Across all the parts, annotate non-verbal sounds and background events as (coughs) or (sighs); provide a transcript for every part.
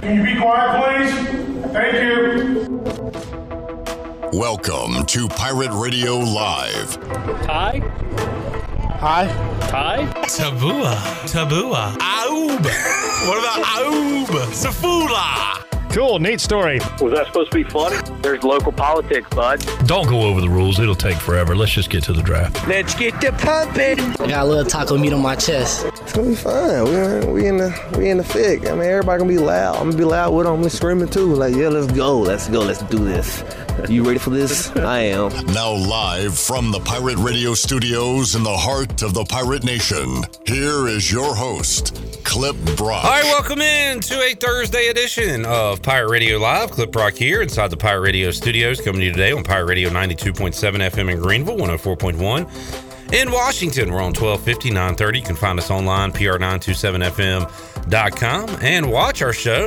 Can you be quiet, please? Thank you. Welcome to Pirate Radio Live. Hi. Hi. Ty? Tabua. Tabua. Aub. What about Aub? Safula. Cool, neat story. Was that supposed to be funny? There's local politics, bud. Don't go over the rules. It'll take forever. Let's just get to the draft. Let's get the pumping. I got a little taco meat on my chest. It's gonna be fun. We we in the we in the thick. I mean, everybody gonna be loud. I'm gonna be loud with them. I'm gonna be screaming too. Like, yeah, let's go, let's go, let's do this. You ready for this? (laughs) I am. Now live from the Pirate Radio studios in the heart of the Pirate Nation. Here is your host, Clip Brock. All right, welcome in to a Thursday edition of Pirate Radio Live. Clip Brock here inside the Pirate Radio studios, coming to you today on Pirate Radio 92.7 FM in Greenville, 104.1. In Washington, we're on 1250, 930. You can find us online, pr927fm.com, and watch our show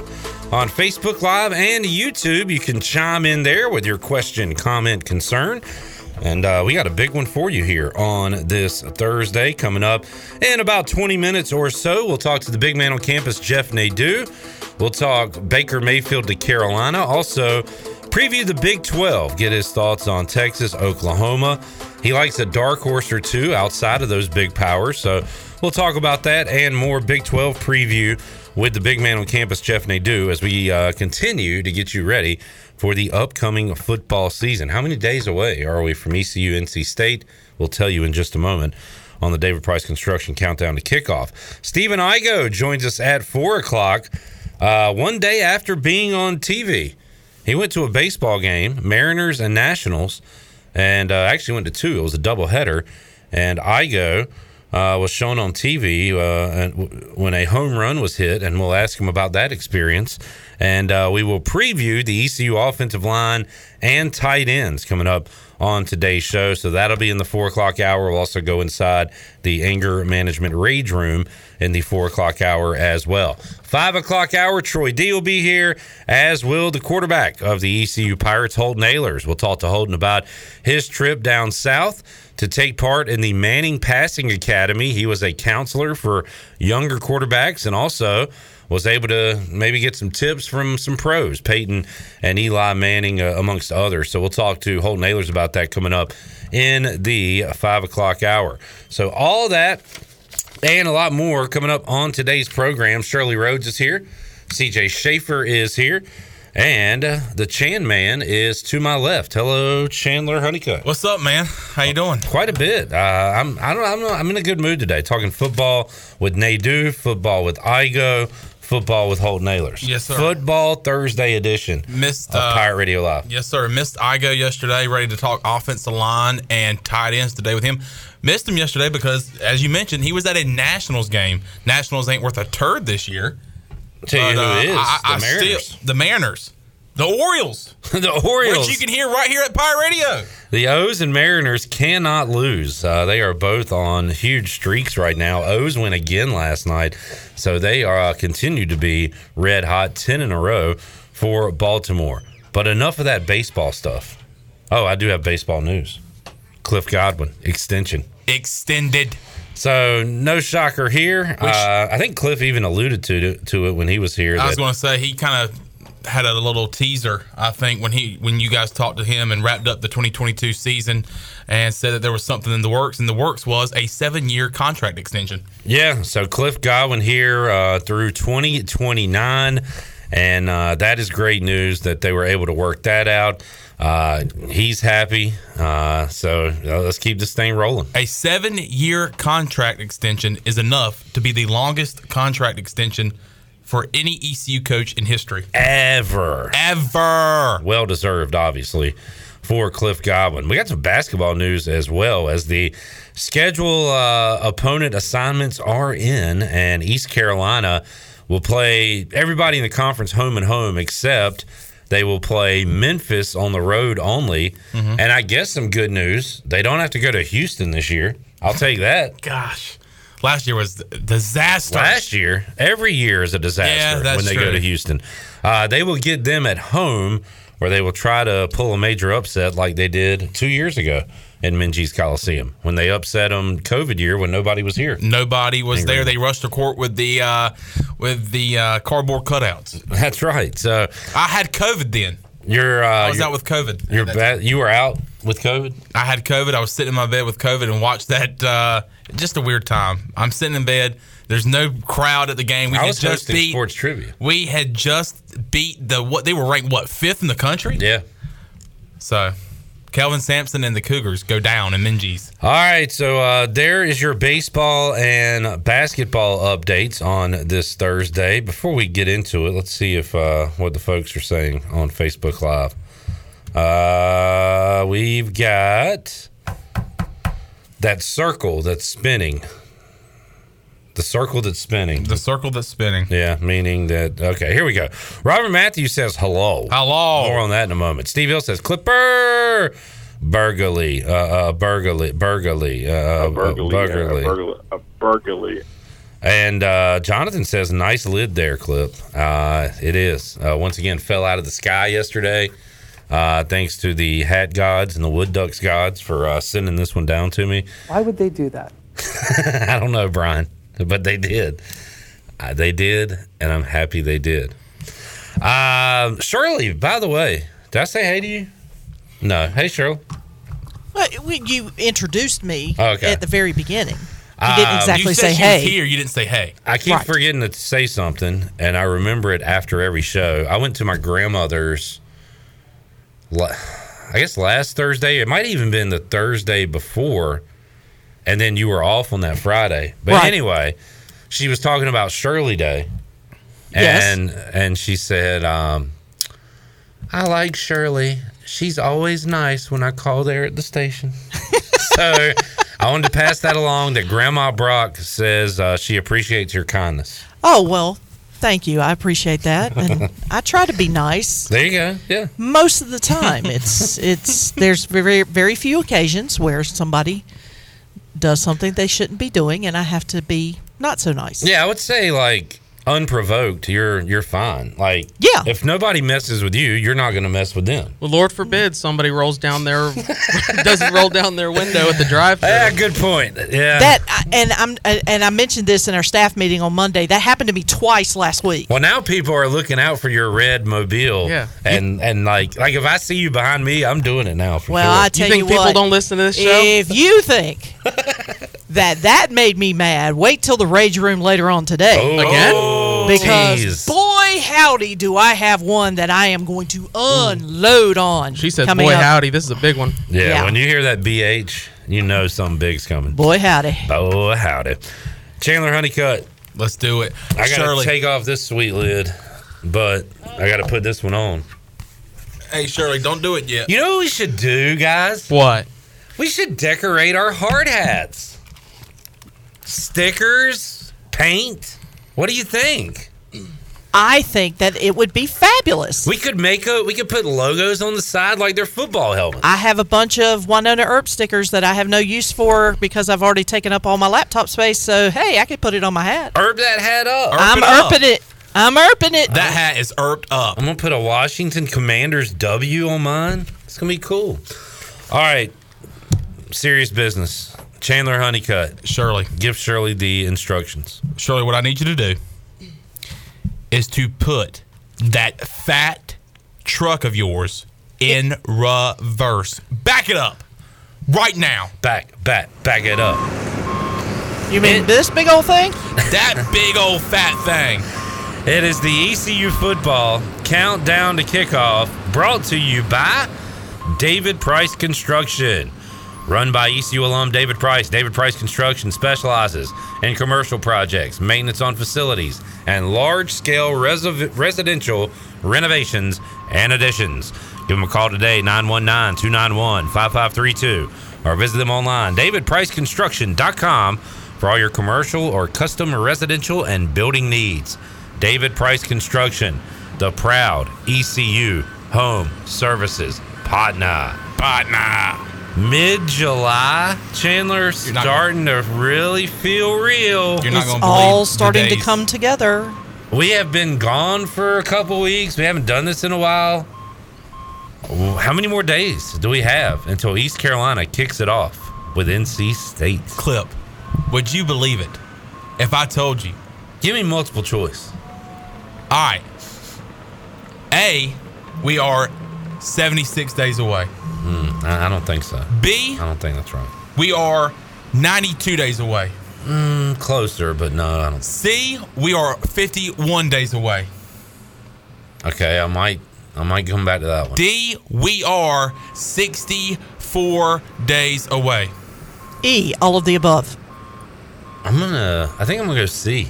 on Facebook Live and YouTube. You can chime in there with your question, comment, concern. And uh, we got a big one for you here on this Thursday coming up in about 20 minutes or so. We'll talk to the big man on campus, Jeff Nadeau. We'll talk Baker Mayfield to Carolina. Also, preview the Big 12, get his thoughts on Texas, Oklahoma. He likes a dark horse or two outside of those big powers. So we'll talk about that and more Big 12 preview with the big man on campus, Jeff Nadeau, as we uh, continue to get you ready for the upcoming football season. How many days away are we from ECU NC State? We'll tell you in just a moment on the David Price Construction Countdown to Kickoff. Stephen Igo joins us at 4 o'clock, uh, one day after being on TV. He went to a baseball game, Mariners and Nationals, and uh, actually went to two. It was a doubleheader. And Igo uh, was shown on TV uh, when a home run was hit, and we'll ask him about that experience. And uh, we will preview the ECU offensive line and tight ends coming up on today's show. So that'll be in the four o'clock hour. We'll also go inside the anger management rage room in the four o'clock hour as well. Five o'clock hour, Troy D will be here, as will the quarterback of the ECU Pirates, Holton Ahlers. We'll talk to Holton about his trip down south to take part in the Manning Passing Academy. He was a counselor for younger quarterbacks and also was able to maybe get some tips from some pros, Peyton and Eli Manning, uh, amongst others. So we'll talk to Holton Ahlers about that coming up in the five o'clock hour. So all that and a lot more coming up on today's program. Shirley Rhodes is here. CJ Schaefer is here. And uh, the Chan man is to my left. Hello, Chandler Honeycutt. What's up, man? How you doing? Quite a bit. Uh, I'm I don't I'm, I'm in a good mood today. Talking football with Nadeau, football with Igo, football with Holton Ahlers. Yes, sir. Football Thursday edition. Missed uh, Pirate Radio Live. Yes, sir. Missed Igo yesterday. Ready to talk offensive line and tight ends today with him. Missed him yesterday because, as you mentioned, he was at a Nationals game. Nationals ain't worth a turd this year. Tell you who uh, it is. I, I Mariners. Still, the Mariners. The Orioles. (laughs) the Orioles. Which you can hear right here at Pirate Radio. The O's and Mariners cannot lose. Uh, they are both on huge streaks right now. O's win again last night, so they are uh, continue to be red hot, ten in a row for Baltimore. But enough of that baseball stuff. Oh, I do have baseball news. Cliff Godwin extension extended. So no shocker here. Uh, I think Cliff even alluded to to it when he was here. I was going to say he kind of had a little teaser. I think when he when you guys talked to him and wrapped up the 2022 season and said that there was something in the works, and the works was a seven year contract extension. Yeah. So Cliff Godwin here uh, through 2029. And uh, that is great news that they were able to work that out. Uh, he's happy. Uh, so uh, let's keep this thing rolling. A seven year contract extension is enough to be the longest contract extension for any ECU coach in history. Ever. Ever. Well deserved, obviously, for Cliff Godwin. We got some basketball news as well as the schedule uh, opponent assignments are in, and East Carolina will play everybody in the conference home and home except they will play Memphis on the road only. Mm-hmm. And I guess some good news, they don't have to go to Houston this year. I'll take that. Gosh. Last year was disaster. Last year, every year is a disaster yeah, when they true. go to Houston. Uh, they will get them at home, or they will try to pull a major upset like they did two years ago in Minges Coliseum when they upset them COVID year when nobody was here. Nobody was Angry. there. They rushed to court with the uh, with the uh, cardboard cutouts. That's right. So I had COVID then. you're uh, I was you're, out with COVID. you're ba- you were out with COVID. I had COVID. I was sitting in my bed with COVID and watched that. Uh, just a weird time. I'm sitting in bed. There's no crowd at the game. We I had just beat. sports trivia. We had just beat the what they were ranked what fifth in the country. Yeah. So, Kelvin Sampson and the Cougars go down and Minges. All right, so uh, there is your baseball and basketball updates on this Thursday. Before we get into it, let's see if uh, what the folks are saying on Facebook Live. Uh, we've got that circle that's spinning. The circle that's spinning. The circle that's spinning. Yeah, meaning that. Okay, here we go. Robert Matthews says hello. Hello. More on that in a moment. Steve Hill says Clipper. Burgley, uh, uh, Burgley, Burgley, uh, Burgley, Burgley. yeah, Burgley, a Burgley. And uh, Jonathan says, nice lid there, Clip. Uh, it is. Uh, once again, fell out of the sky yesterday. Uh, thanks to the hat gods and the wood ducks gods for uh, sending this one down to me. Why would they do that? (laughs) I don't know, Brian, but they did. Uh, they did, and I'm happy they did. Um, Shirley, by the way, did I say hey to you? No. Hey, Shirley. Well, you introduced me Okay. at the very beginning. You didn't Um, exactly you say she hey. was here. You didn't say hey. I keep Right. forgetting to say something, and I remember it after every show. I went to my grandmother's, la- I guess last Thursday. It might even been the Thursday before, and then you were off on that Friday. But Right. anyway, she was talking about Shirley Day, Yes. and and she said, um, "I like Shirley. She's always nice when I call there at the station." (laughs) so. I wanted to pass that along that Grandma Brock says uh, she appreciates your kindness. Oh, well, thank you. I appreciate that. And I try to be nice (laughs) There you go. Yeah. most of the time. It's it's there's very very few occasions where somebody does something they shouldn't be doing and I have to be not so nice. Yeah, I would say like unprovoked, you're you're fine. Like Yeah. if nobody messes with you, you're not going to mess with them. Well, Lord forbid somebody rolls down their (laughs) doesn't roll down their window at the drive-thru. Yeah, good point. Yeah. That and I'm and I mentioned this in our staff meeting on Monday. That happened to me twice last week. well, now people are looking out for your red mobile. Yeah. And and like like if I see you behind me, I'm doing it now. For Well, sure. I tell you think people what, don't listen to this show? If you think (laughs) that that made me mad, wait till the rage room later on today. Oh, Again? because tease. boy howdy do I have one that I am going to unload on. She said, "Boy, up. howdy, this is a big one." yeah, yeah. when you hear that BH, you know something big's coming. Boy howdy. Oh, howdy. Chandler Honeycutt, Let's do it. I got to Shirley. take off this sweet lid, but I got to put this one on. hey, Shirley, don't do it yet. You know what we should do, guys? What? We should decorate our hard hats. Stickers, paint. What do you think? I think that it would be fabulous. We could make a we could put logos on the side like their football helmets. I have a bunch of Wynonna Earp stickers that I have no use for because I've already taken up all my laptop space. So hey, I could put it on my hat. Herb that hat up. Erp I'm it up. erping it. I'm erping it. That hat is erped up. I'm gonna put a Washington Commanders W on mine. It's gonna be cool. All right, serious business. Chandler Honeycutt, Shirley, give Shirley the instructions. Shirley, what I need you to do is to put that fat truck of yours in reverse. Back it up right now. Back, back, back it up. you mean this big old thing? That (laughs) big old fat thing. It is the ECU football countdown to kickoff brought to you by David Price Construction. Run by ECU alum David Price. David Price Construction specializes in commercial projects, maintenance on facilities, and large scale residential renovations and additions. Give them a call today, 919 291 5532, or visit them online, davidpriceconstruction.com, for all your commercial or custom residential and building needs. David Price Construction, the proud ECU Home Services partner. Partner. Mid July, Chandler not starting to really feel real. You're not It's going to all starting to come together. We have been gone for a couple weeks. We haven't done this in a while. How many more days do we have until East Carolina kicks it off with NC State? Clip. Would you believe it if I told you? Give me multiple choice. All right. A, we are 76 days away. Hmm, I, I don't think so. B, I don't think that's right. we are 92 days away. Mm, closer, but no, I don't. C, we are 51 days away. Okay, I might, I might come back to that one. D, we are 64 days away. E, all of the above. I'm gonna. I think I'm gonna go C.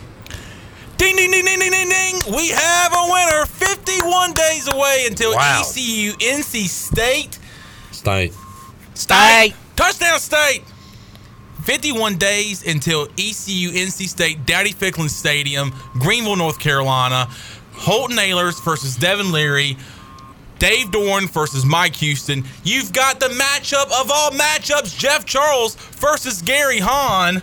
Ding, ding, ding, ding, ding, ding, ding. We have a winner 51 days away until Wow. ECU NC State. State. State. Touchdown State. 51 days until ECU NC State, Dowdy-Ficklen Stadium, Greenville, North Carolina. Holton Ahlers versus Devin Leary. Dave Doeren versus Mike Houston. You've got the matchup of all matchups Jeff Charles versus Gary Hahn.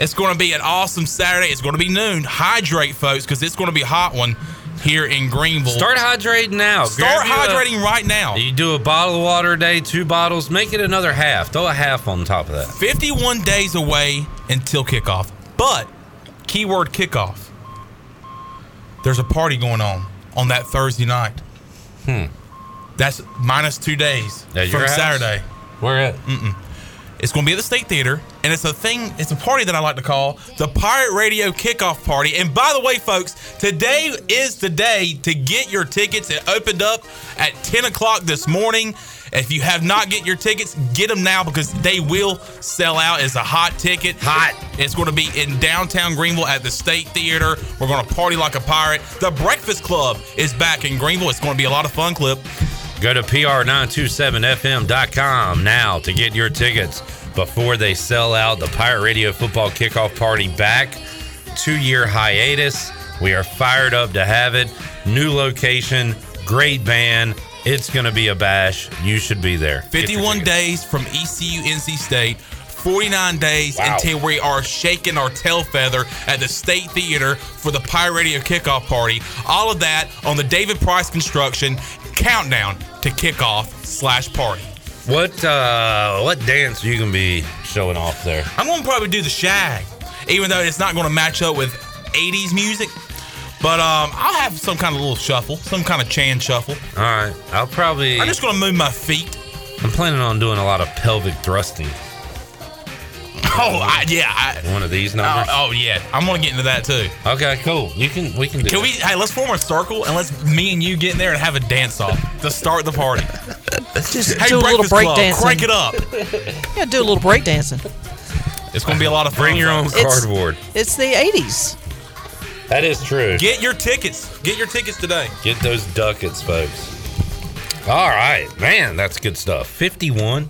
It's going to be an awesome Saturday. It's going to be noon. Hydrate, folks, because it's going to be a hot one here in Greenville. Start hydrating now. Start you a- hydrating right now. You do a bottle of water a day, two bottles, make it another half. Throw a half on top of that. 51 days away until kickoff. But, keyword kickoff. There's a party going on on that Thursday night. Hmm. That's minus two days At from? Saturday. Where at? Mm-mm. It's going to be at the State Theater, and it's a thing. It's a party that I like to call the Pirate Radio Kickoff Party. And by the way, folks, today is the day to get your tickets. It opened up at 10 o'clock this morning. If you have not get your tickets, get them now because they will sell out. It's a hot ticket. Hot. It's going to be in downtown Greenville at the State Theater. We're going to party like a pirate. The Breakfast Club is back in Greenville. It's going to be a lot of fun, Clip. Go to pr927fm.com now to get your tickets before they sell out the Pirate Radio Football Kickoff Party back. Two year hiatus. We are fired up to have it. New location, great band. It's going to be a bash. You should be there. 51 days from ECU NC State. 49 days Wow. until we are shaking our tail feather at the State Theater for the Pirate Radio kickoff party. All of that on the David Price Construction countdown to kickoff slash party. What uh, what dance are you going to be showing off there? I'm going to probably do the shag, even though it's not going to match up with 80s music. But um, I'll have some kind of little shuffle, some kind of Chan shuffle. All right. I'll probably. I'm just going to move my feet. I'm planning on doing a lot of pelvic thrusting. Oh, I, yeah. I, One of these oh, numbers. oh, yeah. I'm going to get into that too. Okay, cool. You can. We can do. Can it. we? Hey, let's form a circle and let's me and you get in there and have a dance off to start the party. Just Hey, do a little break Club, dancing. crank it up. Yeah, do a little break dancing. It's going to be a lot of fun. Bring your own folks. It's- cardboard. It's the 80s. That is true. Get your tickets. Get your tickets today. Get those ducats, folks. All right, man, that's good stuff. 51.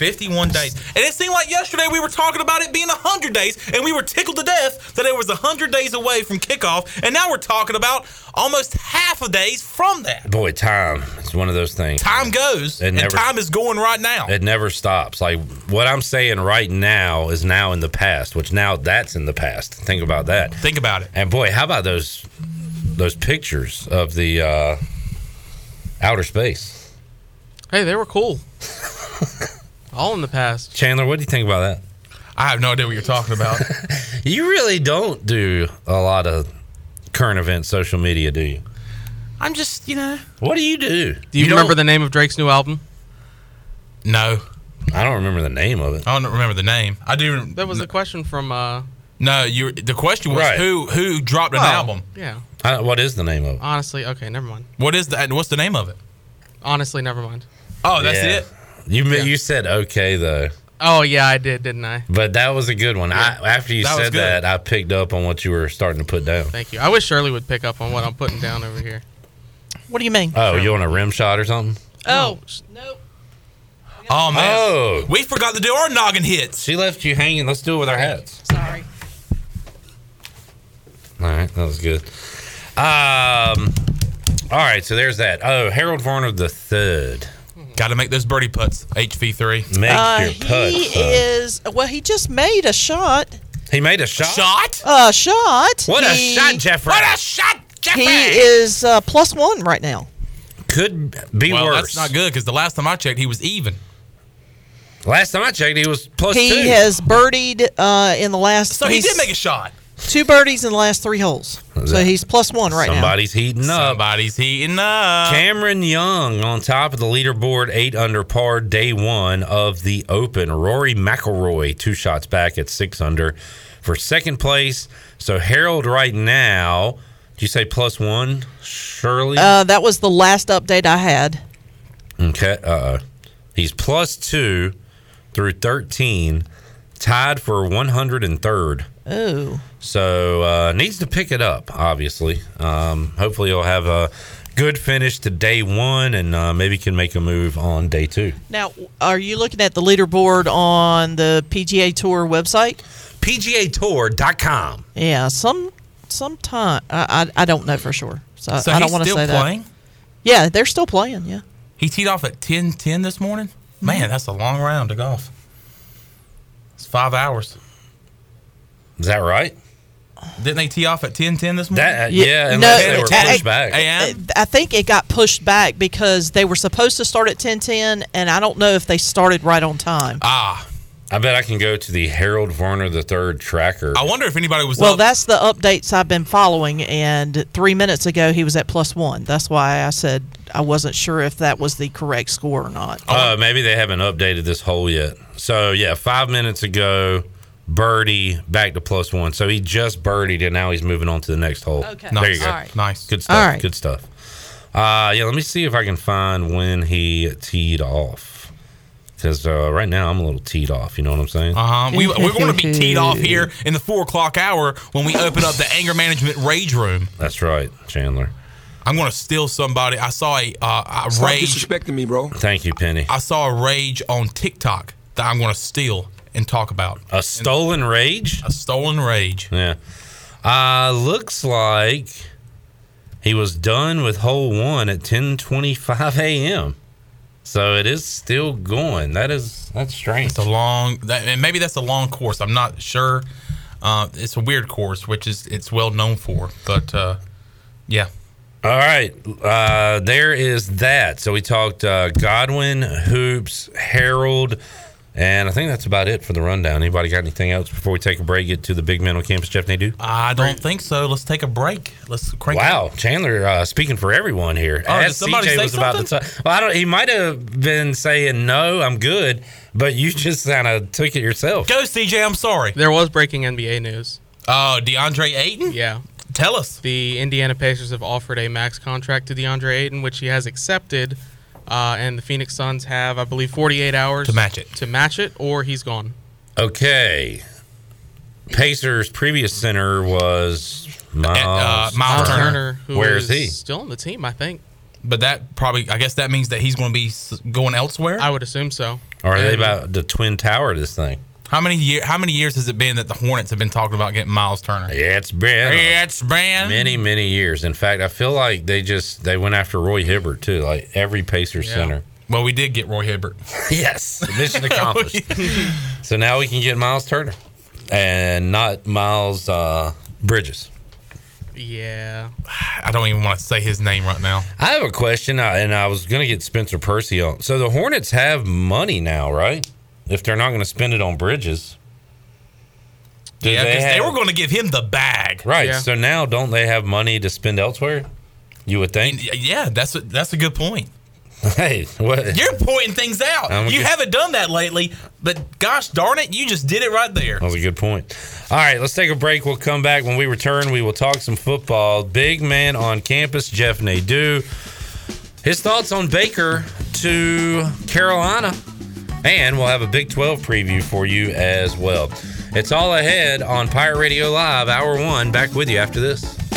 51 days. And it seemed like yesterday we were talking about it being 100 days, and we were tickled to death that it was 100 days away from kickoff. And now we're talking about almost half a days from that. Boy, time. It's one of those things. Time goes, It and time is going right now. It never stops. Like what I'm saying right now is now in the past, which now that's in the past. Think about that. Think about it. And boy, how about those those pictures of the uh, outer space? Hey, they were cool. (laughs) All in the past. Chandler, what do you think about that? I have no idea what you're talking about. (laughs) You really don't do a lot of current event social media, do you? I'm just, you know. What do you do? Do you, remember the name of Drake's new album? No. I don't remember the name of it. I don't remember the name. I do. That was the question from. uh No, you. The question was Right. who who dropped an Oh, album. Yeah. I, what is the name of it? Honestly, okay, never mind. What is that? What's the name of it? Honestly, never mind. Oh, that's Yeah. it. You you said okay though, Oh yeah, I did, didn't I? but that was a good one. I, after you That said that, I picked up on what you were starting to put down. Thank you. I wish Shirley would pick up on what I'm putting down over here. What do you mean? Oh, you want a rim shot or something? Oh, Oh man, Oh, we forgot to do our noggin hits. she left you hanging. Let's do it with our hats. sorry. All right, that was good. Um, all right, so there's that. Oh, Harold Varner the third. Got to make those birdie putts. HV three. Make Uh, your putt. he son. is. Well, he just made a shot. He made a shot. Shot. A shot. What a shot, Jeffrey! What a shot, Jeffrey. He is uh, plus one right now. Could be well, worse. that's not good because the last time I checked, he was even. Last time I checked, he was plus he two. has birdied uh, in the last. So he did make a shot. Two birdies in the last three holes. So he's plus one right now. Somebody's heating up. Somebody's heating up. Cameron Young on top of the leaderboard, eight under par, day one of the Open. Rory McIlroy, two shots back at six under for second place. So Harold right now, do you say plus one, Shirley? now. Uh, that was the last update I had. okay, uh, he's plus two through thirteen, tied for one hundred and third. Oh, So uh, needs to pick it up. Obviously, um, hopefully he'll have a good finish to day one, and uh, maybe can make a move on day two. now are you looking at the leaderboard on the PGA Tour website? PGAtour.com. Yeah, some sometime I, I I don't know for sure. So, So I don't want to still say playing. that. Yeah, they're still playing. Yeah. He teed off at 10 10 this morning. Man, Mm-hmm. that's a long round to golf. It's five hours. Is that right? Didn't they tee off at 10 10 this morning? That uh, Yeah, yeah, no, they were pushed it- back. AM? I think it got pushed back because they were supposed to start at 10:10 and I don't know if they started right on time. Ah, I bet I can go to the Harold Varner III tracker. I wonder if anybody was Well, up. that's the updates I've been following and 3 minutes ago he was at plus 1. That's why I said I wasn't sure if that was the correct score or not. Uh, maybe they haven't updated this hole yet. So yeah, five minutes ago, birdie back to plus one. So he just birdied and now he's moving on to the next hole. Okay. There you go. All right. Nice. Good stuff. All right. Good stuff. Uh, yeah, let me see if I can find when he teed off. Because uh, right now I'm a little teed off. You know what I'm saying? Uh huh. We, we're going to be (laughs) teed off here in the four o'clock hour when we open up the (laughs) anger management rage room. That's right, Chandler. I'm going to steal somebody. I saw a, uh, a Stop rage. disrespecting me, bro. Thank you, Penny. I saw a rage on TikTok that I'm going to steal and talk about. A stolen rage? A stolen rage. Yeah. Uh, looks like he was done with hole one at 10:25 a.m. So it is still going. That is that's strange. It's a long, that, and maybe that's a long course. I'm not sure. Uh, it's a weird course, which is it's well known for. But uh, yeah, All right, uh, there is that. So we talked uh, Godwin, Hoops, Harold, and I think that's about it for the rundown. Anybody got anything else before we take a break? Get to the big man on campus, Jeff Nadeau. I don't think so. Let's take a break. Let's crank. Wow, Chandler uh, speaking for everyone here. Oh, did As somebody CJ say was about to something? talk. Well, I don't. He might have been saying no, I'm good, but you (laughs) just kind of took it yourself. Go, CJ. I'm sorry. There was breaking NBA news. Oh, DeAndre Ayton. Yeah. Tell us. The Indiana Pacers have offered a max contract to DeAndre Ayton, which he has accepted. Uh, and the Phoenix Suns have, I believe, 48 hours To match it. To match it, or he's gone. Okay. Pacers' previous center was Miles, uh, Miles Turner, Turner. who Where is he? Still on the team, I think. But that probably, I guess that means that he's going to be going elsewhere. I would assume so. Or are they about the twin tower? This thing? How many year? How many years has it been that the Hornets have been talking about getting Miles Turner? Yeah, it's been Yeah, it's been many, many years. In fact, I feel like they just they went after Roy Hibbert too. Like every Pacers Yeah. center. Well, we did get Roy Hibbert. (laughs) yes, mission accomplished. (laughs) so now we can get Miles Turner and not Miles uh, Bridges. Yeah. (sighs) I don't even want to say his name right now. I have a question, uh, and I was going to get Spencer Percy on. So the Hornets have money now, right? If they're not going to spend it on Bridges, Do yeah, because they, have- were going to give him the bag. right. Yeah. So now don't they have money to spend elsewhere? You would think. Yeah, that's a, that's a good point. (laughs) Hey, what? You're pointing things out. I'm you good- haven't done that lately, but gosh darn it, you just did it right there. That was a good point. All right, let's take a break. We'll come back. When we return, we will talk some football. Big man on campus, Jeff Nadeau. His thoughts on Baker to Carolina. And we'll have a Big 12 preview for you as well. It's all ahead on Pirate Radio Live, Hour 1. Back with you after this.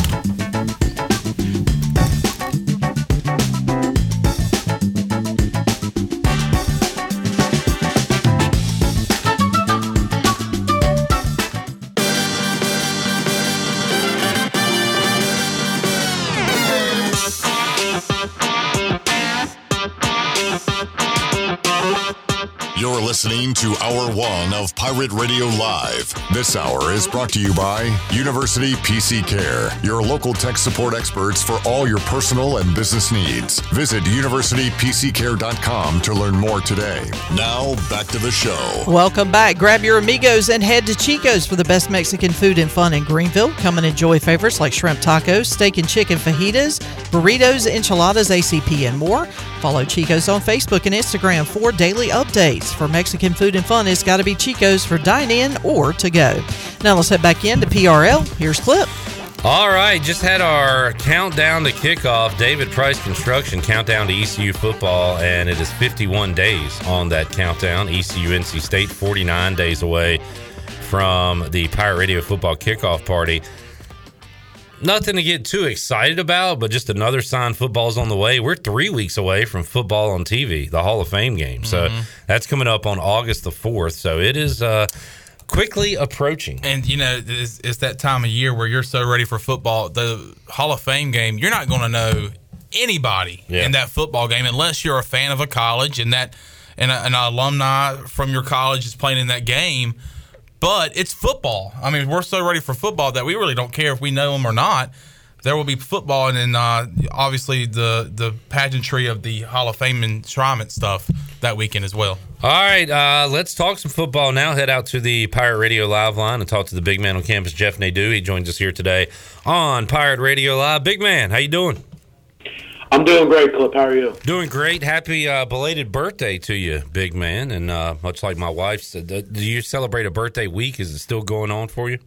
Listening to Hour One of Pirate Radio Live. This hour is brought to you by University PC Care, your local tech support experts for all your personal and business needs. Visit universitypccare.com to learn more today. Now, back to the show. Welcome back. Grab your amigos and head to Chico's for the best Mexican food and fun in Greenville. Come and enjoy favorites like shrimp tacos, steak and chicken fajitas, burritos, enchiladas, ACP, and more. Follow Chico's on Facebook and Instagram for daily updates. For Mexican food and fun, it's got to be Chico's for dine in or to go. Now let's head back into PRL. Here's Clip. All right, just had our countdown to kickoff. David Price Construction countdown to ECU football, and it is 51 days on that countdown. ECU NC State 49 days away from the Pirate Radio football kickoff party. Nothing to get too excited about, but just another sign football's on the way. We're three weeks away from football on TV, the Hall of Fame game. So Mhm. that's coming up on August the 4th. So it is uh, quickly approaching. And you know, it's, it's that time of year where you're so ready for football. The Hall of Fame game, you're not going to know anybody Yeah. in that football game unless you're a fan of a college and that and a, an alumni from your college is playing in that game. But it's football. I mean, we're so ready for football that we really don't care if we know them or not. There will be football, and then uh, obviously the the pageantry of the Hall of Fame enshrinement stuff that weekend as well. All right, uh, let's talk some football now. Head out to the Pirate Radio Live line and talk to the big man on campus, Jeff Nadeau. He joins us here today on Pirate Radio Live. Big man, how you doing? I'm doing great, Clip. How are you? Doing great. Happy uh, belated birthday to you, big man. And uh, much like my wife said, do you celebrate a birthday week? Is it still going on for you?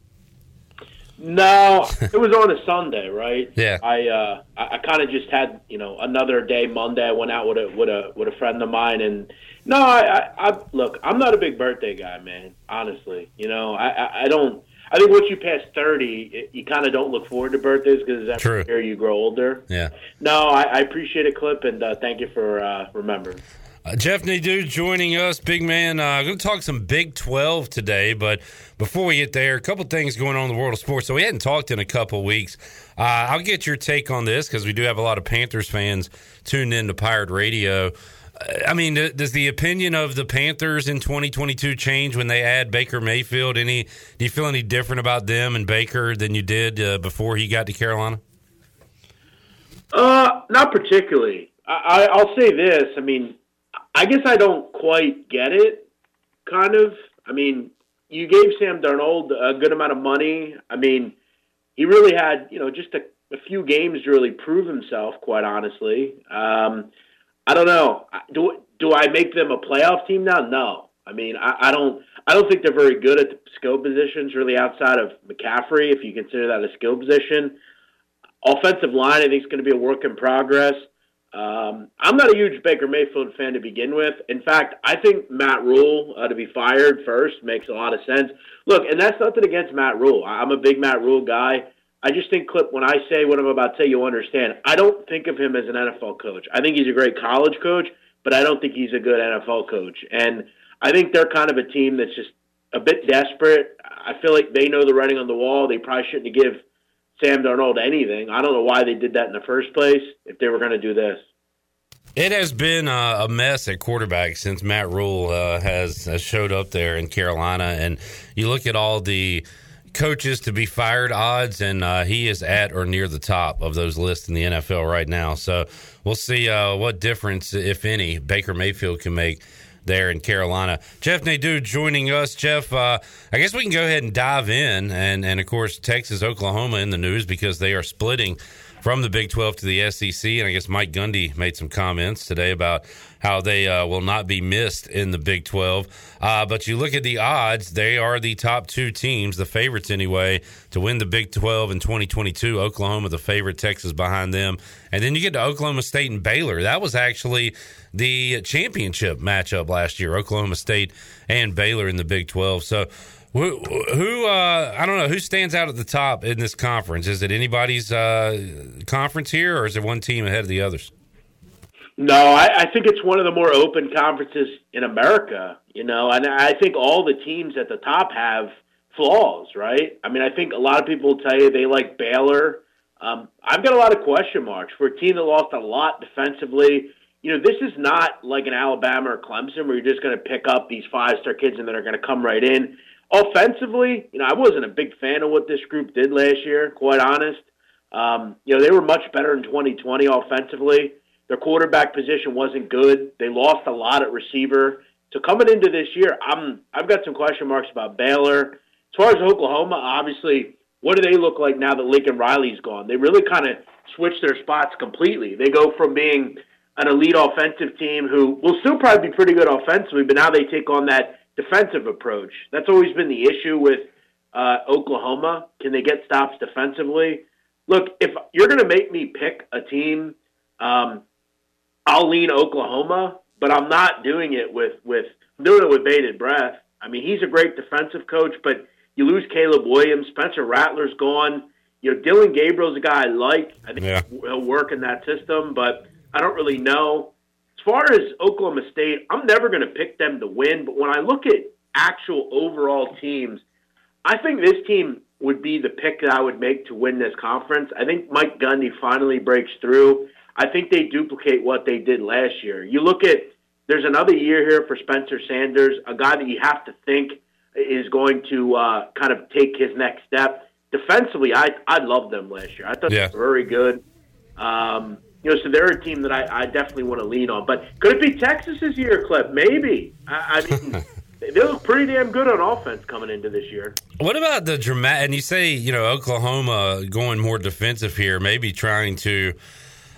No, (laughs) it was on a Sunday, right? Yeah. I uh, I, I kind of just had you know another day. Monday, I went out with a with a with a friend of mine, and no, I, I, I look. I'm not a big birthday guy, man. Honestly, you know, I I, I don't. I think once you pass thirty, it, you kind of don't look forward to birthdays because every True. year you grow older. Yeah. No, I, I appreciate it, Clip, and uh, thank you for uh, remembering. Uh, Jeff Nadeau joining us, big man. Uh, I'm going to talk some Big 12 today, but before we get there, a couple things going on in the world of sports. So we hadn't talked in a couple weeks. Uh, I'll get your take on this because we do have a lot of Panthers fans tuned in to Pirate Radio. I mean, does the opinion of the Panthers in 2022 change when they add Baker Mayfield? Any? Do you feel any different about them and Baker than you did uh, before he got to Carolina? Uh, not particularly. I, I, I'll say this. I mean, I guess I don't quite get it. Kind of. I mean, you gave Sam Darnold a good amount of money. I mean, he really had you know just a, a few games to really prove himself. Quite honestly, um, I don't know. Do do I make them a playoff team now? No. I mean, I, I don't. I don't think they're very good at the skill positions, really outside of McCaffrey, if you consider that a skill position offensive line, I think, is going to be a work in progress. Um, I'm not a huge Baker Mayfield fan to begin with. In fact, I think Matt Rhule uh, to be fired first makes a lot of sense. Look, and that's nothing against Matt Rhule. I'm a big Matt Rhule guy. I just think, Clip, when I say what I'm about to say, you'll understand. I don't think of him as an NFL coach. I think he's a great college coach, but I don't think he's a good NFL coach. And I think they're kind of a team that's just a bit desperate. I feel like they know the writing on the wall. They probably shouldn't give Sam Darnold anything. I don't know why they did that in the first place if they were going to do this. It has been a mess at quarterback since Matt Rhule uh, has, has showed up there in Carolina, and you look at all the coaches to be fired odds, and uh, he is at or near the top of those lists in the NFL right now. So we'll see uh, what difference, if any, Baker Mayfield can make there in Carolina. Jeff Nadeau joining us. Jeff, uh, I guess we can go ahead and dive in, and and of course Texas, Oklahoma in the news because they are splitting from the Big 12 to the SEC. And I guess Mike Gundy made some comments today about how they uh, will not be missed in the Big 12. Uh, but you look at the odds, they are the top two teams, the favorites anyway, to win the Big 12 in 2022. Oklahoma, the favorite, Texas behind them. And then you get to Oklahoma State and Baylor. That was actually the championship matchup last year, Oklahoma State and Baylor in the Big 12. So, who, who uh, I don't know, who stands out at the top in this conference? Is it anybody's uh, conference here, or is there one team ahead of the others? No, I, I think it's one of the more open conferences in America, you know, and I think all the teams at the top have flaws, right? I mean, I think a lot of people tell you they like Baylor. Um, I've got a lot of question marks for a team that lost a lot defensively. you know, this is not like an Alabama or Clemson where you're just going to pick up these five star kids and then are going to come right in. Offensively, you know, I wasn't a big fan of what this group did last year, quite honest. Um, you know, they were much better in 2020 offensively. Their quarterback position wasn't good. They lost a lot at receiver. So coming into this year, I'm I've got some question marks about Baylor. As far as Oklahoma, obviously, what do they look like now that Lincoln Riley's gone? They really kind of switched their spots completely. They go from being an elite offensive team who will still probably be pretty good offensively, but now they take on that defensive approach. That's always been the issue with uh, Oklahoma. Can they get stops defensively? Look, if you're going to make me pick a team, um, I'll lean Oklahoma, but I'm not doing it with with I'm doing it with bated breath. I mean, he's a great defensive coach, but you lose Caleb Williams, Spencer Rattler's gone. You know, Dillon Gabriel's a guy I like. I think Yeah. he'll work in that system, but I don't really know. As far as Oklahoma State, I'm never going to pick them to win, but when I look at actual overall teams, I think this team would be the pick that I would make to win this conference. I think Mike Gundy finally breaks through. I think they duplicate what they did last year. You look at there's another year here for Spencer Sanders, a guy that you have to think is going to uh, kind of take his next step. Defensively, I I loved them last year. I thought Yeah. they were very good. Um, you know, so they're a team that I, I definitely want to lean on. But could it be Texas's year, Clip? Maybe. I, I mean, (laughs) they they look pretty damn good on offense coming into this year. What about the dramatic? And you say, you know, Oklahoma going more defensive here, maybe trying to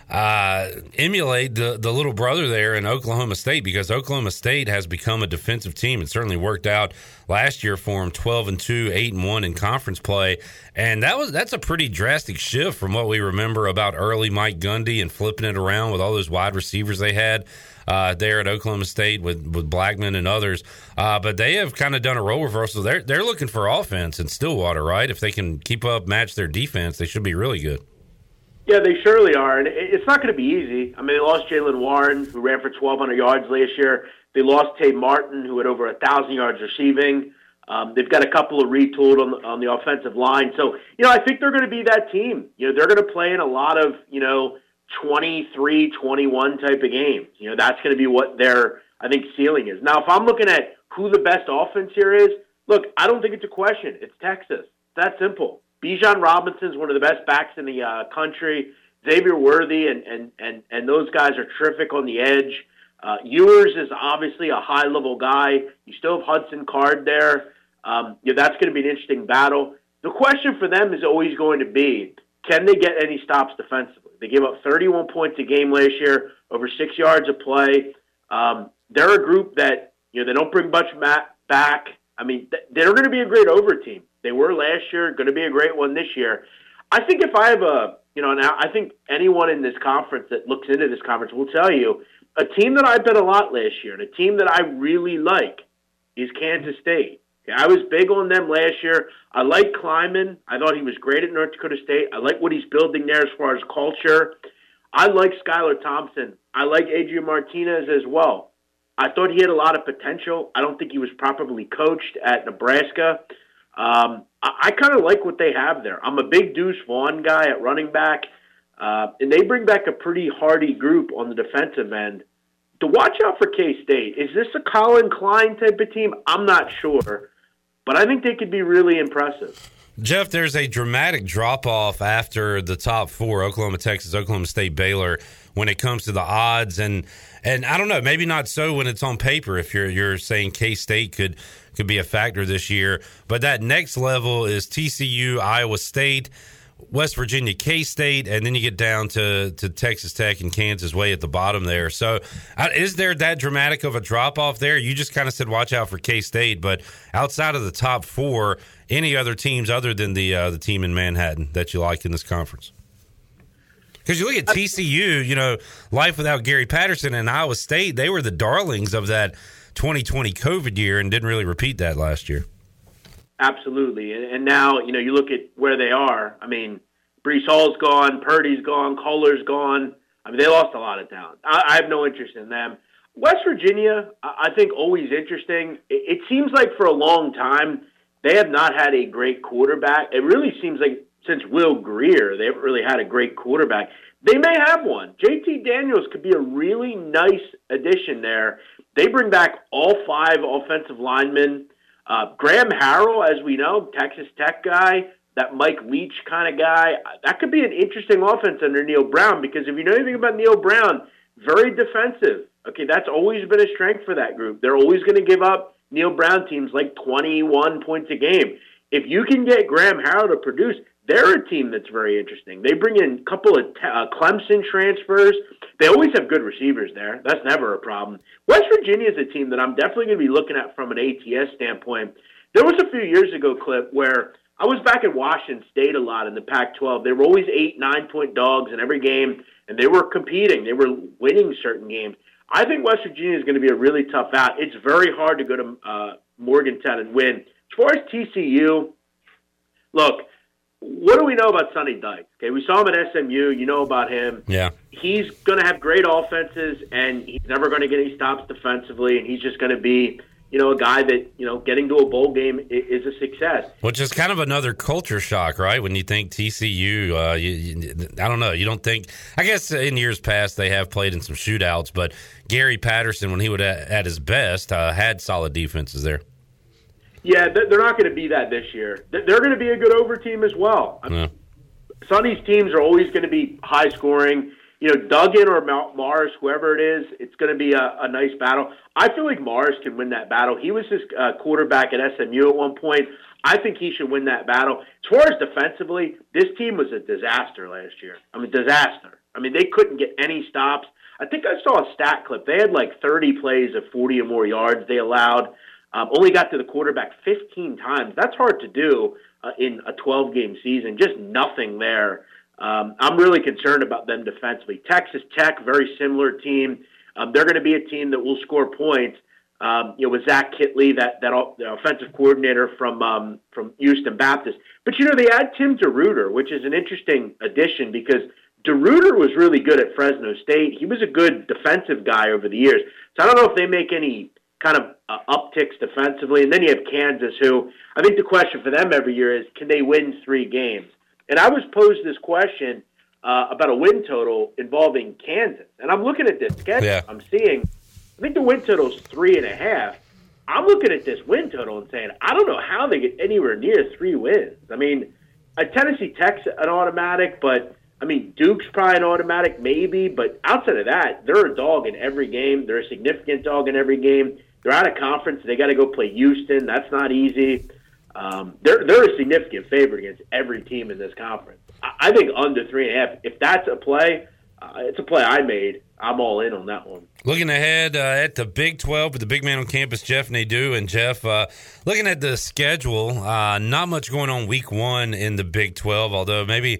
uh, emulate the, the little brother there in Oklahoma State because Oklahoma State has become a defensive team. It certainly worked out last year for them 12 and 2, 8 and 1 in conference play. And that was that's a pretty drastic shift from what we remember about early Mike Gundy and flipping it around with all those wide receivers they had uh, there at Oklahoma State with, with Blackmon and others. Uh, but they have kind of done a role reversal. They're they're looking for offense in Stillwater, right? If they can keep up, match their defense, they should be really good. Yeah, they surely are, and it's not going to be easy. I mean, they lost Jaylen Warren, who ran for 1,200 yards last year. They lost Tay Martin, who had over a thousand yards receiving. Um, they've got a couple of retooled on the, on the offensive line, so you know I think they're going to be that team. You know, they're going to play in a lot of you know 23, 21 type of games. You know, that's going to be what their I think ceiling is. Now, if I'm looking at who the best offense here is, look, I don't think it's a question. It's Texas. It's that simple. Bijan Robinson's one of the best backs in the uh, country. Xavier Worthy and, and, and, and those guys are terrific on the edge. Uh, Ewers is obviously a high level guy. You still have Hudson Card there. Um, know, that's going to be an interesting battle. The question for them is always going to be can they get any stops defensively? They gave up 31 points a game last year, over six yards of play. Um, they're a group that, you know, they don't bring much back. I mean, they're going to be a great over team. They were last year, going to be a great one this year. I think if I have a, you know, now I think anyone in this conference that looks into this conference will tell you a team that I bet a lot last year and a team that I really like is Kansas State. I was big on them last year. I like Klieman. I thought he was great at North Dakota State. I like what he's building there as far as culture. I like Skylar Thompson. I like Adrian Martinez as well. I thought he had a lot of potential. I don't think he was properly coached at Nebraska. Um, I, I kind of like what they have there. I'm a big Deuce Vaughn guy at running back, uh, and they bring back a pretty hardy group on the defensive end. To watch out for K State. Is this a Collin Klein type of team? I'm not sure, but I think they could be really impressive. Jeff, there's a dramatic drop off after the top four Oklahoma, Texas, Oklahoma State, Baylor when it comes to the odds and and I don't know, maybe not so when it's on paper if you're you're saying K State could could be a factor this year. But that next level is TCU, Iowa State, West Virginia, K State, and then you get down to, to Texas Tech and Kansas way at the bottom there. So, is there that dramatic of a drop off there? You just kind of said watch out for K State, but outside of the top four, any other teams other than the uh, the team in Manhattan that you like in this conference? Because you look at TCU, you know, life without Gary Patterson and Iowa State, they were the darlings of that 2020 COVID year and didn't really repeat that last year. Absolutely. And, and now, you know, you look at where they are. I mean, Breece Hall's gone, Purdy's gone, Kolar's gone. I mean, they lost a lot of talent. I, I have no interest in them. West Virginia, I think, always interesting. It, it seems like for a long time they have not had a great quarterback. It really seems like since Will Grier. They haven't really had a great quarterback. They may have one. JT Daniels could be a really nice addition there. They bring back all five offensive linemen. Uh, Graham Harrell, as we know, Texas Tech guy, that Mike Leach kind of guy. That could be an interesting offense under Neal Brown because if you know anything about Neal Brown, very defensive. Okay, that's always been a strength for that group. They're always going to give up Neal Brown teams like 21 points a game. If you can get Graham Harrell to produce, they're a team that's very interesting. They bring in a couple of uh, Clemson transfers. They always have good receivers there. That's never a problem. West Virginia is a team that I'm definitely going to be looking at from an ATS standpoint. There was a few years ago clip where I was back at Washington State a lot in the Pac-12. They were always eight, nine point dogs in every game, and they were competing. They were winning certain games. I think West Virginia is going to be a really tough out. It's very hard to go to uh, Morgantown and win. As far as TCU, look, what do we know about Sonny Dykes? Okay, we saw him at SMU. You know about him. Yeah. He's going to have great offenses, and he's never going to get any stops defensively, and he's just going to be, you know, a guy that you know getting to a bowl game is a success. Which is kind of another culture shock, right? When you think TCU, uh, you, you, I don't know. You don't think. I guess in years past they have played in some shootouts, but Gary Patterson, when he would at his best, uh, had solid defenses there. Yeah, they're not going to be that this year. They're going to be a good over team as well. Mean, Sonny's teams are always going to be high scoring. You know, Duggan or Morris, whoever it is, it's going to be a, a nice battle. I feel like Morris can win that battle. He was his uh, quarterback at SMU at one point. I think he should win that battle. As far as defensively, this team was a disaster last year. I mean, disaster. I mean, they couldn't get any stops. I think I saw a stat clip. They had like 30 plays of 40 or more yards they allowed. Um, only got to the quarterback 15 times. That's hard to do uh, in a 12 game season. Just nothing there. Um, I'm really concerned about them defensively. Texas Tech, very similar team. Um, they're going to be a team that will score points. Um, you know, with Zach Kittley, that that offensive coordinator from um, from Houston Baptist. But you know, they add Tim DeRuyter, which is an interesting addition because DeRuyter was really good at Fresno State. He was a good defensive guy over the years. So I don't know if they make any kind of uh, upticks defensively. And then you have Kansas, who I think the question for them every year is can they win three games? And I was posed this question uh, about a win total involving Kansas. And I'm looking at this schedule. Yeah. I'm seeing, I think the win total is three and a half. I'm looking at this win total and saying, I don't know how they get anywhere near three wins. I mean, a Tennessee Tech's an automatic, but I mean, Duke's probably an automatic, maybe, but outside of that, they're a dog in every game. They're a significant dog in every game. They're out of conference. They got to go play Houston. That's not easy. Um, they're they're a significant favorite against every team in this conference. I, I think under three and a half. If that's a play, uh, it's a play I made. I'm all in on that one. Looking ahead uh, at the Big 12 with the big man on campus, Jeff Nadeau. And Jeff, uh, looking at the schedule, uh, not much going on week one in the Big 12, although maybe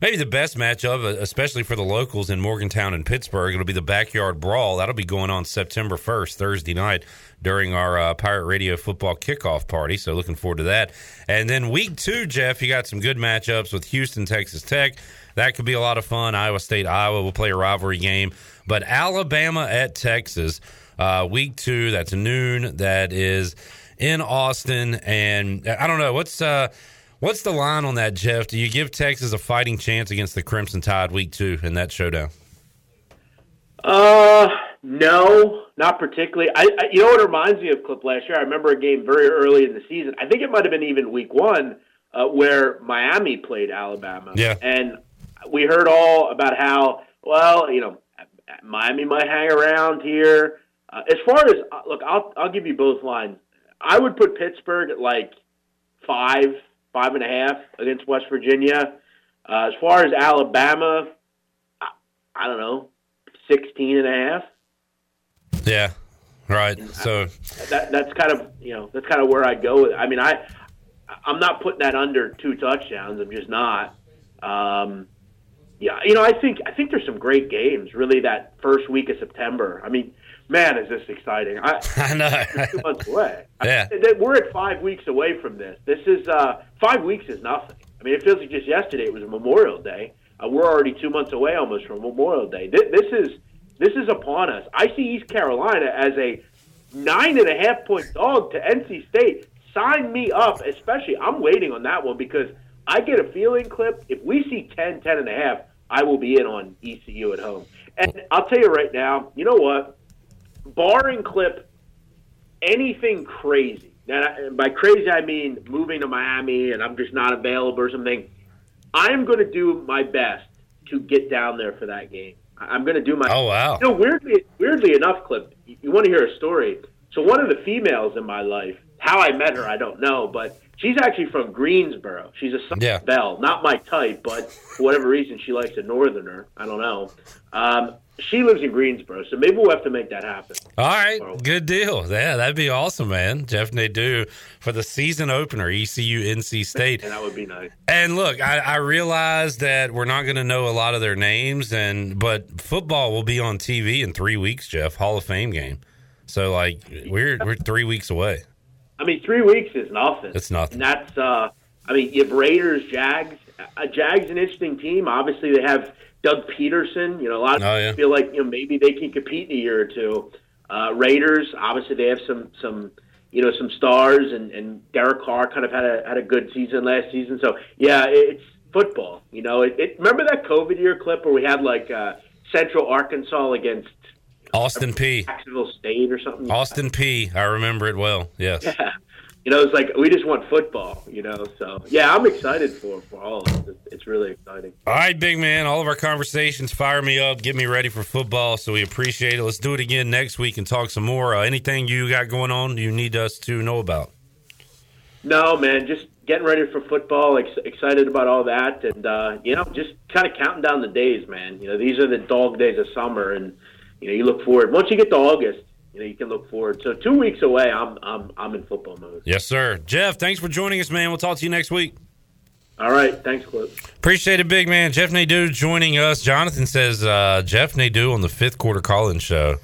maybe the best matchup, uh, especially for the locals in Morgantown and Pittsburgh. It'll be the backyard brawl. That'll be going on September 1st, Thursday night, during our uh, Pirate Radio football kickoff party. So looking forward to that. And then week two, Jeff, you got some good matchups with Houston, Texas Tech. That could be a lot of fun. Iowa State, Iowa will play a rivalry game. But Alabama at Texas, uh, week two, that's noon. That is in Austin. And I don't know, what's. Uh, What's the line on that, Jeff? Do you give Texas a fighting chance against the Crimson Tide week two in that showdown? Uh, no, not particularly. I, I, you know what reminds me of Clip last year? I remember a game very early in the season. I think it might have been even week one uh, where Miami played Alabama. Yeah, and we heard all about how well you know Miami might hang around here. Uh, as far as uh, look, I'll I'll give you both lines. I would put Pittsburgh at like five five and a half against West Virginia. Uh, as far as Alabama, I, I don't know, 16 and a half. Yeah, right. So that that's kind of you know that's kind of where I go with. It. I mean, I I'm not putting that under two touchdowns. I'm just not. Um, yeah, you know, I think I think there's some great games. Really, that first week of September. I mean, man, is this exciting! I, (laughs) I know. two months away. (laughs) Yeah, I, we're at five weeks away from this. This is uh, five weeks is nothing. I mean, it feels like just yesterday it was a Memorial Day. Uh, we're already two months away almost from Memorial Day. This, this is this is upon us. I see East Carolina as a nine and a half point dog to NC State. Sign me up, especially. I'm waiting on that one because I get a feeling, Clip, if we see 10, 10 and a half, I will be in on ECU at home. And I'll tell you right now, you know what? Barring Clip, anything crazy. Now, by crazy, I mean moving to Miami and I'm just not available or something. I'm going to do my best to get down there for that game. I'm going to do my. Oh, wow. You know, weirdly, weirdly enough, Clip, you, you want to hear a story. So one of the females in my life, how I met her, I don't know, but she's actually from Greensboro. She's a Southern Yeah. Belle, not my type, but for whatever reason, she likes a Northerner. I don't know. Um, she lives in Greensboro, so maybe we'll have to make that happen. All right, good deal. Yeah, that'd be awesome, man. Jeff Nadeau for the season opener, ECU NC State. And that would be nice. And look, I, I realize that we're not going to know a lot of their names, and but football will be on TV in three weeks, Jeff. Hall of Fame game. So like we're we're three weeks away. I mean, three weeks is nothing. It's nothing. And that's, uh, I mean, you have Raiders, Jags. Uh, Jags an interesting team. Obviously, they have Doug Pederson. You know, a lot of Oh, people yeah. feel like you know maybe they can compete in a year or two. Uh, Raiders, obviously, they have some some you know some stars, and and Derek Carr kind of had a had a good season last season. So yeah, it- it's football. You know, it, it remember that COVID year clip where we had like uh, Central Arkansas against Austin Peay. Jacksonville State or something. Austin Peay. I remember it well. Yes. Yeah. You know, it's like we just want football. You know, so yeah, I'm excited for for all of. It's- It's really exciting. All right, big man. All of our conversations fire me up, get me ready for football. So we appreciate it. Let's do it again next week and talk some more. Uh, anything you got going on you need us to know about? No, man, just getting ready for football. Ex- excited about all that, and uh, you know, just kind of counting down the days, man. You know, these are the dog days of summer, and you know, you look forward. Once you get to August, you know, you can look forward. So two weeks away, I'm I'm I'm in football mode. Yes, sir. Jeff, thanks for joining us, man. We'll talk to you next week. All right, thanks, Clip. Appreciate it, big man. Jeff Nadeau joining us. Jonathan says uh, Jeff Nadeau on the fifth quarter call in show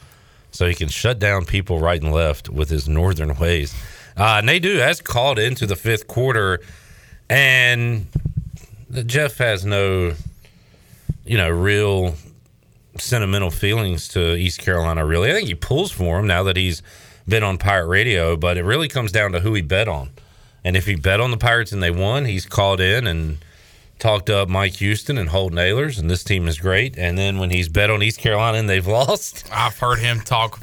so he can shut down people right and left with his northern ways. Uh, Nadeau has called into the fifth quarter, and Jeff has no, you know, real sentimental feelings to East Carolina, really. I think he pulls for him now that he's been on Pirate Radio, but it really comes down to who he bet on. And if he bet on the Pirates and they won, he's called in and talked up Mike Houston and Holton Ahlers, and this team is great. And then when he's bet on East Carolina and they've (laughs) lost, I've heard him talk.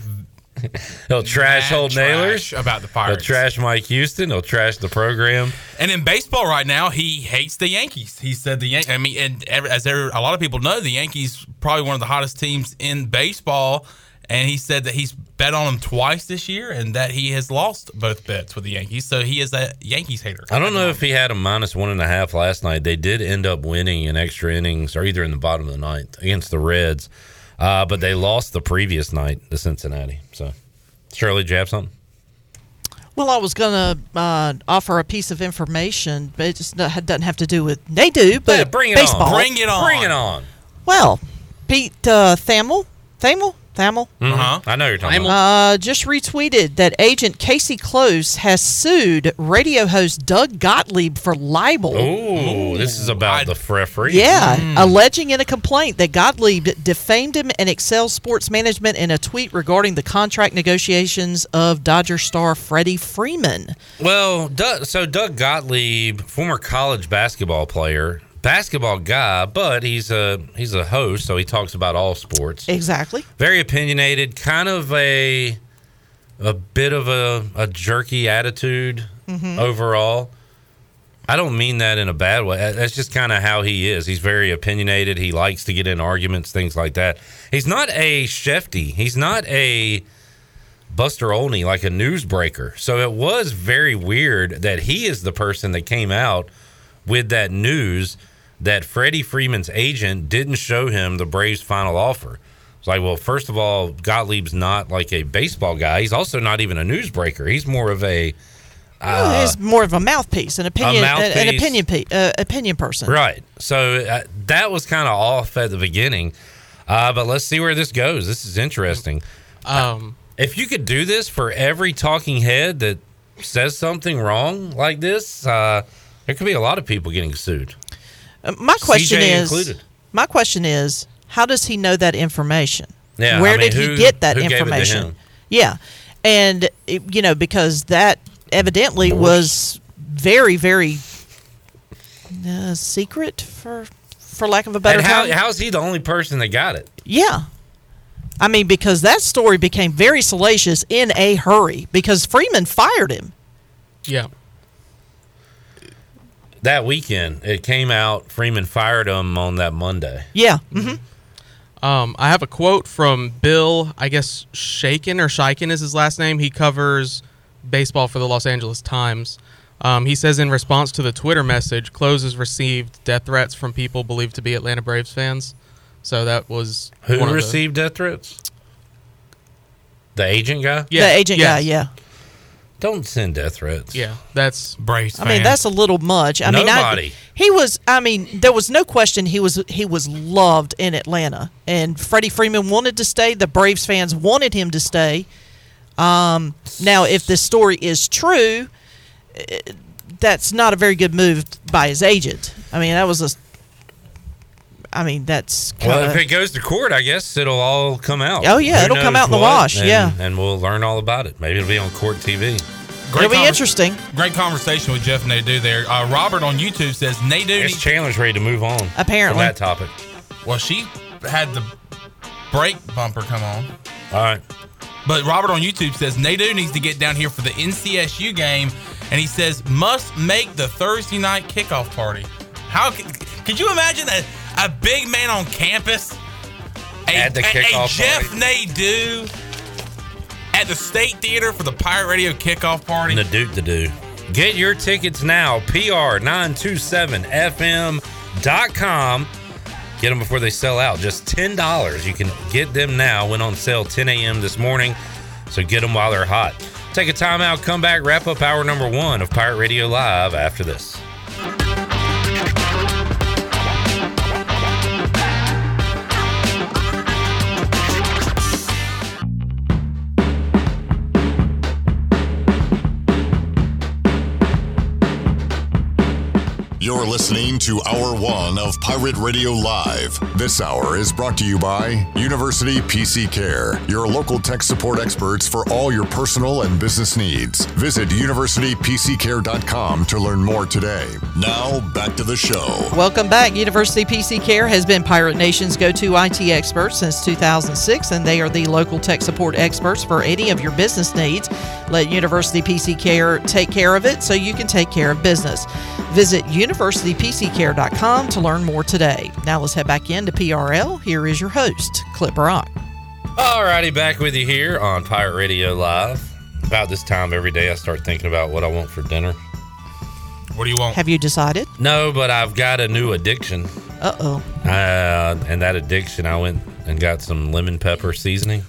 (laughs) he'll trash mad trash Ahlers about the He'll trash Mike Houston. He'll trash the program. And in baseball right now, he hates the Yankees. He said the Yankees. I mean, and as there, a lot of people know, the Yankees probably one of the hottest teams in baseball. And he said that he's bet on them twice this year, and that he has lost both bets with the Yankees. So he is a Yankees hater. I don't know if he had a minus one and a half last night. They did end up winning in extra innings, or either in the bottom of the ninth against the Reds, uh, but they lost the previous night to Cincinnati. So, Shirley, did you have something? Well, I was going to uh, offer a piece of information, but it just doesn't have to do with they do, but Yeah, bring it baseball. on. Bring it on. Bring it on. Well, Pete uh, Thamel, Thamel, Thamel, Uh-huh. I know you're talking about. uh, just retweeted that agent Casey Close has sued radio host Doug Gottlieb for libel. Oh, this is about the referee. Yeah, alleging in a complaint that Gottlieb defamed him and Excel Sports Management in a tweet regarding the contract negotiations of Dodger star Freddie Freeman. Well, Doug, so Doug Gottlieb, former college basketball player, basketball guy, but he's a he's a host, so he talks about all sports. Exactly. Very opinionated, kind of a a bit of a, a jerky attitude Mhm. overall. I don't mean that in a bad way. That's just kind of how he is. He's very opinionated. He likes to get in arguments, things like that. He's not a Shefty. He's not a Buster Olney, like a newsbreaker. So it was very weird that he is the person that came out with that news that Freddie Freeman's agent didn't show him the Braves' final offer. It's like, well, first of all, Gottlieb's not like a baseball guy. He's also not even a newsbreaker. He's more of a Well, uh, he's more of a mouthpiece, an opinion, an mouthpiece. opinion, pe- uh, opinion person. Right. So uh, that was kind of off at the beginning. Uh, but let's see where this goes. This is interesting. Um, if you could do this for every talking head that says something wrong like this, uh, there could be a lot of people getting sued. Uh, my question CJ is, included. my question is, how does he know that information? Yeah, Where I mean, did who- he get that who gave it to information? him? Yeah, and it- you know because that evidently was very, very uh, secret for for lack of a better and how, how is he the only person that got it? Yeah. I mean, because that story became very salacious in a hurry because Freeman fired him. Yeah. That weekend, it came out. Freeman fired him on that Monday. Yeah. hmm Um, I have a quote from Bill, I guess Shaken or Shiken is his last name. He covers baseball for the Los Angeles Times. Um, he says in response to the Twitter message, Close has received death threats from people believed to be Atlanta Braves fans. So that was Who one of the- received death threats? The agent guy? Yeah, The agent yes. guy, yeah. Don't send death threats. Yeah, that's Braves. I mean, that's a little much. I mean, Nobody. I, he was. I mean, there was no question he was. He was loved in Atlanta, and Freddie Freeman wanted to stay. The Braves fans wanted him to stay. Um, now, if this story is true, eh, that's not a very good move by his agent. I mean, that was a. I mean, that's kind Well, if it goes to court, I guess it'll all come out. Oh, yeah, Who it'll come out in the wash, and- yeah. and we'll learn all about it. Maybe it'll be on court TV. It'll be conver- interesting. Great conversation with Jeff Nadeau there. Uh, Robert on YouTube says Nadeau Guess needs Chandler's ready to move on. Apparently. from that topic. Well, she had the brake bumper come on. All right. But Robert on YouTube says Nadeau needs to get down here for the NCSU game, and he says must make the Thursday night kickoff party. How c- could you imagine a, a big man on campus a, At the a- a Jeff party. Nadeau at the State Theater for the Pirate Radio kickoff party? The Duke the Do. Get your tickets now. PR927FM.com. Get them before they sell out. Just $10. You can get them now. Went on sale 10 a.m. this morning. So get them while they're hot. Take a time out, come back, wrap up hour number one of Pirate Radio Live after this. You're listening to Hour One of Pirate Radio Live. This hour is brought to you by University PC Care, your local tech support experts for all your personal and business needs. Visit universitypccare.com to learn more today. Now, back to the show. Welcome back. University PC Care has been Pirate Nation's go to IT expert since 2006, and they are the local tech support experts for any of your business needs. Let University PC Care take care of it so you can take care of business. Visit universitypccare.com to learn more today. Now let's head back into PRL. Here is your host, Clip Rock. Alrighty, back with you here on Pirate Radio Live. About this time every day, I start thinking about what I want for dinner. What do you want? Have you decided? No, but I've got a new addiction. Uh oh. Uh, and that addiction, I went and got some lemon pepper seasoning.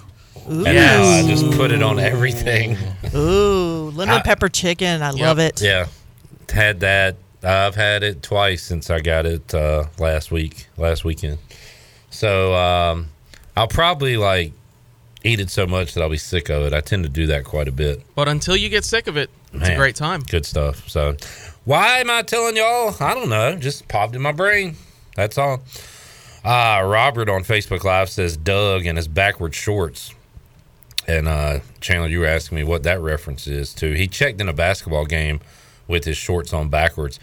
Ooh. And now I just put it on everything. Ooh, lemon I- pepper chicken. I love it. Yeah, had that. I've had it twice since I got it uh, last week, last weekend. So um, I'll probably like eat it so much that I'll be sick of it. I tend to do that quite a bit. But until you get sick of it, it's a great time. Good stuff. So, why am I telling y'all? I don't know. Just popped in my brain. That's all. Uh, Robert on Facebook Live says Doug and his backward shorts. And uh, Chandler, you were asking me what that reference is to. He checked in a basketball game with his shorts on backwards.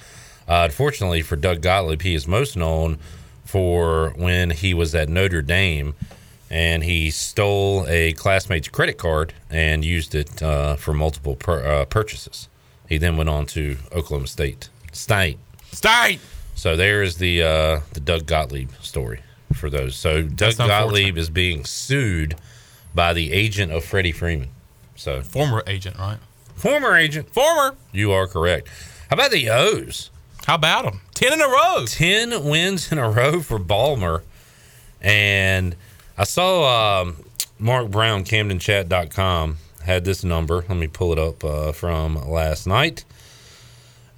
Uh, unfortunately for Doug Gottlieb, he is most known for when he was at Notre Dame and he stole a classmate's credit card and used it uh, for multiple pur- uh, purchases. He then went on to Oklahoma State. State. State. So there is the uh, the Doug Gottlieb story for those. So Doug Gottlieb is being sued by the agent of Freddie Freeman. So Former agent, right? Former agent. Former. You are correct. How about the O's? How about them? Ten in a row. 10 wins in a row for Balmer. And I saw um, Mark Brown, CamdenChat.com, had this number. Let me pull it up uh, from last night.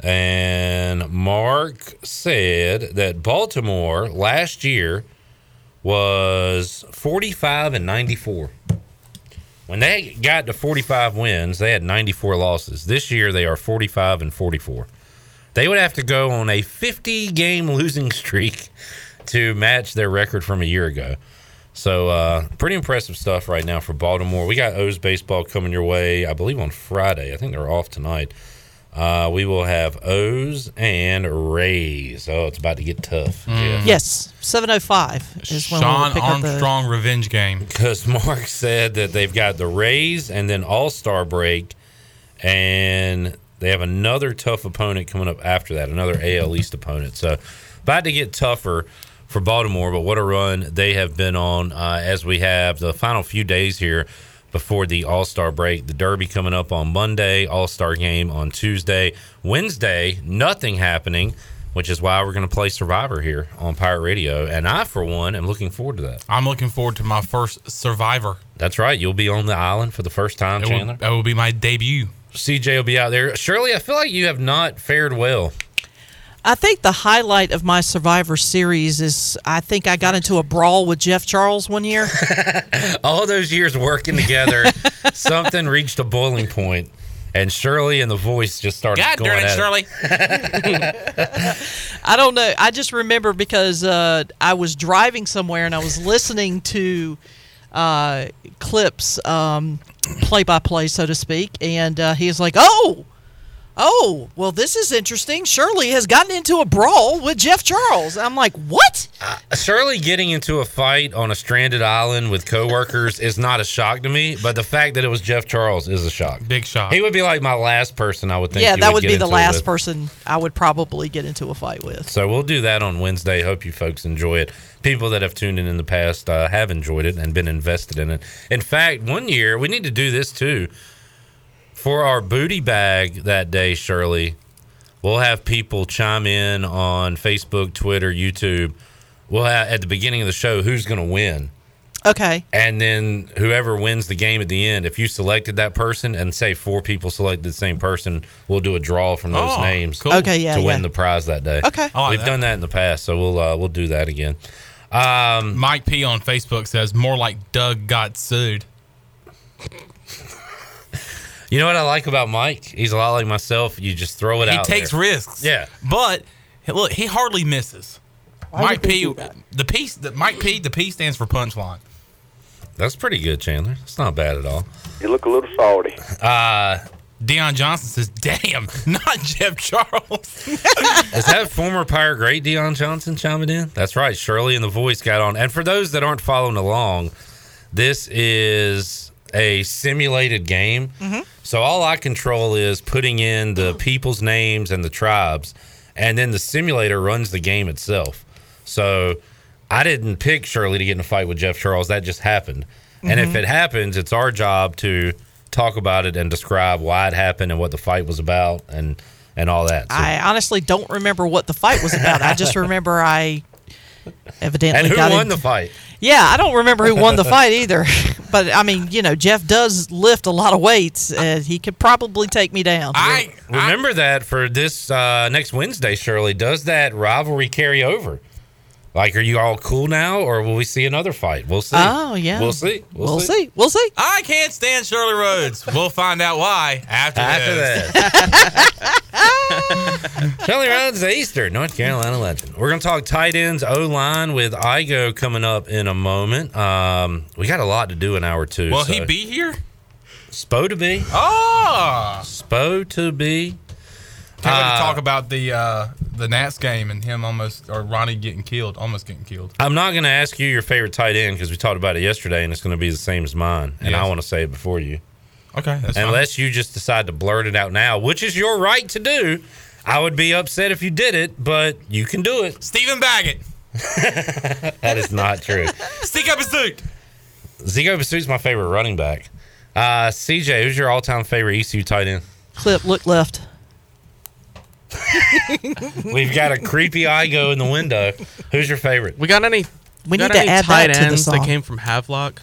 And Mark said that Baltimore last year was 45 and 94. When they got to 45 wins, they had 94 losses. This year, they are 45 and 44. They would have to go on a 50 game losing streak (laughs) to match their record from a year ago. So, uh, pretty impressive stuff right now for Baltimore. We got O's baseball coming your way, I believe, on Friday. I think they're off tonight. Uh, we will have O's and Rays. Oh, it's about to get tough. Mm. Yes, 705 is when Sean we'll pick up the. Armstrong revenge game. Because Mark said that they've got the Rays and then All Star break, and they have another tough opponent coming up after that, another AL East opponent. So about to get tougher for Baltimore, but what a run they have been on uh, as we have the final few days here before the All Star break. The Derby coming up on Monday, All Star game on Tuesday. Wednesday, nothing happening, which is why we're going to play Survivor here on Pirate Radio. And I, for one, am looking forward to that. I'm looking forward to my first Survivor. That's right. You'll be on the island for the first time, It will, Chandler. that will be my debut. CJ will be out there. Shirley, I feel like you have not fared well. I think the highlight of my Survivor series is I think I got into a brawl with Jeff Charles one year. (laughs) All those years working together, (laughs) something reached a boiling point, and Shirley and the voice just started God going darn it, at Shirley. (laughs) I don't know. I just remember because uh, I was driving somewhere and I was listening to uh, clips, play by play, so to speak, and uh, he was like, "Oh." Oh, well, this is interesting. Shirley has gotten into a brawl with Jeff Charles. I'm like, what? Shirley getting into a fight on a stranded island with coworkers is not a shock to me, but the fact that it was Jeff Charles is a shock. Big shock. He would be like my last person I would think. yeah, that would get be the last person I would probably get into a fight with. So we'll do that on Wednesday. Hope you folks enjoy it. People that have tuned in in the past uh, have enjoyed it and been invested in it. In fact, one year we need to do this too. For our booty bag that day, Shirley, we'll have people chime in on Facebook, Twitter, YouTube. We'll have at the beginning of the show who's going to win. Okay. And then whoever wins the game at the end, if you selected that person and say four people selected the same person, we'll do a draw from those Oh, names cool. Okay, yeah, to win the prize that day. Okay. Like We've that. done that in the past, so we'll uh, we'll do that again. Um, Mike P on Facebook says more like Doug got sued. You know what I like about Mike? He's a lot like myself. You just throw it He out. He takes there. risks. Yeah. But look, he hardly misses. Mike would P. that? The P. The Mike P. The P stands for punchline. That's pretty good, Chandler. It's not bad at all. You look a little salty. Uh, Deion Johnson says, "Damn, (laughs) not Jeff Charles." (laughs) Is that former Pirate great Dion Johnson chiming in? That's right. Shirley and the voice got on. And for those that aren't following along, this is a simulated game. Mm-hmm. So all I control is putting in the oh. people's names and the tribes, and then the simulator runs the game itself. So I didn't pick Shirley to get in a fight with Jeff Charles. That just happened. And if mm-hmm. it happens, it's our job to talk about it and describe why it happened and what the fight was about and and all that. So- I honestly don't remember what the fight was about. I just (laughs) remember I evidently and who got won in- the fight? Yeah, I don't remember who won the fight (laughs) either. (laughs) But I mean, you know, Jeff does lift a lot of weights, and he could probably take me down. I Remember that for this uh, next Wednesday, Shirley. Does that rivalry carry over? Like, are you all cool now, or will we see another fight? We'll see. Oh, yeah. we'll see. We'll, see. We'll see. I can't stand Shirley Rhodes. We'll find out why after, After this. that, (laughs) Shirley Rhodes, the Easter North Carolina legend. We're gonna talk tight ends, O line with Igo coming up in a moment. Um, we got a lot to do in hour two. Will so- he be here? Spo to be? Oh, Spo to be? Can't wait Uh, to talk about the uh, the Nats game and him almost or Ronnie getting killed, almost getting killed. I'm not going to ask you your favorite tight end because we talked about it yesterday, and it's going to be the same as mine. And Yes. I want to say it before you. Okay, that's fine. Unless you just decide to blurt it out now, which is your right to do. I would be upset if you did it, but you can do it. Stephen Baggett, (laughs) That is not true. stick up his suit. Zico Basu's my favorite running back. Uh, CJ, who's your all-time favorite ECU tight end? Clip, look left. (laughs) We've got a creepy eye go in the window. Who's your favorite? We got any? We got need to any add tight that to the ends that song. came from Havelock.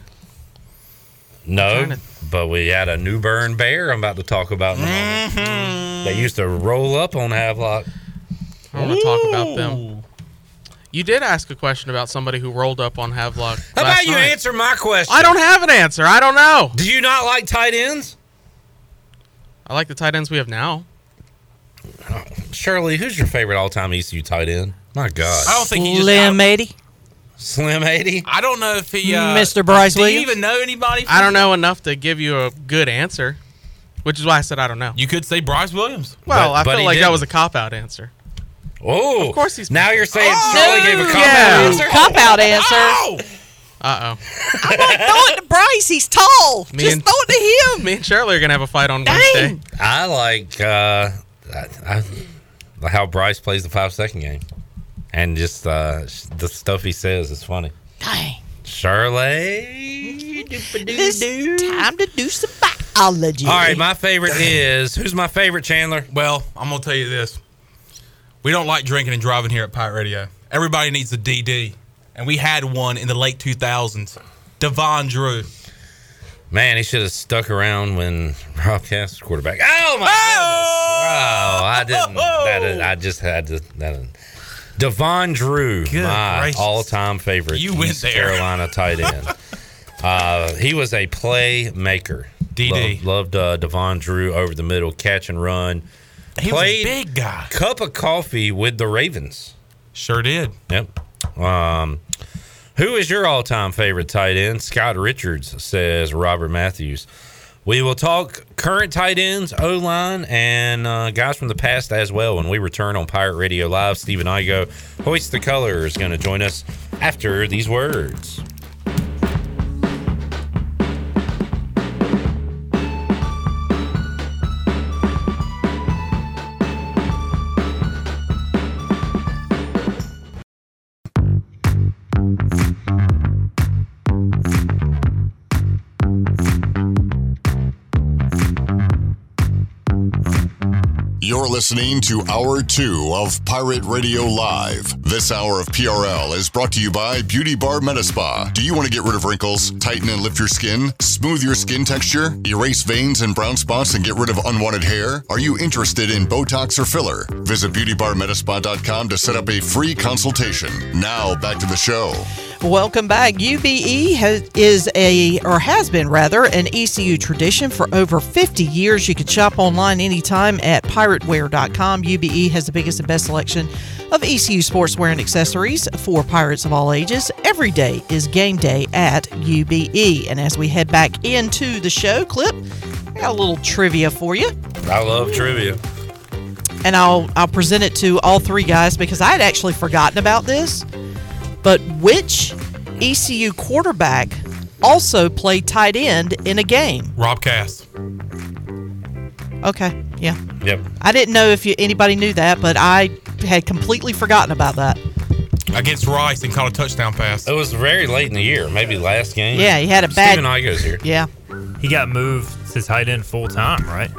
No, trying but we had a New Bern Bear I'm about to talk about in a moment. Mm-hmm. They used to roll up on Havelock. I want to talk about them. You did ask a question about somebody who rolled up on Havelock. How last about you night. answer my question? I don't have an answer. I don't know. Do you not like tight ends? I like the tight ends we have now. Shirley, who's your favorite all-time ECU tight end? My God, I don't think he just. Slim 80. Slim eighty. I don't know if he. Uh, Mr. Bryce Do you Williams? even know anybody? I don't know enough to give you a good answer. Which is why I said I don't know. You could say Bryce Williams. Well, But- I but feel he like that didn't. was a cop out answer. Oh, Of course he's- Now you're saying Oh, Charlie gave a cop yeah. out answer. Cop out answer. Oh! Uh oh. (laughs) I'm like, throw it to Bryce. He's tall. Me Just and- throw it to him. (laughs) Me and Shirley are gonna have a fight on Dang. Wednesday. I like uh, I, I, how Bryce plays the five second game, and just uh, the stuff he says is funny. Dang. Shirley. It's time to do some biology. All right, my favorite is who's my favorite Chandler? Well, I'm gonna tell you this: we don't like drinking and driving here at Pirate Radio. Everybody needs a DD, and we had one in the late 2000s. Devon Drew. Man, he should have stuck around when Rob Kass was quarterback. Oh my goodness! Wow, I didn't. I just had to. That. Devon Drew, Good my gracious. all-time favorite You went East there. Carolina tight end. (laughs) uh, he was a playmaker. DD. Loved, loved uh, Devon Drew over the middle, catch and run. He was a big guy. cup of coffee with the Ravens. Sure did. Yep. Um, who is your all-time favorite tight end? Scott Richards says Robert Matthews. We will talk current tight ends, O line, and uh, guys from the past as well when we return on Pirate Radio Live. Stephen Igo, Hoist the Color, is going to join us after these words. You're listening to Hour 2 of Pirate Radio Live. This hour of PRL is brought to you by Beauty Bar Metaspa. Do you want to get rid of wrinkles, tighten and lift your skin, smooth your skin texture, erase veins and brown spots, and get rid of unwanted hair? Are you interested in Botox or filler? Visit beautybarmetaspa.com to set up a free consultation. Now, back to the show. Welcome back. UBE has, is a, or has been rather, an ECU tradition for over 50 years. You can shop online anytime at pirateware.com. UBE has the biggest and best selection of ECU sportswear and accessories for pirates of all ages. Every day is game day at UBE. And as we head back into the show clip, I got a little trivia for you. I love trivia. and I'll I'll present it to all three guys because I had actually forgotten about this. But which ECU quarterback also played tight end in a game? Rob Kass. Okay, yeah. Yep. I didn't know if you, anybody knew that, but I had completely forgotten about that. Against Rice and caught a touchdown pass. It was very late in the year, maybe last game. Yeah, he had a bad- Stephen Igo's here. Yeah. He got moved to tight end full time, right?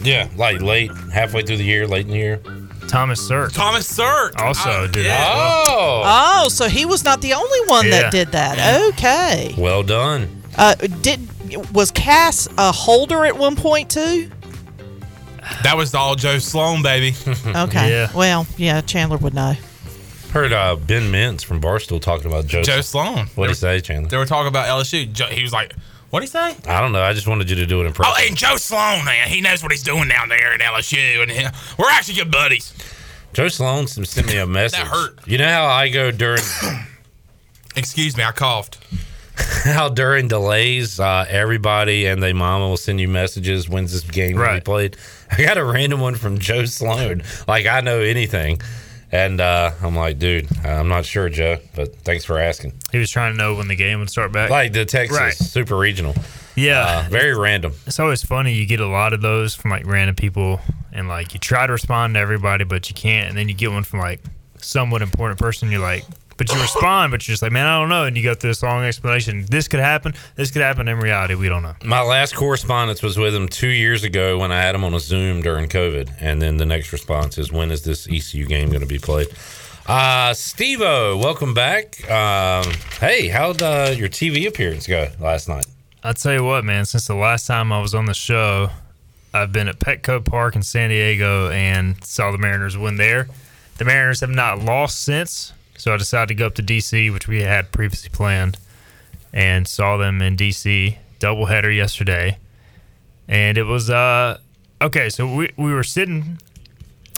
Yeah, like late, halfway through the year, late in the year. Thomas Sirk. Thomas Sirk. Also did yeah. that. Oh, Oh, so he was not the only one Yeah. that did that. Okay. well done. Uh, did was Kass a holder at one point too? That was all Joe Sloan, baby. (laughs) Okay. Yeah. Well, yeah, Chandler would know. Heard uh, Ben Mintz from Barstool talking about Joe. Joe Sloan. What'd he say, Chandler? They were talking about LSU. Jo- He was like, "What'd he say?" I don't know. I just wanted you to do an impression. Oh, and Joe Sloan, man, he knows what he's doing down there at LSU, and he- we're actually good buddies. Joe Sloan sent me a (laughs) message. that hurt. You know how I go during (coughs) Excuse me, I coughed. (laughs) how during delays, uh, everybody and their mama will send you messages. When's this game gonna be played? I got a random one from Joe Sloan. Like I know anything, and uh, I'm like, dude, I'm not sure, Joe, but thanks for asking. He was trying to know when the game would start back. Like the Texas Right. Super Regional, yeah. uh, very random. it's always funny. You get a lot of those from like random people, and like you try to respond to everybody, but you can't. And then you get one from like somewhat important person. You're like, but you respond, but you're just like, man, I don't know. And you go through this long explanation. This could happen. This could happen. In reality, we don't know. My last correspondence was with him two years ago when I had him on a Zoom during COVID, and then the next response is, when is this ECU game going to be played? Uh, Steve-O, welcome back. Um, hey, how'd uh, your TV appearance go last night? I'll tell you what, man. Since the last time I was on the show, I've been at Petco Park in San Diego and saw the Mariners win there. The Mariners have not lost since, so I decided to go up to DC, which we had previously planned, and saw them in DC doubleheader yesterday. And it was uh okay. So we we were sitting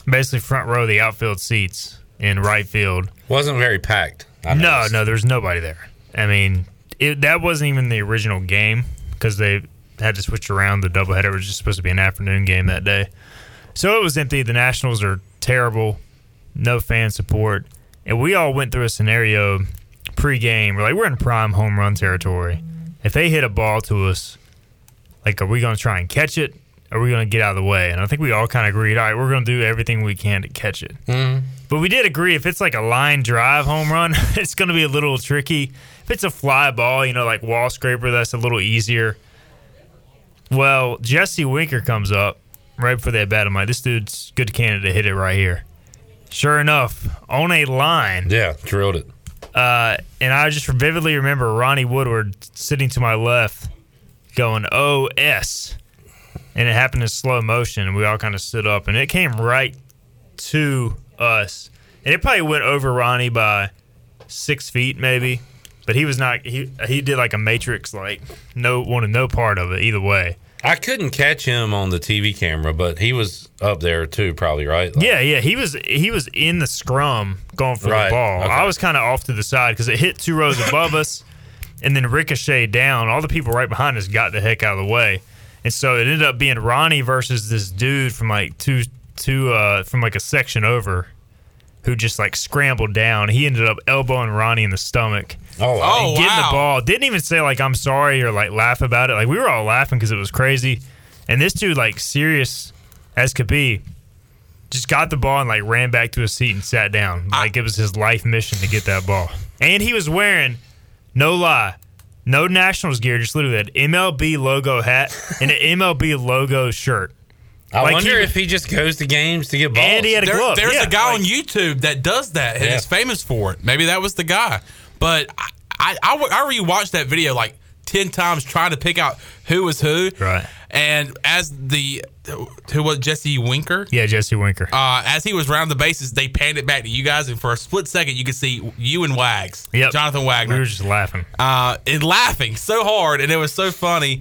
basically front row of the outfield seats in right field. Wasn't very packed. I No, noticed. no, there's nobody there. I mean, it, that wasn't even the original game because they had to switch around. The doubleheader It was just supposed to be an afternoon game that day, so it was empty. The Nationals are terrible, no fan support, and we all went through a scenario pre-game. We're like, we're in prime home run territory. If they hit a ball to us, like, are we going to try and catch it? Are we going to get out of the way? And I think we all kind of agreed, all right, we're going to do everything we can to catch it. Mm. But we did agree if it's like a line drive home run, (laughs) it's going to be a little tricky. If it's a fly ball, you know, like wall scraper, that's a little easier. Well, Jesse Winker comes up right before that bat. I'm like, this dude's good candidate to hit it right here. Sure enough, on a line. Yeah, drilled it. Uh, and I just vividly remember Ronnie Woodward sitting to my left going, OS. And it happened in slow motion, and we all kind of stood up, and it came right to us. And it probably went over Ronnie by six feet, maybe. But he was not, he, he did like a matrix, like, no, wanted no part of it either way. I couldn't catch him on the TV camera, but he was up there too, probably right. Like- Yeah, yeah, he was he was in the scrum going for Right, the ball. okay. I was kind of off to the side because it hit two rows above us, (laughs) and then ricocheted down. All the people right behind us got the heck out of the way, and so it ended up being Ronnie versus this dude from like two two uh from like a section over, who just like scrambled down. He ended up elbowing Ronnie in the stomach. Oh, wow. and getting wow. the ball. Didn't even say like I'm sorry or like laugh about it. Like we were all laughing because it was crazy, and this dude like serious as could be just got the ball and like ran back to his seat and sat down. Like it was his life mission to get that ball. And he was wearing, no lie, no Nationals gear, just literally an MLB logo hat (laughs) and an MLB logo shirt. I Like, wonder he- if he just goes to games to get balls. And he had a There- glove. there's yeah, a guy like- on YouTube that does that and Yeah. is famous for it. Maybe that was the guy. But I, I, I, I rewatched that video like 10 times trying to pick out who was who. Right. And as the, who was Jesse Winker? Yeah, Jesse Winker. Uh, as he was round the bases, they panned it back to you guys, and for a split second, you could see you and Wags, Yep. Jonathan Wagner, We were just laughing. uh, and laughing so hard, and it was so funny.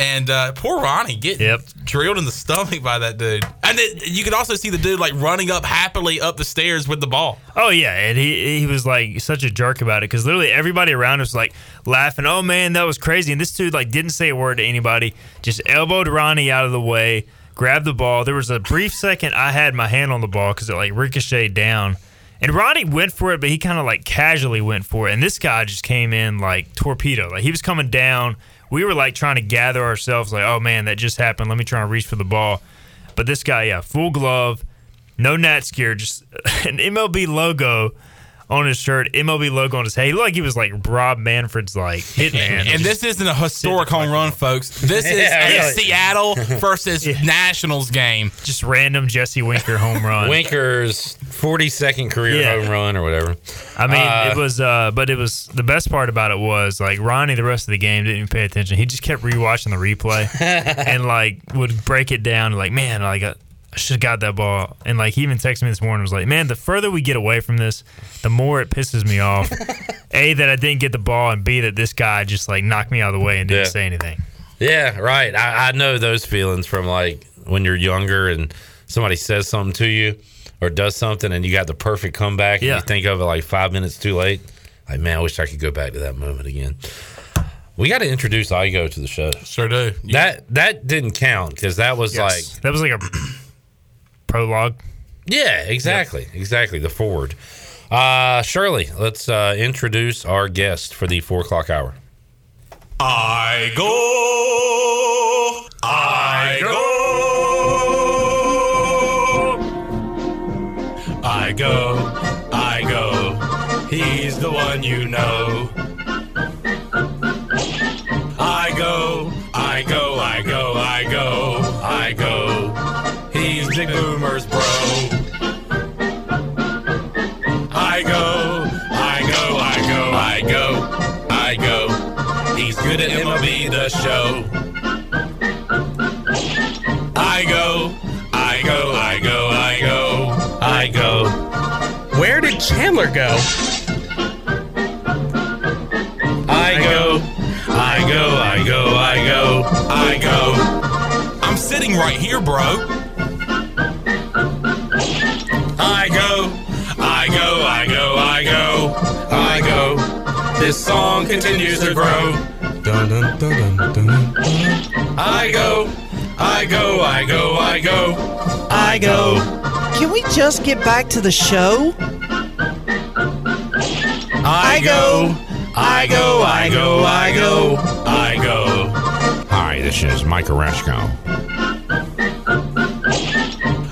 And uh, poor Ronnie getting Yep. drilled in the stomach by that dude. And then you could also see the dude like running up happily up the stairs with the ball. Oh yeah, and he he was like such a jerk about it because literally everybody around us was like laughing. Oh man, that was crazy. And this dude like didn't say a word to anybody. Just elbowed Ronnie out of the way, grabbed the ball. There was a brief second I had my hand on the ball because it like ricocheted down, and Ronnie went for it, but he kind of like casually went for it. And this guy just came in like torpedo. Like he was coming down. We were like trying to gather ourselves. Like oh man, that just happened. Let me try and reach for the ball. But this guy, yeah, full glove, no Nats gear, just (laughs) an MLB logo on his shirt, MLB logo on his head. He looked like he was like Rob Manfred's like hitman. And this isn't a historic home run, folks. This (laughs) is Yeah, a really. Seattle versus (laughs) Nationals game. just random Jesse Winker home run. Winker's 42nd career Yeah. home run or whatever. I mean, Uh, it was, uh, but it was the best part about it was like Ronnie. The rest of the game didn't even pay attention. He just kept rewatching the replay (laughs) and like would break it down. Like, man, like I, I should have got that ball. And like he even texted me this morning. Was like, man, the further we get away from this, the more it pisses me off. (laughs) a that I didn't get the ball, and b that this guy just like knocked me out of the way and didn't Yeah. say anything. Yeah, right. I, I know those feelings from like when you're younger and somebody says something to you or does something and you got the perfect comeback Yeah. and you think of it like five minutes too late. Like, man, I wish I could go back to that moment again. We got to introduce Igo to the show. Sure do. That that didn't count because that was Yes. that was like a prologue. yeah, exactly, exactly the forward. Uh, Shirley, let's uh, introduce our guest for the four o'clock hour. I go. I go. I go. I go. He's the one you know. Show. I go, I go, I go, I go, I go. Where did Chandler go? I go, I go, I go, I go, I go. I'm sitting right here, bro. I go, I go, I go, I go, I go. This song continues to grow. Dun, dun, dun, dun, dun. I go, I go, I go, I go, I go. Can we just get back to the show? I go, I go, I go, I go, I go. Hi, this is Mike Oresko.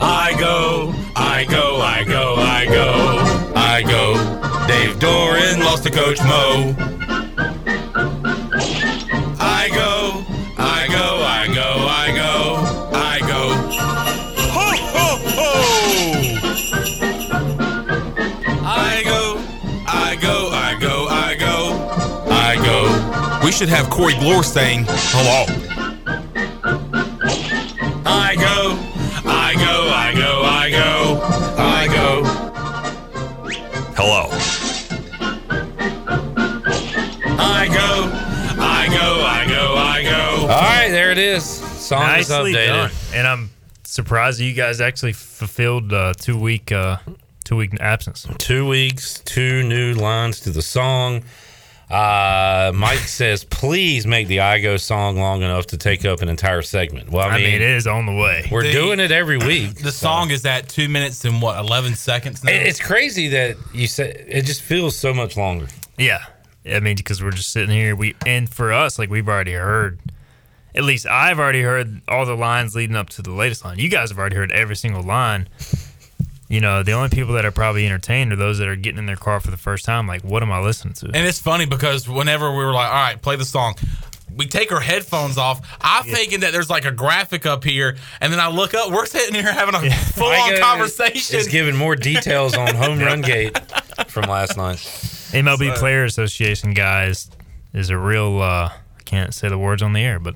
I go, I go, I go, I go, I go. Dave Doeren lost to Coach Mo. Should have Corey Glore saying hello. I go, I go, I go, I go, I go. Hello. I go, I go, I go, I go. All right, there it is. Song Nicely is updated. done. And I'm surprised you guys actually fulfilled uh, two week uh, two week absence. Two weeks, two new lines to the song. Uh, Mike says, please make the I Go song long enough to take up an entire segment. Well, I I mean, mean, it is on the way. we're The- doing it every week. The song is at two minutes and what, 11 seconds now? It- It's crazy that you say it just feels so much longer. Yeah, I mean, because we're just sitting here. We and for us, like we've already heard. At least I've already heard all the lines leading up to the latest line. You guys have already heard every single line. You know, the only people that are probably entertained are those that are getting in their car for the first time. Like, what am I listening to? And it's funny because whenever we were like, all right, play the song, we take our headphones off. I'm thinking that there's like a graphic up here, and then I look up, we're sitting here having a (laughs) full on conversation. Is giving more details on home run gate from last night. MLB So- Player Association guys is a real. uh I can't say the words on the air, but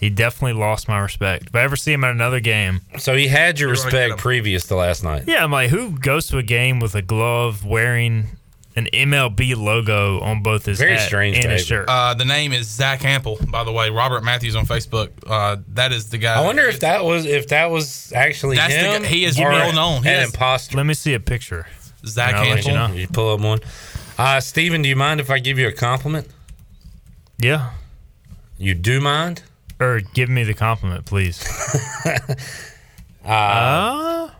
he definitely lost my respect. If I ever see him at another game, So he had your respect previous to last night. yeah, I'm like, who goes to a game with a glove wearing an MLB logo on both his Very hat strange and his behavior. shirt? Uh, the name is Zach Ample, by the way. Robert Matthews on Facebook. Uh, that is the guy. I wonder if that was if that was actually That's the him. guy- he is or well known. He An is- imposter. Let me see a picture. Zach I'll let Ample. you know. You pull up one. Uh, Steven, do you mind if I give you a compliment? Yeah. You do mind? Or give me the compliment, please. (laughs) Uh,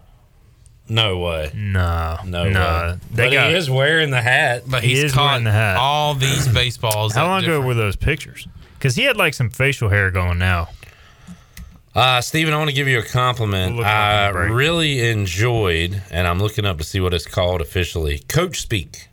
no way. No. No, no. way. But got- he is wearing the hat. But He is wearing the hat. all these (clears throat) baseballs. How at long ago were those pictures? Because he had like some facial hair going now. Uh, Steven, I want to give you a compliment. We'll I up the break. really enjoyed, and I'm looking up to see what it's called officially. Coach Speak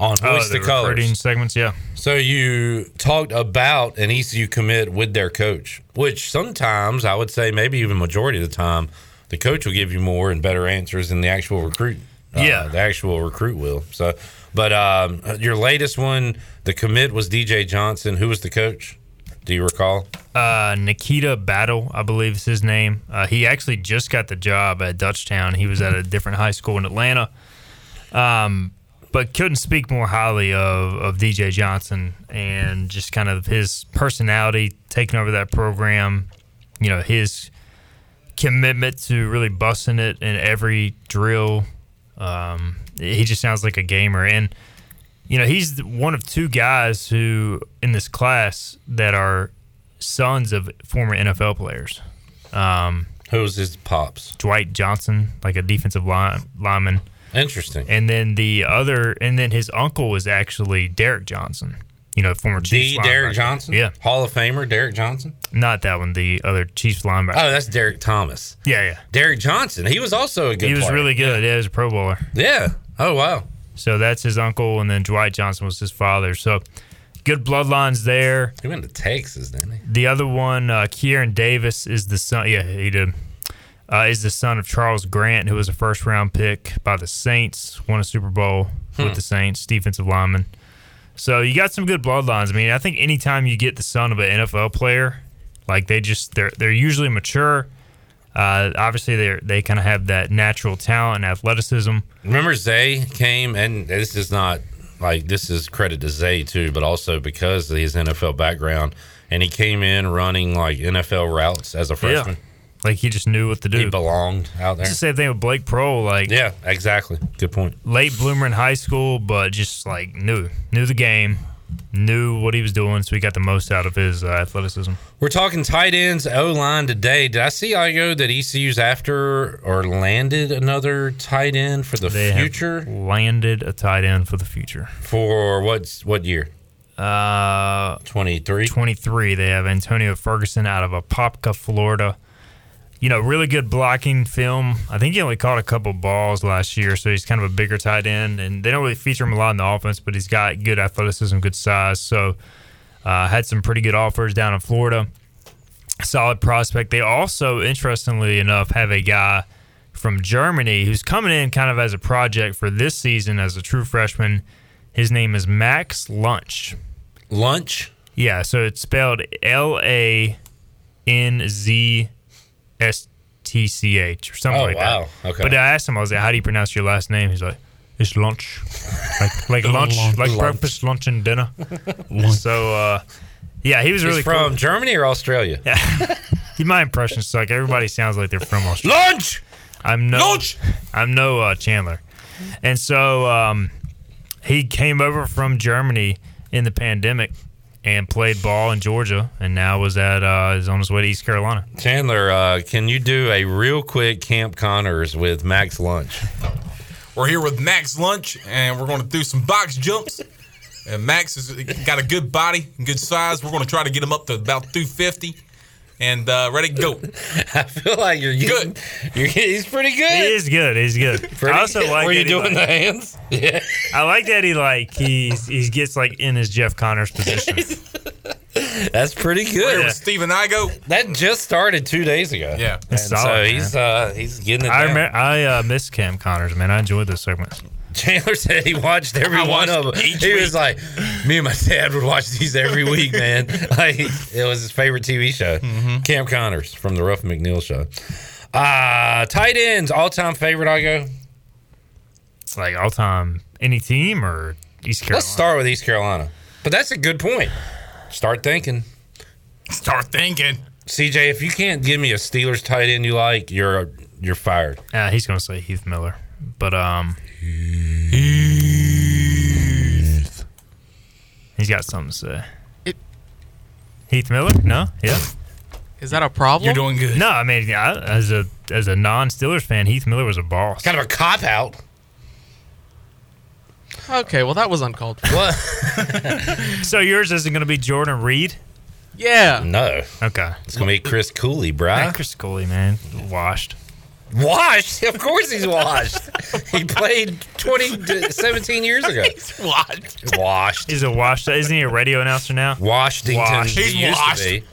on Oh, Voice the to Colors. recruiting segments, yeah. So you talked about an ECU commit with their coach, which sometimes I would say maybe even majority of the time, the coach will give you more and better answers than the actual recruit. uh, Yeah. the actual recruit will. So, but um, your latest one, the commit was DJ Johnson. Who was the coach? Do you recall? Uh, Nikita Battle, I believe is his name. Uh, he actually just got the job at Dutchtown. He was at a different high school in Atlanta. Um, but couldn't speak more highly of, of DJ Johnson and just kind of his personality taking over that program. You know, his commitment to really busting it in every drill. Um, he just sounds like a gamer. And, you know, he's one of two guys who in this class that are sons of former NFL players. Um, Who's his pops? Dwight Johnson, like a defensive line, lineman. Interesting. And then the other, and then his uncle was actually Derrick Johnson. You know, former Chiefs The Derrick. Johnson? Yeah, Hall of Famer Derrick Johnson? not that one. The other Chiefs linebacker. Oh, that's Derrick Thomas. yeah, yeah. Derrick Johnson. He was also a good he was player. really good. Yeah, he was a Pro Bowler. Yeah. Oh, wow. So that's his uncle, and then Dwight Johnson was his father. So good bloodlines there. He went to Texas, didn't he? The other one, uh, Kieran Davis, is the son. Yeah, he did. Uh, is the son of Charles Grant, who was a first round pick by the Saints, won a Super Bowl Hmm. with the Saints, defensive lineman. So you got some good bloodlines. I mean, I think anytime you get the son of an NFL player, like they just they're they're usually mature. Uh, obviously, they they kind of have that natural talent and athleticism. Remember Zay came, and this is not like this is credit to Zay too, but also because of his NFL background, and he came in running like NFL routes as a freshman. Like he just knew what to do. He belonged out there. It's the same thing with Blake Proehl. Like Yeah, exactly. Good point. late bloomer in high school, but just like knew knew the game. knew what he was doing, so he got the most out of his uh, athleticism. We're talking tight ends, O line today. Did I see Igoe that ECU's after or landed another tight end for the They future? landed a tight end for the future. For what's what year? Uh, 23. 23. They have Antonio Ferguson out of Apopka, Florida. You know, really good blocking film. I think he only caught a couple balls last year, so he's kind of a bigger tight end. And they don't really feature him a lot in the offense, but he's got good athleticism, good size. So, uh, had some pretty good offers down in Florida. Solid prospect. They also, interestingly enough, have a guy from Germany who's coming in kind of as a project for this season as a true freshman. His name is Max Lunch. Lunch? Yeah, so it's spelled L A N Z S T C H or something Oh, like wow. that. Okay. But I asked him, I was like, how do you pronounce your last name? He's like, it's lunch. like (laughs) like lunch, Lunch. like Lunch. breakfast, lunch, and dinner. so, uh, yeah, he was He's really from cool. Germany or Australia? (laughs) Yeah. My impressions suck. Everybody sounds like they're from Australia. Lunch. I'm no. Lunch! I'm no uh, Chandler, and so um, he came over from Germany in the pandemic and played ball in Georgia, and now was at uh, is on his way to East Carolina. Chandler, uh, can you do a real quick Camp Connors with Max Lunch? We're here with Max Lunch, and we're going to do some box jumps. And Max has got a good body and good size. We're going to try to get him up to about 250 and uh, ready to go. (laughs) I feel like you're good. You're, he's pretty good. He is good. He's good. Pretty I also good. like Were you doing like- the hands? (laughs) Yeah. I like that he like he's he gets like in his Jeff Connors position. (laughs) That's pretty We're here good. with Steven Igoe. That just started two days ago. Yeah. And It's so solid, he's man. uh, he's getting it I down. remember, I uh, miss Cam Connors, man. I enjoyed those segments. Chandler said he watched every one of them. He week. was like, me and my dad would watch these every week, man. (laughs) like it was his favorite TV show. Mm-hmm. Cam Connors from the Ruff McNeill show. Uh tight ends, all time favorite. I go. It's like all time, any team or East Carolina. Let's start with East Carolina. But that's a good point. Start thinking. Start thinking. CJ, if you can't give me a Steelers tight end you like, you're you're fired. Uh, he's gonna say Heath Miller, but um, he's got something to say. It- Heath Miller? No, yeah. Is that a problem? You're doing good. No, I mean, yeah, as a as a non Steelers fan, Heath Miller was a boss. Kind of a cop out. Okay, well that was uncalled for. What? (laughs) (laughs) So yours isn't gonna be Jordan Reed? Yeah. no. Okay. It's gonna be Chris Cooley, bro. bruh. Chris Cooley, man, washed. Washed? Of course he's washed. he played 20, to 17 years ago. What? Washed. He's a washed. Isn't he a radio announcer now? Washington Washed. he used washed. to be.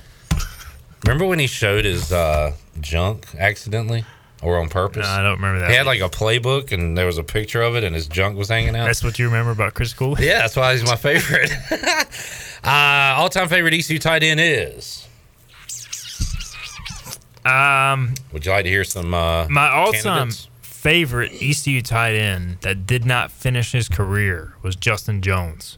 Remember when he showed his uh, junk accidentally or on purpose? No, I don't remember that. he had like a playbook and there was a picture of it and his junk was hanging out. That's what you remember about Chris Cooley? yeah, that's why he's my favorite. (laughs) uh, all time favorite ECU tight end is. Um, Would you like to hear some? Uh, My all-time candidates? favorite ECU tight end that did not finish his career was Justin Jones.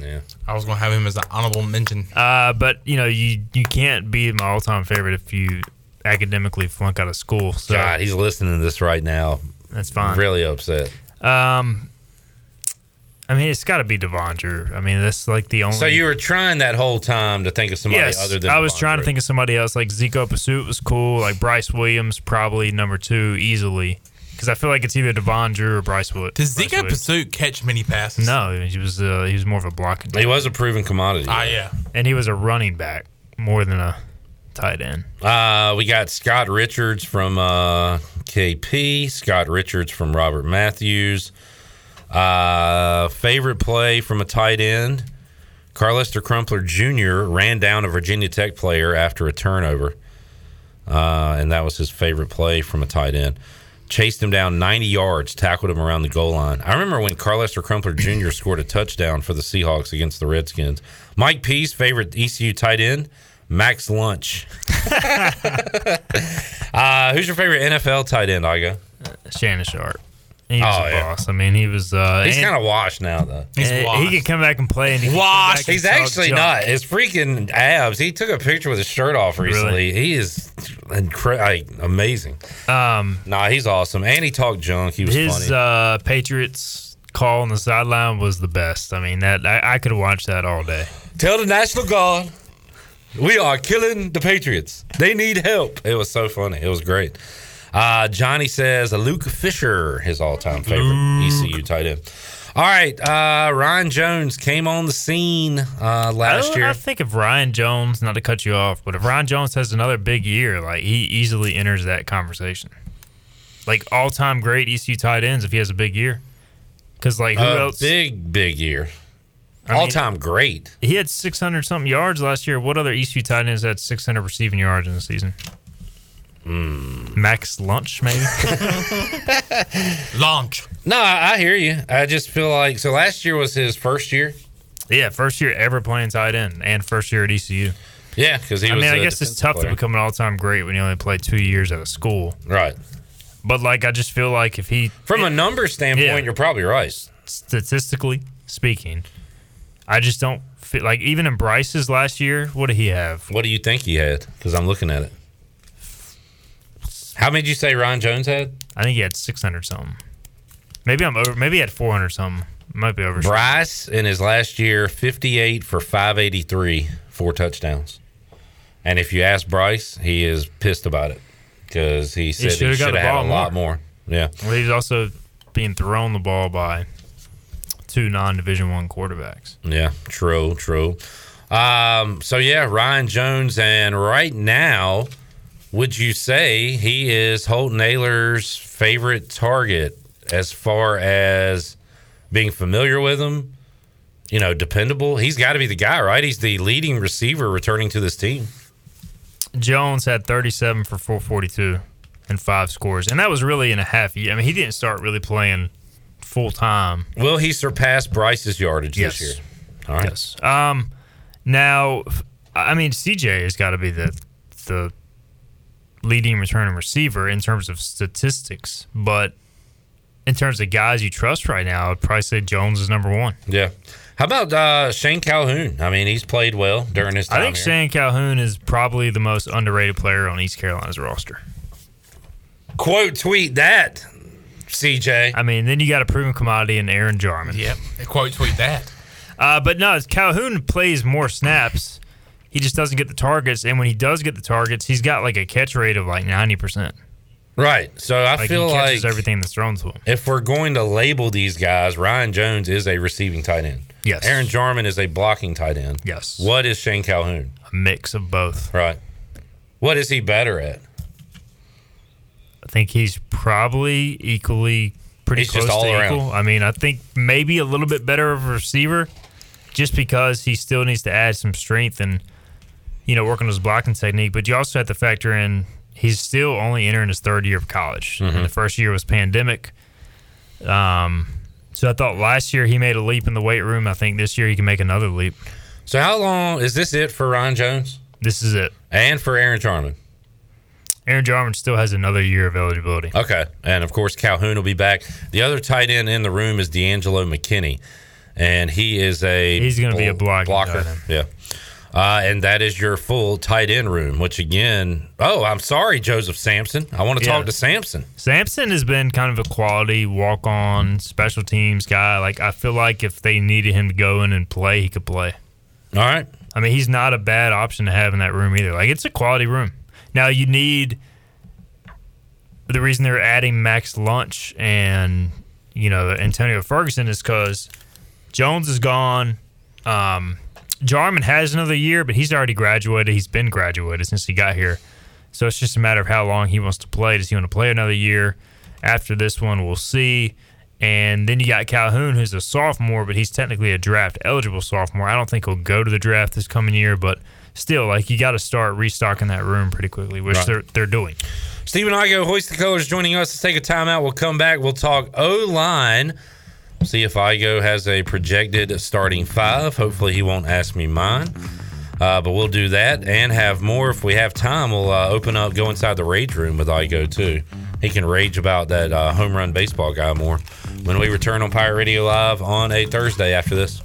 Yeah. I was going to have him as an honorable mention. Uh, but you know, you you can't be my all-time favorite if you academically flunk out of school. So God, he's listening to this right now. that's fine. Really upset. Um, I mean, it's got to be Devondre. I mean, that's like the only. So you were trying that whole time to think of somebody yes, other than I was Devondre. trying to think of somebody else. Like Zico Pursuit was cool. Like Bryce Williams, probably number two easily. Because I feel like it's either Devondre or Bryce Wood. Does Bryce Zico Williams. Pursuit catch many passes? No, he was uh, he was more of a blocking. He was a proven commodity. Ah, yeah. and he was a running back more than a tight end. Uh, we got Scott Richards from uh, KP, Scott Richards from Robert Matthews. Uh, favorite play from a tight end. Carlester Crumpler Jr. ran down a Virginia Tech player after a turnover. Uh, and that was his favorite play from a tight end. Chased him down 90 yards, tackled him around the goal line. I remember when Carlester Crumpler Jr. scored a touchdown for the Seahawks against the Redskins. Mike Pease, favorite ECU tight end, Max Lunch. (laughs) (laughs) uh, who's your favorite NFL tight end, Igoe? Shannon Sharpe. He was Oh, a yeah. boss. I mean, he was. Uh, He's kind of washed now, though. and He could come back and play. And he Washed. and He's actually junk. not. His freaking abs. He took a picture with his shirt off recently. He is incre- like, amazing. Um, Nah, he's awesome. And he talked junk. He was his funny. uh, Patriots call on the sideline was the best. I mean, that I, I could watch that all day. Tell the National Guard we are killing the Patriots. They need help. It was so funny. It was great. Uh, Johnny says Luke Fisher, his all-time favorite ECU tight end. All right, uh, Ryan Jones came on the scene uh, last I, year. I think if Ryan Jones, not to cut you off, but if Ryan Jones has another big year, like he easily enters that conversation. Like all-time great ECU tight ends if he has a big year. Because like who else? Big big year. I mean, All-time great. He had 600 something yards last year. What other ECU tight ends had 600 receiving yards in the season? Hmm. Max Lunch, maybe. (laughs) Launch. No, I, I hear you. I just feel like so. Last year was his first year. yeah, first year ever playing tight end, and first year at ECU. Yeah, because he I was. mean, I a guess it's tough player. to become an all-time great when you only play two years at a school. Right. But like, I just feel like if he, From a number standpoint, Yeah. you're probably right. statistically speaking, I just don't feel like even in Bryce's last year, what did he have? What do you think he had? Because I'm looking at it. How many did you say Ryan Jones had? I think he had 600 something. Maybe I'm over. Maybe he had 400 something. Might be over. Bryce in his last year, 58 for 583, four touchdowns. And if you ask Bryce, he is pissed about it because he said he should've got have had a lot more. Yeah. Well, he's also being thrown the ball by two non-division one quarterbacks. Yeah, true, true. Um, so yeah, Ryan Jones, and right now, would you say he is Holton Ahlers' favorite target as far as being familiar with him? You know, dependable. He's got to be the guy, right? He's the leading receiver returning to this team. Jones had 37 for 442 and five scores, and that was really in a half year. I mean, he didn't start really playing full time. Will he surpass Bryce's yardage Yes. this year? All right. Yes. Um, now, I mean, CJ has got to be the the leading returning receiver in terms of statistics, but in terms of guys you trust right now, I'd probably say Jones is number one. Yeah. How about uh, Shane Calhoun? I mean, he's played well during his time I think here. Shane Calhoun is probably the most underrated player on East Carolina's roster. Quote tweet that, CJ. I mean, then you got a proven commodity in Aaron Jarman. Yep. Quote tweet that. Uh, but no, Calhoun plays more snaps. He just doesn't get the targets, and when he does get the targets, he's got like a catch rate of like ninety percent. Right. So I Like, feel he catches like everything that's thrown to him. if we're going to label these guys, Ryan Jones is a receiving tight end. Yes. Aaron Jarman is a blocking tight end. Yes. What is Shane Calhoun? A mix of both. Right. What is he better at? I think he's probably equally pretty He's close just all to around. equal. I mean, I think maybe a little bit better of a receiver, just because he still needs to add some strength and you know work on his blocking technique. But you also have to factor in he's still only entering his third year of college, Mm-hmm. and the first year was pandemic. Um, so I thought last year he made a leap in the weight room. I think this year he can make another leap. So how long is this it for Ryan Jones This is it. and for Aaron Jarman? Aaron Jarman still has another year of eligibility. Okay. And of course, Calhoun will be back. The other tight end in the room is D'Angelo McKinney, and he is a He's gonna be a bl- blocking blocker. Yeah. Uh, and that is your full tight end room, which again, oh, I'm sorry, Joseph Sampson. I want to Yeah. talk to Sampson. Sampson has been kind of a quality walk on special teams guy. Like I feel like if they needed him to go in and play, he could play. All right. I mean, he's not a bad option to have in that room either. Like it's a quality room. Now you need the reason they're adding Max Lunch and you know Antonio Ferguson is because Jones is gone. Um, Jarman has another year, but he's already graduated. He's been graduated since he got here. So it's just a matter of how long he wants to play. Does he want to play another year? After this one, we'll see. And then you got Calhoun, who's a sophomore, but he's technically a draft eligible sophomore. I don't think he'll go to the draft this coming year, but still, like you got to start restocking that room pretty quickly, which Right. they're they're doing. Stephen Igoe, Hoist the Colors, joining us. Let's take a timeout. We'll come back. We'll talk O line. See if Igoe has a projected starting five. Hopefully, he won't ask me mine. Uh, but we'll do that and have more if we have time. We'll uh, open up, go inside the rage room with Igoe too. He can rage about that uh, home run baseball guy more when we return on Pirate Radio Live on a Thursday after this.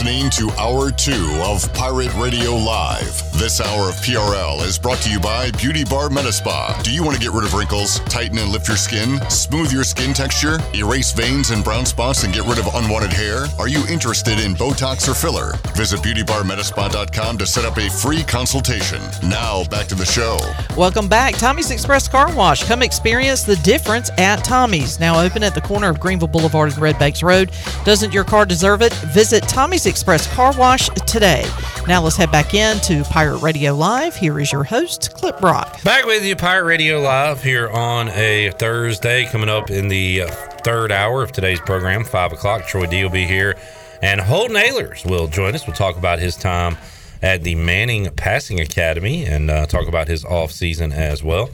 Listening to Hour 2 of Pirate Radio Live. This hour of PRL is brought to you by Beauty Bar Metaspa. Do you want to get rid of wrinkles, tighten and lift your skin, smooth your skin texture, erase veins and brown spots, and get rid of unwanted hair? Are you interested in Botox or filler? Visit beautybarmetaspa.com to set up a free consultation. Now, back to the show. Welcome back. Tommy's Express Car Wash. Come experience the difference at Tommy's. Now open at the corner of Greenville Boulevard and Red Banks Road. Doesn't your car deserve it? Visit Tommy's Express Car Wash today. Now let's head back into Pirate Radio Live. Here is your host, Clip Brock. Back with you, Pirate Radio Live here on a Thursday. Coming up in the uh, third hour of today's program, 5 o'clock. Troy D will be here. And Holton Ahlers will join us. We'll talk about his time at the Manning Passing Academy and uh, talk about his off season as well.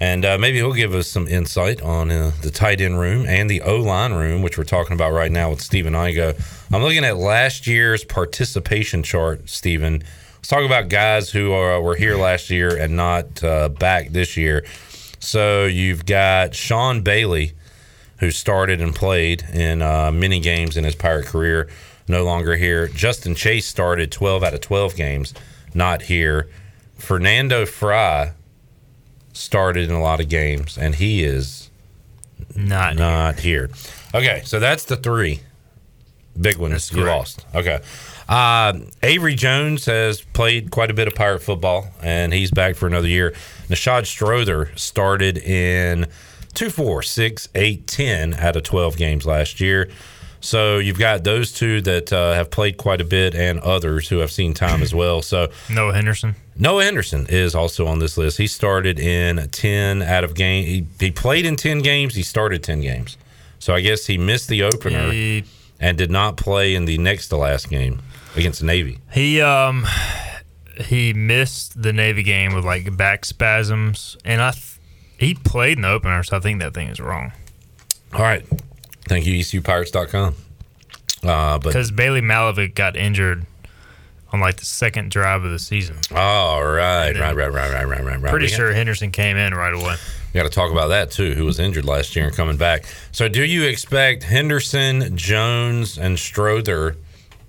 And uh, maybe he'll give us some insight on uh, the tight end room and the O line room, which we're talking about right now with Stephen Igoe. I'm looking at last year's participation chart, Stephen. Let's talk about guys who are, were here last year and not uh, back this year. So you've got Sean Bailey, who started and played in uh, many games in his Pirate career, no longer here. Justin Chase started 12 out of 12 games, not here. Fernando Fry started in a lot of games, and he is not not here. Okay, so that's the three big ones you lost. Okay. Uh, Avery Jones has played quite a bit of Pirate football, and he's back for another year. Nishad Strother started in 2, 4, 6, 8, 10 out of 12 games last year. So you've got those two that uh, have played quite a bit, and others who have seen time as well. So Noah Henderson. Noah Henderson is also on this list. He started in 10 out of game. He, he played in 10 games. He started 10 games. So I guess he missed the opener He- and did not play in the next to last game against the Navy. He um he missed the Navy game with like back spasms, and I th- he played in the opener, so I think that thing is wrong. All right. Thank you, ECUPirates.com. Uh, but Because Bailey Malovic got injured on like the second drive of the season. all right, right, right, right, right, right, right, right. Pretty We got- sure Henderson came in right away. We got to talk about that too. Who was injured last year and coming back? So, do you expect Henderson, Jones, and Strother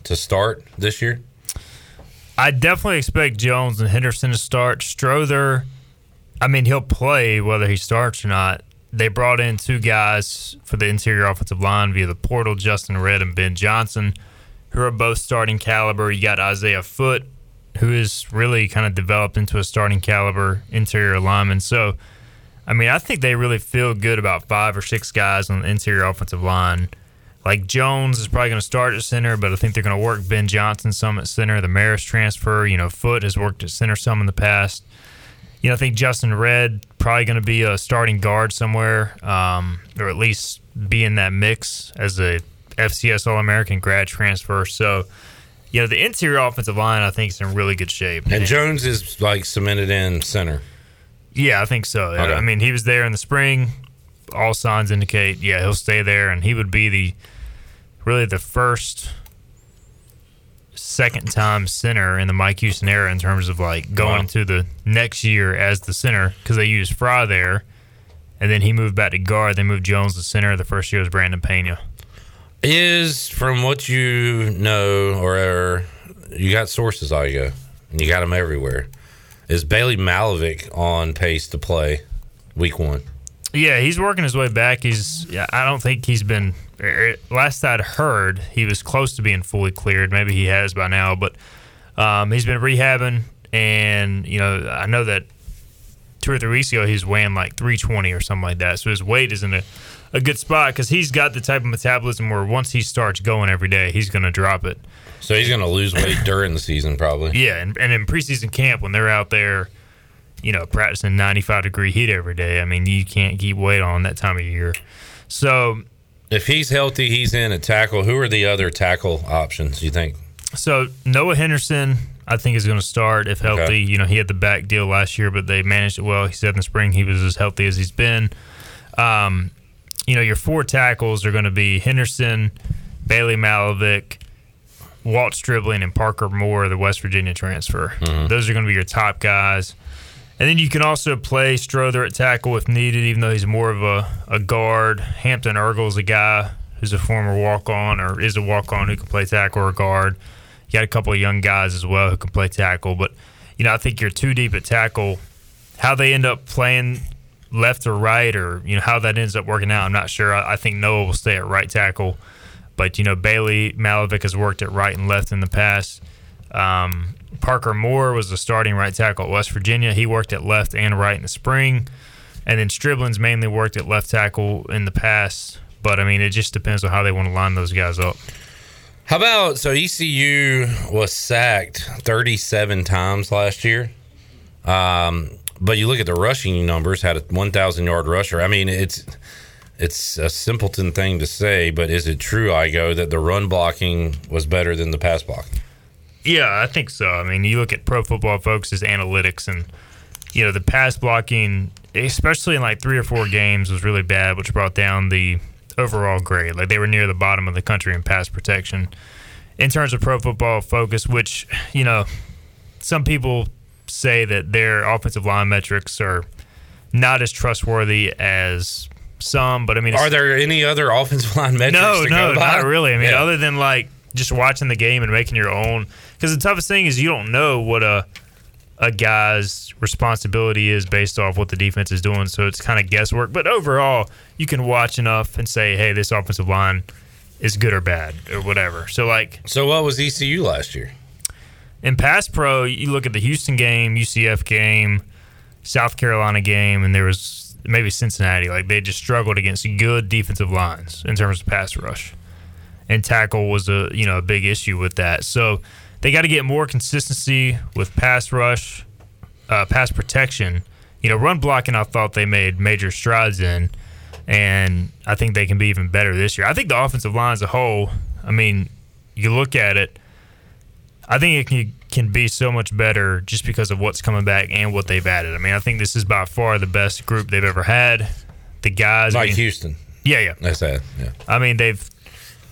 to start this year? I definitely expect Jones and Henderson to start. Strother, I mean, he'll play whether he starts or not. They brought in two guys for the interior offensive line via the portal, Justin Red and Ben Johnson, who are both starting caliber. You got Isaiah Foot, who is really kind of developed into a starting caliber interior lineman. So, I mean, I think they really feel good about five or six guys on the interior offensive line. Like Jones is probably going to start at center, but I think they're going to work Ben Johnson some at center. The Maris transfer, you know, Foot has worked at center some in the past. You know, I think Justin Red probably going to be a starting guard somewhere, um, or at least be in that mix as a FCS All American grad transfer. So, you know, the interior offensive line I think is in really good shape. And Jones is like cemented in center. Yeah, I think so. Okay. I mean, he was there in the spring. All signs indicate, yeah, he'll stay there, and he would be the really the first second time center in the Mike Houston era in terms of like going Wow. into the next year as the center because they used Fry there, and then he moved back to guard. They moved Jones to center. The first year was Brandon Pena. Is from what you know, or you got sources, all you go, and you got them everywhere. Is Bailey Malovic on pace to play week one? Yeah, he's working his way back. He's. Yeah, I don't think he's been. er, Last I'd heard, he was close to being fully cleared. Maybe he has by now, but um, he's been rehabbing, and you know, I know that two or three weeks ago he was weighing like 320 or something like that. So his weight is in a, a good spot because he's got the type of metabolism where once he starts going every day, he's going to drop it. So he's going to lose weight during the season, probably. Yeah, and, and in preseason camp when they're out there, you know, practicing 95 degree heat every day, I mean, you can't keep weight on that time of year. So If he's healthy, he's in a tackle. Who are the other tackle options? You think? So Noah Henderson, I think is going to start if healthy. Okay. You know, he had the back deal last year, but they managed it well. He said in the spring he was as healthy as he's been. Um, you know, your four tackles are going to be Henderson, Bailey Malovic, Walt Stribling, and Parker Moore, the West Virginia transfer. Those are going to be your top guys. And then you can also play Strother at tackle if needed, even though he's more of a, a guard. Hampton Ergel's a guy who's a former walk on or is a walk on who can play tackle or guard. You got a couple of young guys as well who can play tackle, but you know I think you're too deep at tackle. How they end up playing left or right, or you know how that ends up working out, I'm not sure. I, I think Noah will stay at right tackle, but you know Bailey Malovic has worked at right and left in the past. Um, Parker Moore was the starting right tackle at West Virginia. He worked at left and right in the spring. And then Stribling's mainly worked at left tackle in the past. But I mean, it just depends on how they want to line those guys up. How about so ECU was sacked 37 times last year? Um, but you look at the rushing numbers, had a 1,000 yard rusher. I mean, it's it's a simpleton thing to say, but is it true, Igoe, that the run blocking was better than the pass blocking? Yeah, I think so. I mean, you look at Pro Football Focus's analytics, and you know the pass blocking, especially in like three or four games, was really bad, which brought down the overall grade. Like they were near the bottom of the country in pass protection. In terms of Pro Football Focus, which you know, some people say that their offensive line metrics are not as trustworthy as some, but I mean, are there any other offensive line metrics? No, to no, not really. I mean, Yeah. other than like just watching the game and making your own. Because the toughest thing is you don't know what a a guy's responsibility is based off what the defense is doing. So it's kind of guesswork. But overall, you can watch enough and say, hey, this offensive line is good or bad or whatever. So like, so what was ECU last year? In pass pro, you look at the Houston game, UCF game, South Carolina game, and there was maybe Cincinnati. Like they just struggled against good defensive lines in terms of pass rush, and tackle was a you know a big issue with that. So they got to get more consistency with pass rush, uh, pass protection. You know, run blocking. I thought they made major strides in, and I think they can be even better this year. I think the offensive line as a whole. I mean, you look at it. I think it can, can be so much better just because of what's coming back and what they've added. I mean, I think this is by far the best group they've ever had. The guys, I Like mean- Houston. yeah, yeah. That's that. Yeah. I mean, they've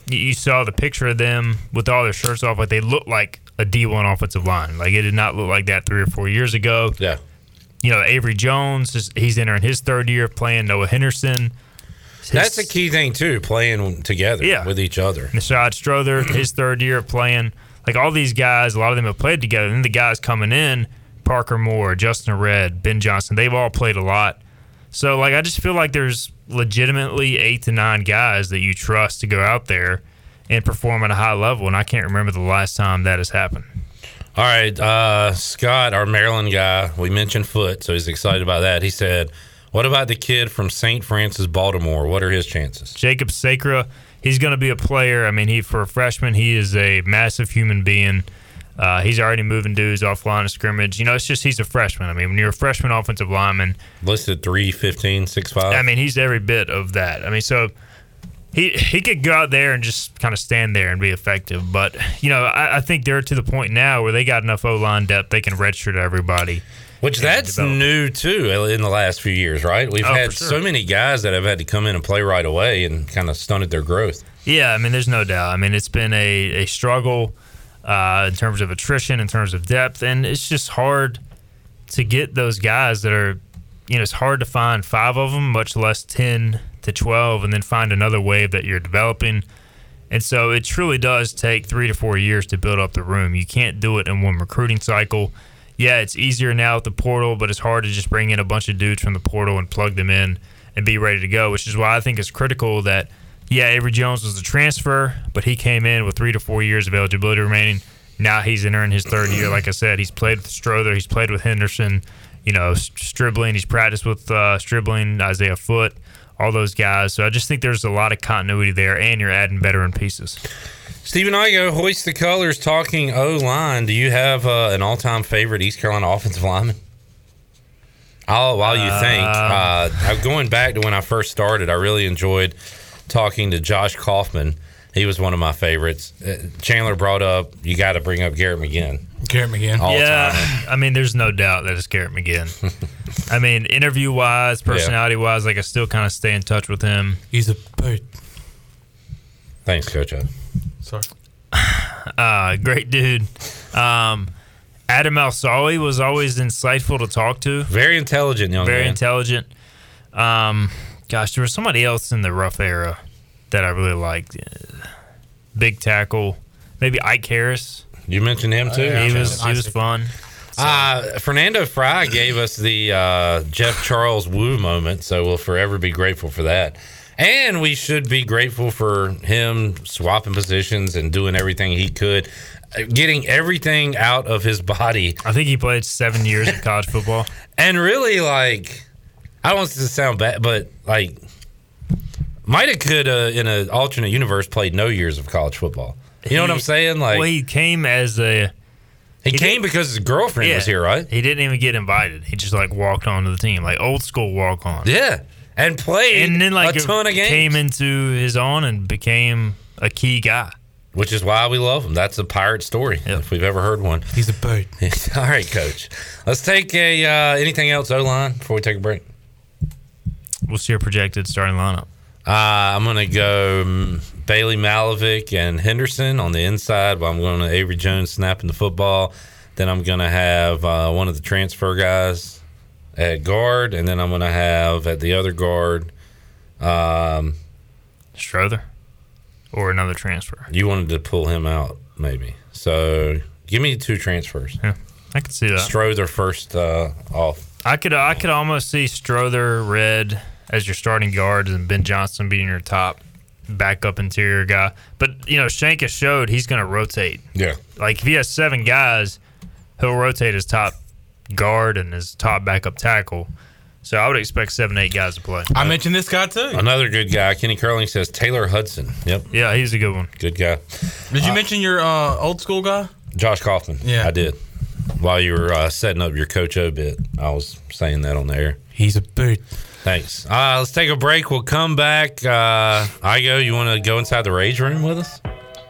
you- you saw the picture of them with all their shirts off, but they look like a D1 offensive line. Like it did not look like that three or four years ago. Yeah. You know, Avery Jones he's entering his third year of playing Noah Henderson. That's a key thing too, playing together Yeah. with each other. Nishad Strother, (clears throat) his third year of playing. Like all these guys, a lot of them have played together. And the guys coming in, Parker Moore, Justin Red, Ben Johnson, they've all played a lot. So like I just feel like there's legitimately eight to nine guys that you trust to go out there and perform at a high level. And I can't remember the last time that has happened. All right, uh, Scott, our Maryland guy, we mentioned Foot, so he's excited about that. He said, "What about the kid from St. Francis, Baltimore? What are his chances?" Jacob Sacra, he's going to be a player. I mean, he for a freshman, he is a massive human being. Uh, he's already moving dudes off line of scrimmage. You know, it's just he's a freshman. I mean, when you're a freshman offensive lineman, listed 315, 6'5". I mean, he's every bit of that. I mean, so he he could go out there and just kind of stand there and be effective. But you know, I, I think they're to the point now where they got enough O line depth they can redshirt everybody. Which that's develop. new too in the last few years, right? We've Oh, had sure. so many guys that have had to come in and play right away and kind of stunted their growth. Yeah, I mean, there's no doubt. I mean, it's been a, a struggle uh, in terms of attrition, in terms of depth, and it's just hard to get those guys that are, you know, it's hard to find five of them, much less 10 to 12, and then find another wave that you're developing. And so it truly does take three to four years to build up the room. You can't do it in one recruiting cycle. Yeah, it's easier now with the portal, but it's hard to just bring in a bunch of dudes from the portal and plug them in and be ready to go, which is why I think it's critical that, yeah, Avery Jones was a transfer, but he came in with three to four years of eligibility remaining. Now he's entering his third year. Like I said, he's played with Strother, he's played with Henderson, you know, Stribling, he's practiced with uh, Stribling, Isaiah Foot, all those guys. So I just think there's a lot of continuity there, and you're adding veteran pieces. Stephen Igoe, hoist the colors, talking O line. Do you have uh, an all time favorite East Carolina offensive lineman? Oh, while you think, uh, going back to when I first started, I really enjoyed talking to Josh Kaufman. He was one of my favorites. Uh, Chandler brought up, you got to bring up Garrett McGinn. Garrett McGinn. All yeah, time. I mean, there's no doubt that it's Garrett McGinn. (laughs) I mean, interview wise, personality wise, like I still kind of stay in touch with him. He's a bird. Thanks, Coach. O. Sorry. Uh, (sighs) great dude. Um, Adam Alsali was always insightful to talk to. Very intelligent young man. Very man. intelligent. Um, gosh, there was somebody else in the Ruff era that I really liked. Big tackle, maybe Ike Harris. You mentioned him too. he was he was fun. Uh, Fernando Fry gave us the uh, Jeff Charles woo moment, so we'll forever be grateful for that. And we should be grateful for him swapping positions and doing everything he could, uh, getting everything out of his body. I think he played seven years of college football. (laughs) And really, like, I don't want this to sound bad, but like, might have could uh, in an alternate universe played no years of college football. You know what I'm saying? Like, well, he came as a. He, came because his girlfriend was here, right? He didn't even get invited. He just like walked onto the team, like old school walk on. Yeah, and played and then like a ton of games. Came into his own and became a key guy. which is why we love him. That's a pirate story if we've ever heard one. He's a bird. (laughs) All right, coach. Let's take a uh, anything else O line before we take a break. What's your projected starting lineup? Uh, I'm going to go um, Bailey Malovic and Henderson on the inside. While I'm going to Avery Jones snapping the football. Then I'm going to have uh, one of the transfer guys at guard, and then I'm going to have at the other guard. Um, Strother or another transfer. You wanted to pull him out, maybe. So give me two transfers. Yeah, I could see that. Strother first uh, off. I could I could almost see Strother Red as your starting guards and Ben Johnson being your top backup interior guy. But you know, Shank has showed he's going to rotate. Yeah. Like if he has seven guys, he'll rotate his top guard and his top backup tackle. So I would expect seven, eight guys to play. I mentioned this guy too. Another good guy. Kenny Curling says Taylor Hudson. Yep. Yeah, he's a good one. Good guy. Did you Uh, mention your uh, old school guy? Josh Kaufman. Yeah. I did. While you were uh, setting up your Coach O bit, I was saying that on the air. He's a bird. Thanks. Uh, let's take a break. We'll come back. Uh, Igoe, you want to go inside the rage room with us?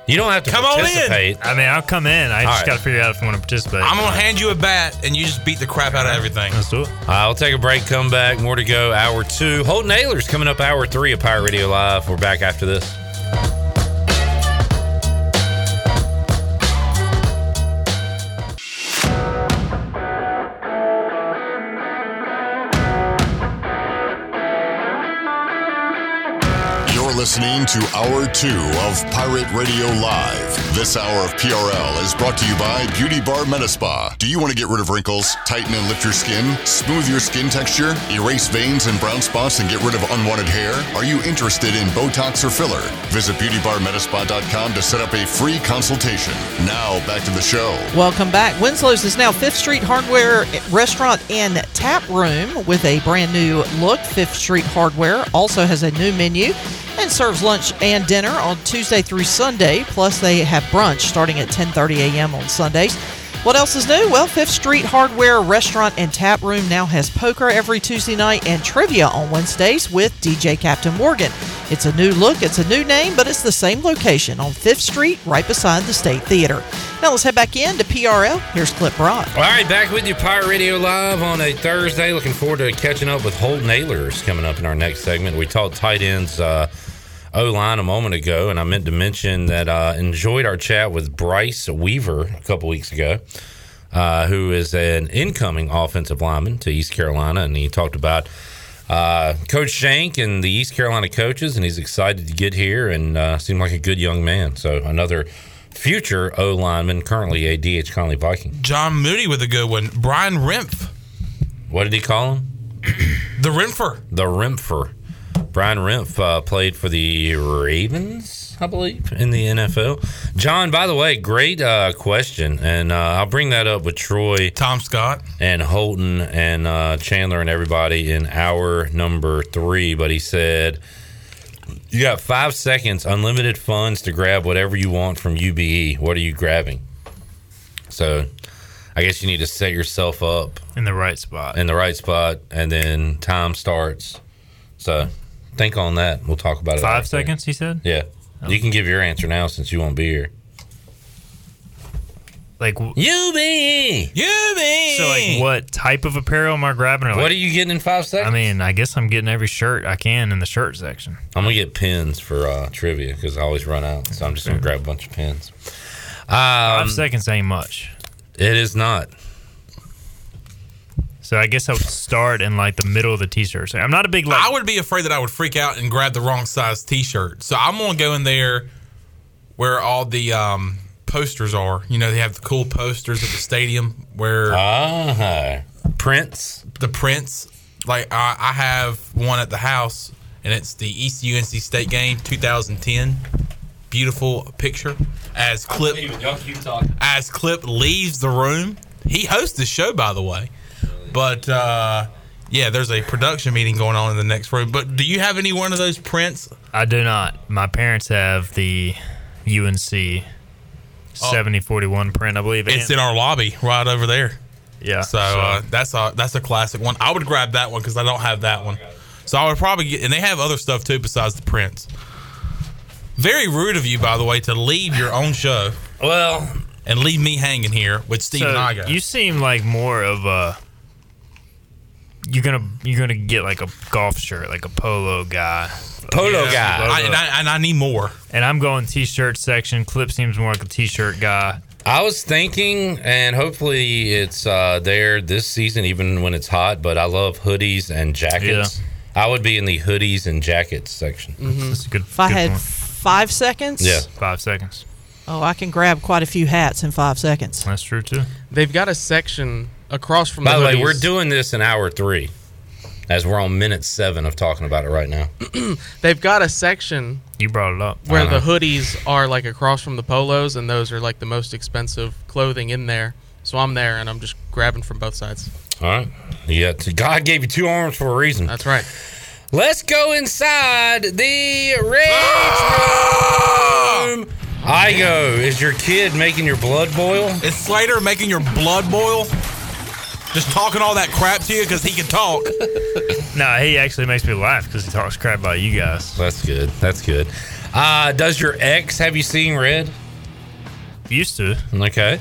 You don't have to Come on in. participate. I mean, I'll come in. I All just right. got to figure out if I want to participate. I'm gonna hand you a bat and you just beat the crap out of everything. Let's do it. Uh, we'll take a break, come back. More to go. Hour two. Holton Ahlers's coming up hour three of Pirate Radio Live. We're back after this. Listening to Hour 2 of Pirate Radio Live. This hour of PRL is brought to you by Beauty Bar Metaspa. Do you want to get rid of wrinkles, tighten and lift your skin, smooth your skin texture, erase veins and brown spots, and get rid of unwanted hair? Are you interested in Botox or filler? Visit BeautyBarMetaspa.com to set up a free consultation. Now, back to the show. Welcome back. Winslow's is now Fifth Street Hardware Restaurant and Tap Room with a brand new look. Fifth Street Hardware also has a new menu and serves lunch and dinner on Tuesday through Sunday. Plus, they have brunch starting at 10:30 a.m. on Sundays. What else is new? Well, Fifth Street Hardware Restaurant and Tap Room now has poker every Tuesday night and trivia on Wednesdays with DJ Captain Morgan. It's a new look, it's a new name, but it's the same location on Fifth Street, right beside the State Theater. Now let's head back in to PRL. Here's Clip Broad. All right, back with you, Pirate Radio Live on a Thursday. Looking forward to catching up with Holton Ahlers coming up in our next segment. We talked tight ends uh, O line a moment ago, and I meant to mention that I enjoyed our chat with Bryce Weaver a couple weeks ago, uh, who is an incoming offensive lineman to East Carolina, and he talked about. Uh, Coach Shank and the East Carolina coaches, and he's excited to get here and uh, seemed like a good young man. So another future O lineman, currently a DH Conley Viking. John Moody with a good one. Brian Rimpf. What did he call him? The Rimpfer. The Rimpfer. Brian Rimpf uh, played for the Ravens, I believe, in the NFL. John, by the way, great uh, question, and uh, I'll bring that up with Troy, Tom Scott, and Holton, and uh, Chandler, and everybody in hour number three. But he said, "You got five seconds, unlimited funds to grab whatever you want from UBE. What are you grabbing?" So, I guess you need to set yourself up in the right spot. in the right spot, and then time starts. So think on that. We'll talk about it. Five after. seconds, he said? Yeah, you can give your answer now since you won't be here. Like you be you be. So like, what type of apparel am I grabbing? Or What are you getting in five seconds? I mean, I guess I'm getting every shirt I can in the shirt section. I'm gonna get pins for uh, trivia because I always run out. So I'm just gonna grab a bunch of pins. Um, Five seconds ain't much. It is not. So So I guess I would start in like the middle of the t-shirt. section. I'm not a big like. I would be afraid that I would freak out and grab the wrong size T-shirt. So I'm gonna go in there where all the um, posters are. You know, they have the cool posters at the stadium where ah prints. The prints. Like I, I have one at the house, and it's the East UNC State game 2010. Beautiful picture as Clip as Clip leaves the room. He hosts the show, by the way. But uh, yeah, there's a production meeting going on in the next room. But do you have any one of those prints? I do not. My parents have the UNC 7041 print, I believe. It's in our lobby right over there. Yeah. So, uh, that's a that's a classic one. I would grab that one because I don't have that one. So I would probably get, and they have other stuff too besides the prints. Very rude of you, by the way, to leave your own show. Well, and leave me hanging here with Steve so and I. Go. You seem like more of a. You're gonna you're gonna get like a golf shirt, like a polo guy. Polo guy. I, and, I, and I need more. And I'm going t-shirt section. Clip seems more like a t-shirt guy. I was thinking, and hopefully it's uh, there this season, even when it's hot. But I love hoodies and jackets. I would be in the hoodies and jackets section. That's a good. If I good had point. five seconds, Yeah. five seconds. Oh, I can grab quite a few hats in five seconds. That's true too. They've got a section across from By the the way, we're doing this in hour three, as we're on minute seven of talking about it right now. (clears throat) They've got a section You brought it up. where the hoodies are like across from the polos, and those are like the most expensive clothing in there. So I'm there, and I'm just grabbing from both sides. All right. Yeah. God gave you two arms for a reason. That's right. Let's go inside the Ah! rage room. Igoe, is your kid making your blood boil? Is Slater making your blood boil? Just talking all that crap to you because he can talk. (laughs) No, he actually makes me laugh because he talks crap about you guys. That's good. That's good. Uh, does your ex have you seen red? Used to. Okay.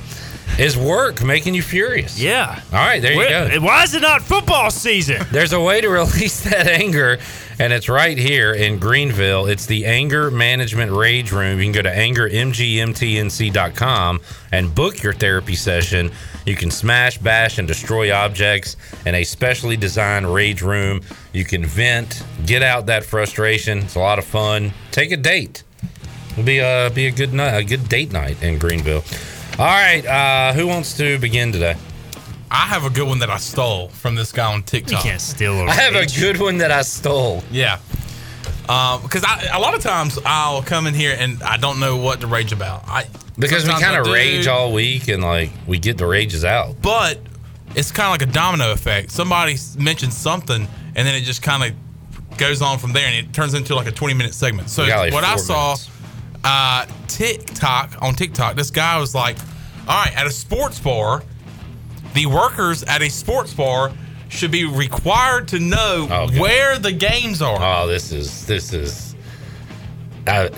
Is work making you furious? Yeah. All right, there you go. Why is it not football season? (laughs) There's a way to (laughs) release that anger, and it's right here in Greenville. It's the Anger Management Rage Room. You can go to angermgmtnc.com and book your therapy session. You can smash, bash, and destroy objects in a specially designed rage room. You can vent, get out that frustration. It's a lot of fun. Take a date. It'll be a be a good night, a good date night in Greenville. All right, uh, who wants to begin today? I have a good one that I stole from this guy on TikTok. You can't steal a I have a good one that I stole. Yeah. Because I a lot of times I'll come in here and I don't know what to rage about. I Because we sometimes kind I of do, rage all week and like we get the rages out. but it's kind of like a domino effect. Somebody s- mentions something and then it just kind of goes on from there and it turns into like a 20 minute segment. So We like, what I four saw minutes. Uh, TikTok on TikTok, this guy was like, "All right, at a sports bar, the workers at a sports bar should be required to know Okay. where the games are." Oh, this is this is uh,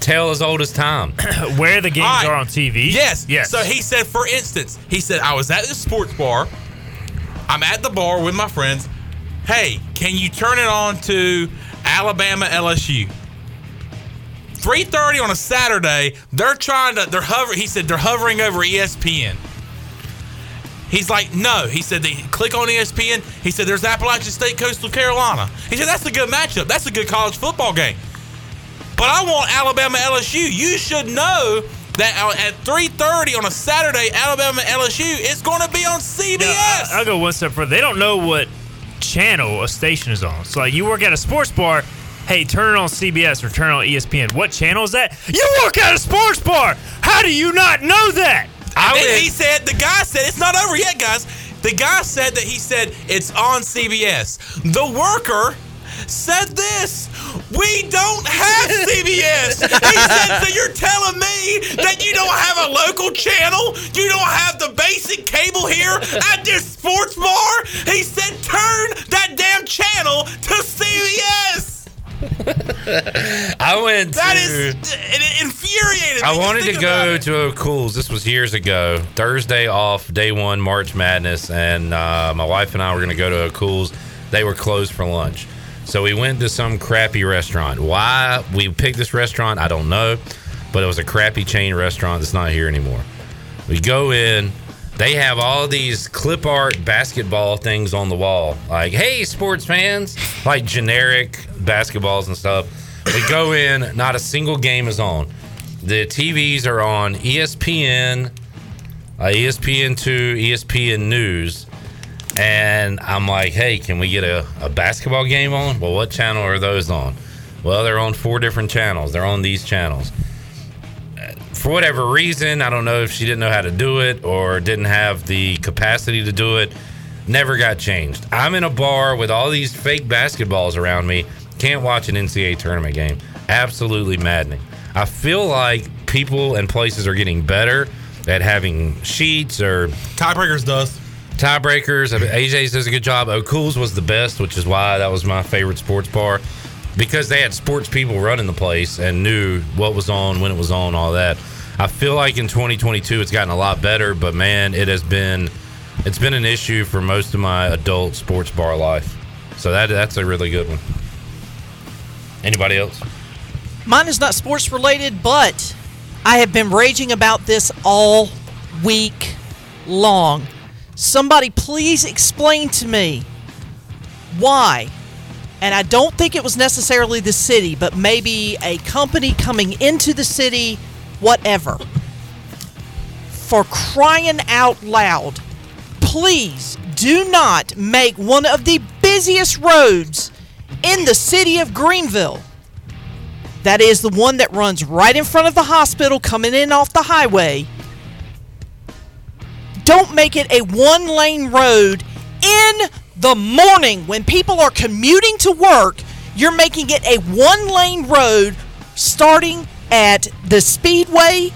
tale as old as time. (coughs) Where the games All right. are on TV? Yes. Yes. So he said, for instance, he said, I was at this sports bar. I'm at the bar with my friends. Hey, can you turn it on to Alabama LSU? 3:30 on a Saturday. They're trying to. They're hovering. He said they're hovering over ESPN. He's like, no. He said they click on ESPN. He said there's Appalachian State, Coastal Carolina. He said that's a good matchup. That's a good college football game. But I want Alabama LSU. You should know that at 3:30 on a Saturday, Alabama LSU is going to be on CBS. I, I'll go one step further. They don't know what channel a station is on. So, like, you work at a sports bar. Hey, turn it on CBS or turn it on ESPN. What channel is that? You work at a sports bar. How do you not know that? And then he said, the guy said, it's not over yet, guys. The guy said that he said it's on CBS. The worker said this. We don't have CBS. he said, so you're telling me that you don't have a local channel? You don't have the basic cable here at this sports bar? He said, turn that damn channel to CBS. I went. That to, is it infuriated. I wanted to go to O'Cool's. This was years ago. Thursday off, day one, March Madness, and uh, my wife and I were going to go to O'Cool's. They were closed for lunch, so we went to some crappy restaurant. Why we picked this restaurant, I don't know, but it was a crappy chain restaurant that's not here anymore. We go in, they have all these clip art basketball things on the wall. Like, hey, sports fans, like generic basketballs and stuff. We go in, not a single game is on. The TVs are on ESPN, uh, ESPN2, ESPN News. And I'm like, hey, can we get a, a basketball game on? Well, what channel are those on? Well, they're on four different channels. They're on these channels for whatever reason, I don't know if she didn't know how to do it or didn't have the capacity to do it, never got changed. I'm in a bar with all these fake basketballs around me, can't watch an NCAA tournament game. Absolutely maddening. I feel like people and places are getting better at having sheets or tiebreakers does. Tiebreakers. AJ's does a good job. O'Cool's was the best, which is why that was my favorite sports bar because they had sports people running the place and knew what was on, when it was on, all that. I feel like in 2022 it's gotten a lot better, but man, it has been it's been an issue for most of my adult sports bar life. So that that's a really good one. Anybody else? Mine is not sports related, but I have been raging about this all week long. Somebody please explain to me why, and I don't think it was necessarily the city, but maybe a company coming into the city, whatever. For crying out loud, please do not make one of the busiest roads in the city of Greenville that is the one that runs right in front of the hospital coming in off the highway. Don't make it a one lane road in the morning when people are commuting to work. You're making it a one lane road starting at the speedway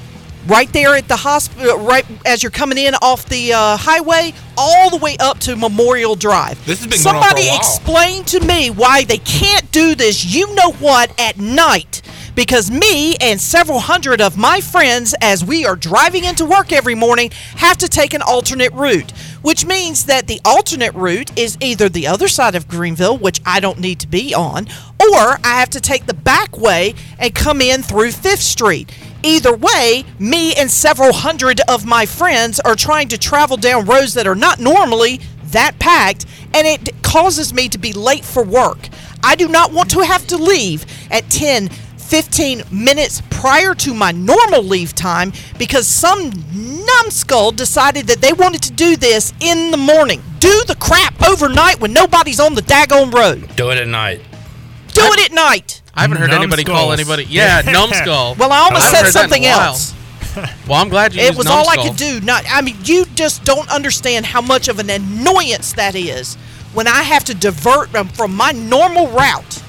right there at the hospital right as you're coming in off the uh, highway all the way up to memorial drive. This has been going on for a somebody explain to me why they can't do this you know what at night because me and several hundred of my friends as we are driving into work every morning have to take an alternate route which means that the alternate route is either the other side of greenville which i don't need to be on or i have to take the back way and come in through fifth street Either way, me and several hundred of my friends are trying to travel down roads that are not normally that packed, and it causes me to be late for work. I do not want to have to leave at 10, 15 minutes prior to my normal leave time because some numbskull decided that they wanted to do this in the morning. Do the crap overnight when nobody's on the daggone road. Do it at night. Do it at night. I haven't heard anybody call anybody. Yeah, (laughs) numbskull. Well, I almost haven't said heard that in something else. (laughs) Well, I'm glad you It used was all I could do. Not, I mean, you just don't understand how much of an annoyance that is when I have to divert them from my normal route All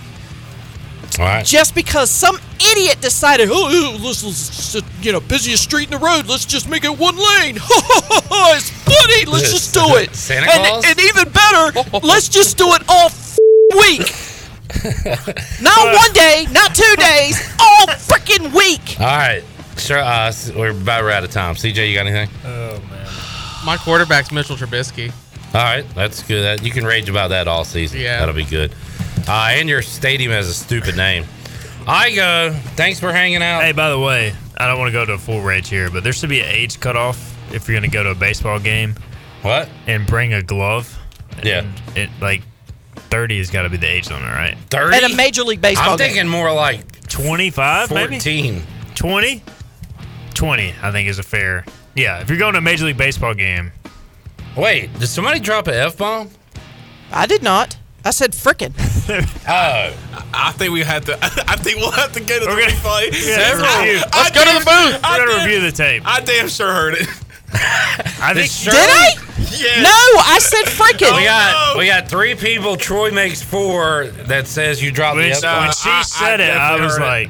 right. just because some idiot decided, oh, this is you know busiest street in the road. Let's just make it one lane. (laughs) it's funny. Let's just do it. Santa and, Claus? and even better, (laughs) let's just do it all f- week. (laughs) not one day, not two days, all freaking week. All right. Sure. Uh, s- we're about we're out of time. CJ, you got anything? Oh man. My quarterback's Mitchell Trubisky. All right, that's good. That, you can rage about that all season. Yeah. that'll be good. Uh, and your stadium has a stupid name. Igoe. Thanks for hanging out. Hey, by the way, I don't want to go to a full rage here, but there should be an age cutoff if you're going to go to a baseball game. What? And bring a glove. Yeah. It like thirty has got to be the age limit, right? Thirty At a major league baseball game. I'm game. thinking more like twenty-five, maybe fourteen. 20? 20, I think, is a fair. Yeah, if you're going to a Major League Baseball game. Wait, did somebody drop an F bomb? I did not. I said frickin'. (laughs) (laughs) Oh, I think we have to. (laughs) I think we'll have to go to the replay. Several. I, Let's go to the booth. We're going to review the tape. I damn sure heard it. (laughs) I think. Did I? Yeah. No, I said frickin'. Oh, we got we got three people. Troy makes four. That says you dropped When, the F bomb. when she said it, I definitely was heard it. like,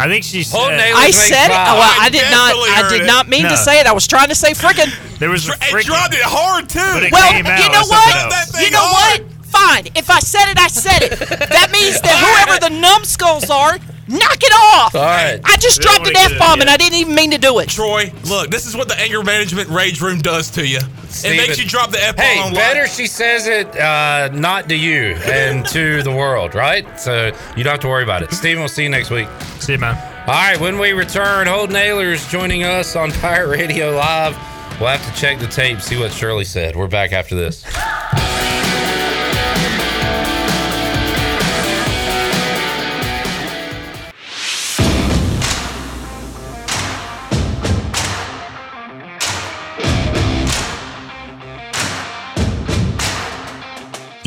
I think she said. Hold Naylor I said it. Well, I did not. definitely I heard did it. not mean No. to say it. I was trying to say frickin'. There was a It freaking. dropped it hard too. But it Well, came out you know as something what? else. That thing You know hard. What? Fine. If I said it, I said it. That means that whoever the numbskulls are, knock it off. All right. I just We don't dropped an wanna get f bomb it and I didn't even mean to do it. Troy, look, this is what the anger management rage room does to you. Steven- It makes you drop the F bomb Hey, better she says it uh, not to you and to the world, right? So you don't have to worry about it. Steven, we'll see you next week. See you, man. All right, when we return, Holton Ahlers joining us on Pirate Radio Live. We'll have to check the tape, see what Shirley said. We're back after this.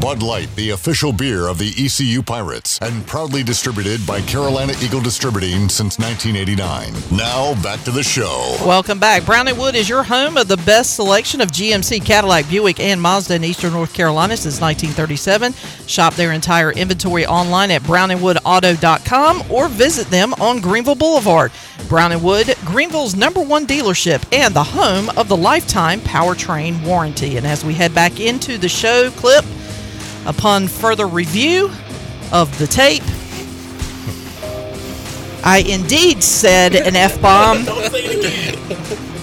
Bud Light, the official beer of the ECU Pirates, and proudly distributed by Carolina Eagle Distributing since 1989. Now, back to the show. Welcome back. Brown and Wood is your home of the best selection of GMC, Cadillac, Buick, and Mazda in Eastern North Carolina since 1937. Shop their entire inventory online at brownandwoodauto.com or visit them on Greenville Boulevard. Brown and Wood, Greenville's number one dealership and the home of the lifetime powertrain warranty. And as we head back into the show clip, upon further review of the tape, I indeed said an (laughs) F bomb.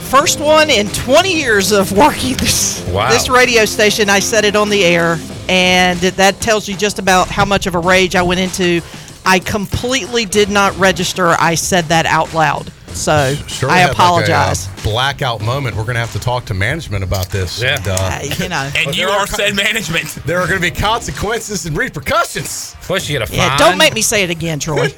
First one in 20 years of working this, Wow. this radio station. I said it on the air, and that tells you just about how much of a rage I went into. I completely did not register. I said that out loud. So Shirley I had like a, uh, apologize. blackout moment. We're going to have to talk to management about this. Yeah. And, uh, you know. (laughs) And you are are co- said management. (laughs) there are going to be consequences and repercussions. Plus, you get a yeah, don't make me say it again, Troy. (laughs)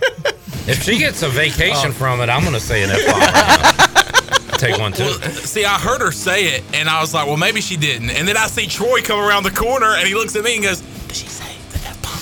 If she gets a vacation Oh. from it, I'm going to say an F bomb. Take one too. Well, see, I heard her say it, and I was like, well, maybe she didn't. And then I see Troy come around the corner, and he looks at me and goes,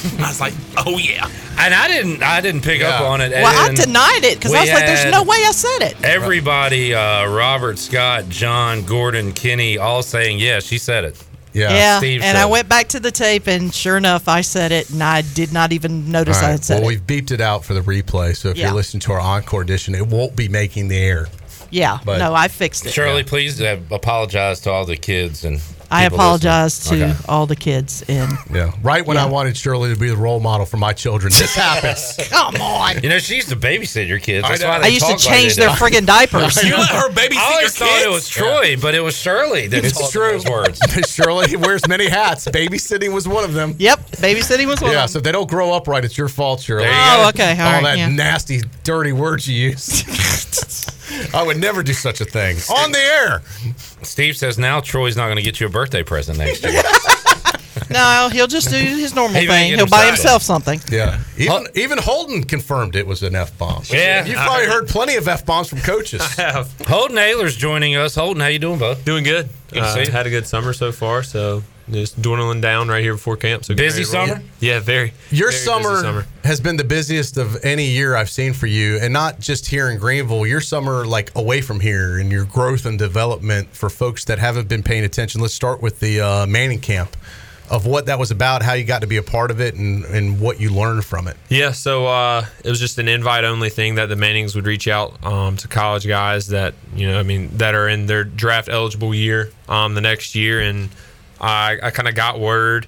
(laughs) I was like, "Oh yeah." And I didn't. I didn't pick up on it. well, I denied it because I was like, "There's no way I said it." Everybody, uh, Robert, Scott, John, Gordon, Kenny, all saying, yeah, she said it. Yeah, Steve and said I went back to the tape, and sure enough, I said it, and I did not even notice All I had said well, it. Well, we've beeped it out for the replay. So if Yeah. you're listening to our encore edition, it won't be making the air. Yeah, But- no, I fixed it. Shirley, please uh, apologize to all the kids and. I apologize listening. to Okay. all the kids. And Yeah. Right when Yeah. I wanted Shirley to be the role model for my children, this (laughs) happens. come on, You know, she used to babysit your kids. I That's know. why I used to talk like change they their do. friggin' (laughs) diapers. You let her babysit I your always thought it was Troy, but it was Shirley that It's true. those words. (laughs) Shirley wears many hats. Babysitting was one of them. Yep, babysitting was one Yeah, of so if they don't grow up right, it's your fault, Shirley. You Oh, go. okay, all All right, that yeah. nasty, dirty words you use. I would never do such a thing on the air. Steve says now Troy's not going to get you a birthday present next year. (laughs) No, he'll just do his normal He thing. He'll buy himself himself something. Yeah, even even Holton confirmed it was an f bomb. Yeah, you've probably heard- heard plenty of f bombs from coaches. (laughs) have. Holton Ahlers joining us. Holton, how you doing, bud? Doing good. Good to Uh, see you. had a good summer so far, so just dwindling down right here before camp. So Busy ready to roll. summer? Yeah, very. Your very busy summer, has been the busiest of any year I've seen for you, and not just here in Greenville. Your summer, like away from here, and your growth and development for folks that haven't been paying attention. Let's start with the uh, Manning camp, of what that was about, how you got to be a part of it, and and what you learned from it. Yeah, so uh, it was just an invite only thing that the Mannings would reach out um, to college guys that you know, I mean, that are in their draft eligible year um, the next year, and I, I kind of got word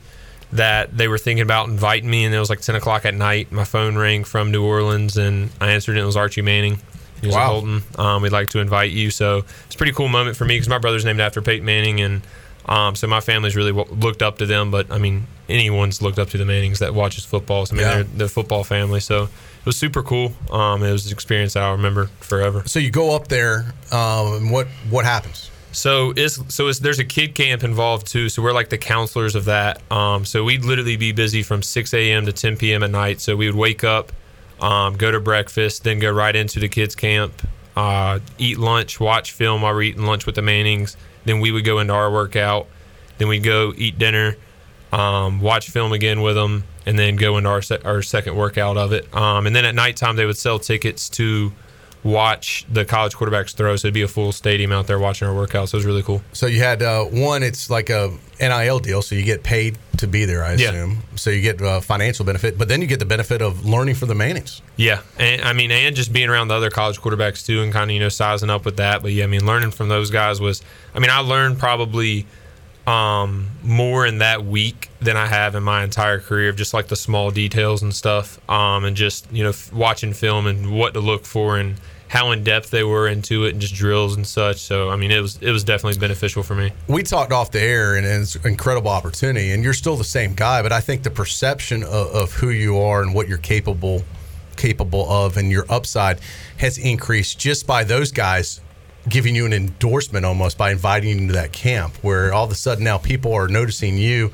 that they were thinking about inviting me, and it was like ten o'clock at night. My phone rang from New Orleans, and I answered, and it was Archie Manning. He was Wow. Holton, um, we'd like to invite you. So it's a pretty cool moment for me because my brother's named after Peyton Manning, and um, so my family's really w- looked up to them. But I mean, anyone's looked up to the Mannings that watches football. So, I mean, Yeah. they're the football family. So it was super cool. Um, it was an experience that I'll remember forever. So you go up there, um, and what what happens? So it's so it's, there's a kid camp involved too. So we're like the counselors of that. Um, so we'd literally be busy from 6 a.m. to 10 p.m. at night. So we would wake up, um, go to breakfast, then go right into the kids camp, uh, eat lunch, watch film while we're eating lunch with the Mannings. Then we would go into our workout. Then we'd go eat dinner, um, watch film again with them, and then go into our se- our second workout of it. Um, and then at nighttime they would sell tickets to watch the college quarterbacks throw. So it'd be a full stadium out there watching our workouts. So it was really cool. So you had uh, one. It's like a NIL deal, so you get paid to be there. I Yeah. assume. So you get uh, financial benefit, but then you get the benefit of learning from the Mannings. Yeah, and I mean, and just being around the other college quarterbacks too, and kind of you know sizing up with that. But yeah, I mean, learning from those guys was, I mean, I learned probably um, more in that week than I have in my entire career of just like the small details and stuff, um, and just you know f- watching film and what to look for and how in depth they were into it and just drills and such. So I mean, it was it was definitely beneficial for me. We talked off the air, and, it's an incredible opportunity. And you're still the same guy, but I think the perception of, of who you are and what you're capable capable of, and your upside has increased just by those guys giving you an endorsement almost by inviting you into that camp. Where all of a sudden now people are noticing you.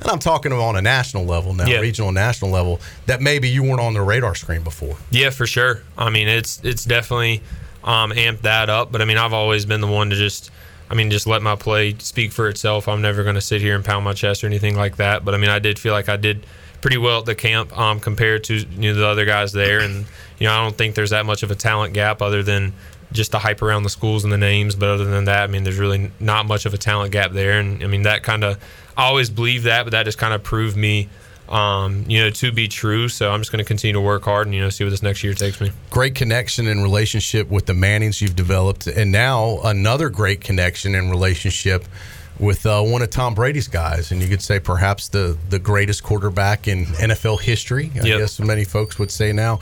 And I'm talking on a national level now, Yeah. regional, national level, that maybe you weren't on the radar screen before. Yeah, for sure. I mean, it's it's definitely um, amped that up. But I mean, I've always been the one to just, I mean, just let my play speak for itself. I'm never going to sit here and pound my chest or anything like that. But I mean, I did feel like I did pretty well at the camp um, compared to you know the other guys there, and you know I don't think there's that much of a talent gap other than just the hype around the schools and the names. But other than that, I mean, there's really not much of a talent gap there. And I mean, that kind of I always believed that, but that just kind of proved me. Um, you know, to be true. So I'm just going to continue to work hard and you know see where this next year takes me. great connection and relationship with the Mannings you've developed, and now another great connection and relationship with uh, one of Tom Brady's guys, and you could say perhaps the the greatest quarterback in NFL history. I Yep. guess many folks would say now.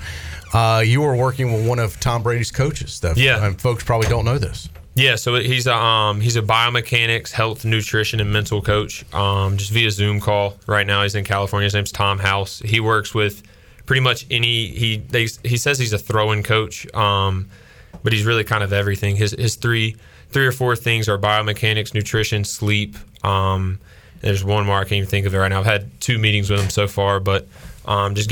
Uh, you were working with one of Tom Brady's coaches. That, Yeah. and folks probably don't know this. Yeah, so he's a um, he's a biomechanics, health, nutrition, and mental coach. Um, just via Zoom call right now. He's in California. His name's Tom House. He works with pretty much any. He they, he says he's a throwing coach, um, but he's really kind of everything. His his three three or four things are biomechanics, nutrition, sleep. Um, there's one more I can't even think of it right now. I've had two meetings with him so far, but um, just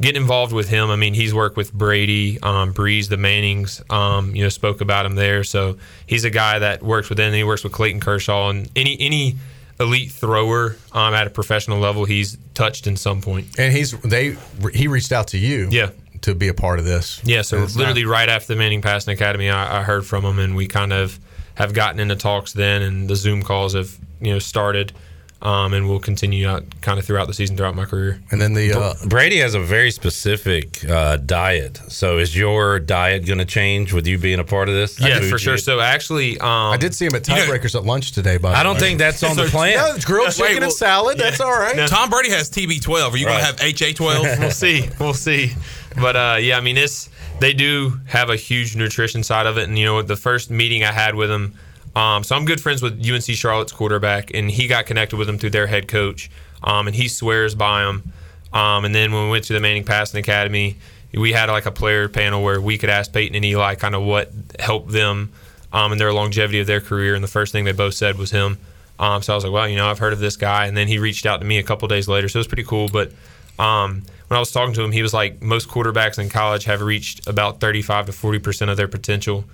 get getting involved with him. I mean, he's worked with Brady, um, Brees, the Mannings. Um, you know, spoke about him there. So he's a guy that works with. And he works with Clayton Kershaw and any any elite thrower um, at a professional level. He's touched in some point. And he's they he reached out to you, Yeah. to be a part of this. Yeah, so it's not- literally right after the Manning Passing Academy, I, I heard from him, and we kind of have gotten into talks then, and the Zoom calls have you know started, um, and we'll continue out kind of throughout the season, throughout my career. And then the uh, Brady has a very specific uh, diet. So is your diet going to change with you being a part of this? Yeah, for sure. you- So actually, um, I did see him at Tiebreakers at lunch today. By the I don't way. think that's on the (laughs) So- plan. No, it's grilled Wait, chicken well- and salad. That's all right. Tom Brady has TB12. Are you going to have HA12? (laughs) we'll see. We'll see. But uh, yeah, I mean, it's they do have a huge nutrition side of it, and you know, the first meeting I had with him. Um, so I'm good friends with UNC Charlotte's quarterback, and he got connected with him through their head coach, um, and he swears by him. Um, and then when we went to the Manning Passing Academy, we had like a player panel where we could ask Peyton and Eli kind of what helped them um, in their longevity of their career. And the first thing they both said was him. Um, so I was like, well, you know, I've heard of this guy. And then he reached out to me a couple days later. So it was pretty cool. But um, when I was talking to him, he was like, most quarterbacks in college have reached about 35 to 40% of their potential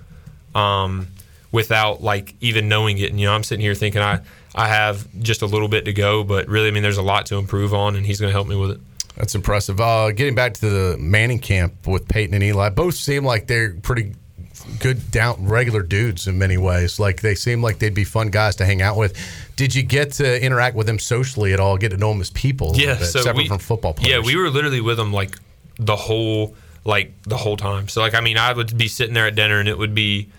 um, without like even knowing it. And, you know, I'm sitting here thinking I, I have just a little bit to go, but really, I mean, there's a lot to improve on, and he's going to help me with it. That's impressive. Uh, getting back to the Manning camp with Peyton and Eli, both seem like they're pretty good down regular dudes in many ways. Like they seem like they'd be fun guys to hang out with. Did you get to interact with them socially at all? Get to know them as people? yeah, bit, so separate we, from football players. Yeah, we were literally with them like the whole like the whole time. So like I mean, I would be sitting there at dinner and it would be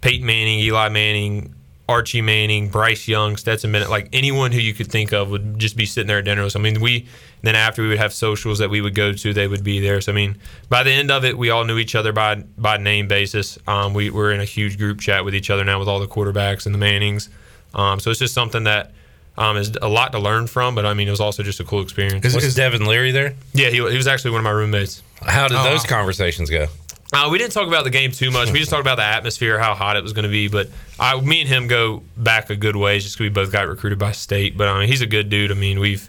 Peyton Manning, Eli Manning, Archie Manning, Bryce Young, Stetson Bennett, like anyone who you could think of would just be sitting there at dinner. with. I mean, we then after we would have socials that we would go to, they would be there. So I mean, by the end of it, we all knew each other by by name basis. Um, we were in a huge group chat with each other now with all the quarterbacks and the Mannings. Um, so it's just something that um, is a lot to learn from. But I mean, it was also just a cool experience. Was Devin Leary there? Yeah, he, he was actually one of my roommates. How did Oh, those wow. conversations go? Uh, we didn't talk about the game too much. We just talked about the atmosphere, how hot it was going to be. But I, me and him go back a good ways, just 'cause we both got recruited by state. But I mean, he's a good dude. I mean, we've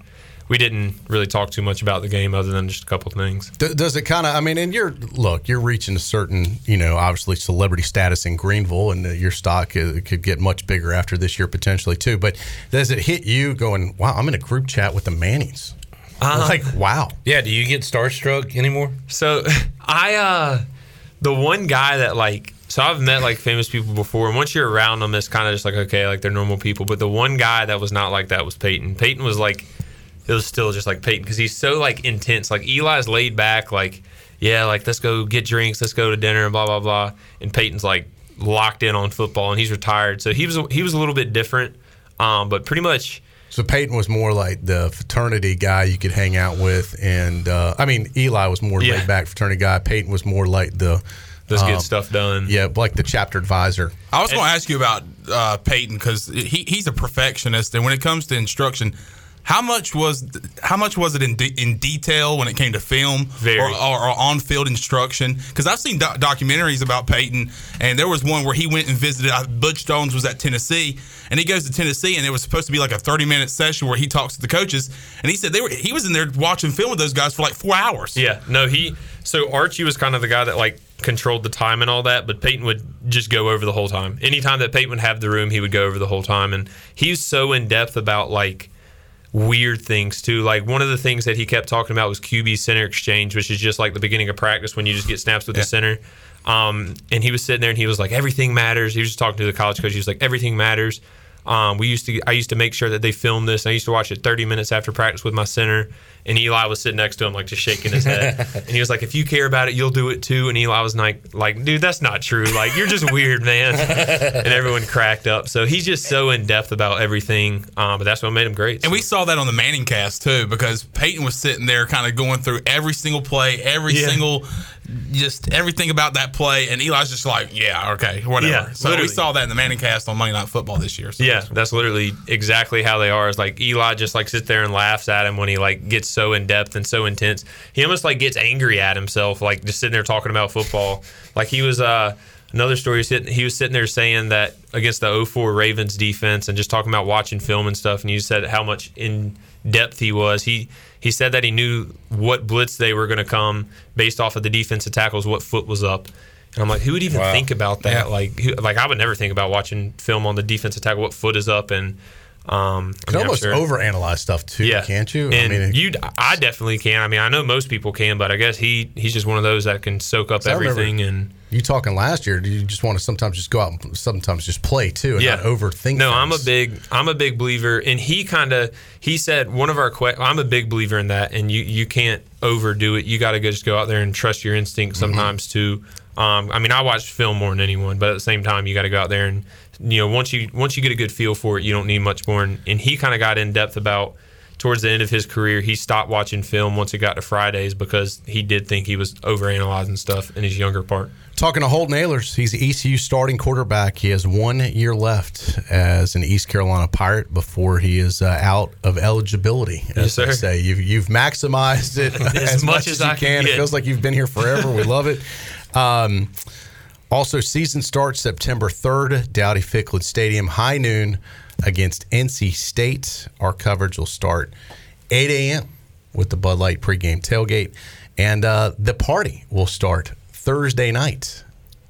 we didn't really talk too much about the game other than just a couple things. D- Does it kind of? I mean, and you're look, you're reaching a certain, you know, obviously celebrity status in Greenville, and uh, your stock uh, could get much bigger after this year potentially too. But does it hit you going, "Wow, I'm in a group chat with the Mannings"? Uh, like, wow. Yeah. Do you get starstruck anymore? So (laughs) I uh the one guy that like so I've met like famous people before and once you're around them it's kind of just like okay like they're normal people but the one guy that was not like that was Peyton. Peyton was like it was still just like Peyton because he's so like intense. Like Eli's laid back like yeah like let's go get drinks let's go to dinner and blah blah blah and Peyton's like locked in on football and he's retired so he was he was a little bit different um but pretty much So Peyton was more like the fraternity guy you could hang out with, and uh, I mean Eli was more Yeah. laid back fraternity guy. Peyton was more like the Let's get Um, stuff done. Yeah, like the chapter advisor. I was going to ask you about uh, Peyton because he, he's a perfectionist, and when it comes to instruction, how much was how much was it in de- in detail when it came to film or, or, or on field instruction? Because I've seen doc- documentaries about Peyton, and there was one where he went and visited. Uh, Butch Jones was at Tennessee, and he goes to Tennessee, and it was supposed to be like a thirty minute session where he talks to the coaches, and he said they were he was in there watching film with those guys for like four hours. Yeah, no, he. So Archie was kind of the guy that like controlled the time and all that, but Peyton would just go over the whole time. Anytime that Peyton would have the room, he would go over the whole time, and he's so in depth about like weird things too. Like one of the things that he kept talking about was QB center exchange, which is just like the beginning of practice when you just get snaps with the center. Um, and he was sitting there and he was like, everything matters. He was just talking to the college coach. He was like, everything matters. Um, we used to, I used to make sure that they filmed this. I used to watch it 30 minutes after practice with my center, and Eli was sitting next to him, like just shaking his head. (laughs) and he was like, "If you care about it, you'll do it too." And Eli was like, "Like, dude, that's not true. Like, you're just weird, man." (laughs) and everyone cracked up. So he's just so in depth about everything. Um, but that's what made him great. And we saw that on the Manning cast too, because Peyton was sitting there kind of going through every single play, every Yeah. single, just everything about that play. And Eli's just like, yeah, okay, whatever. Yeah, so we saw that in the Manning cast on Monday Night Football this year. So Yeah, that's literally exactly how they are. Is like Eli just like sits there and laughs at him when he like gets so in depth and so intense. He almost like gets angry at himself, like just sitting there talking about football. Like he was uh another story. He was sitting, he was sitting there saying that against the 04 Ravens defense and just talking about watching film and stuff. And you said how much in depth he was. He he said that he knew what blitz they were going to come based off of the defensive tackles, what foot was up. And I'm like, who would even Wow. think about that? Yeah. Like, who, like I would never think about watching film on the defensive tackle, what foot is up, and um, I mean, almost sure- overanalyze stuff too, yeah, can't you? And I mean, you, I definitely can. I mean, I know most people can, but I guess he he's just one of those that can soak up everything and. you talking last year, you just want to sometimes just go out and sometimes just play too and not overthink? No, I'm a big I'm a big believer, and he kind of he said one of our que- I'm a big believer in that, and you you can't overdo it. You got to just go out there and trust your instinct Mm-hmm. sometimes too. Um, I mean, I watch film more than anyone, but at the same time, you got to go out there and you know once you once you get a good feel for it, you don't need much more. And, and he kind of got in depth about towards the end of his career, he stopped watching film once it got to Fridays because he did think he was overanalyzing stuff in his younger part. Talking to Holton Ahlers, he's the ECU starting quarterback. He has one year left as an East Carolina Pirate before he is uh, out of eligibility. As Yes, sir. say, you've, you've maximized it (laughs) as, much, as, you I can. can It feels like you've been here forever. We love it. (laughs) Um, also, season starts September 3rd, Dowdy Ficklen Stadium, high noon against NC State. Our coverage will start 8 a.m. with the Bud Light pregame tailgate. And uh, the party will start Thursday night,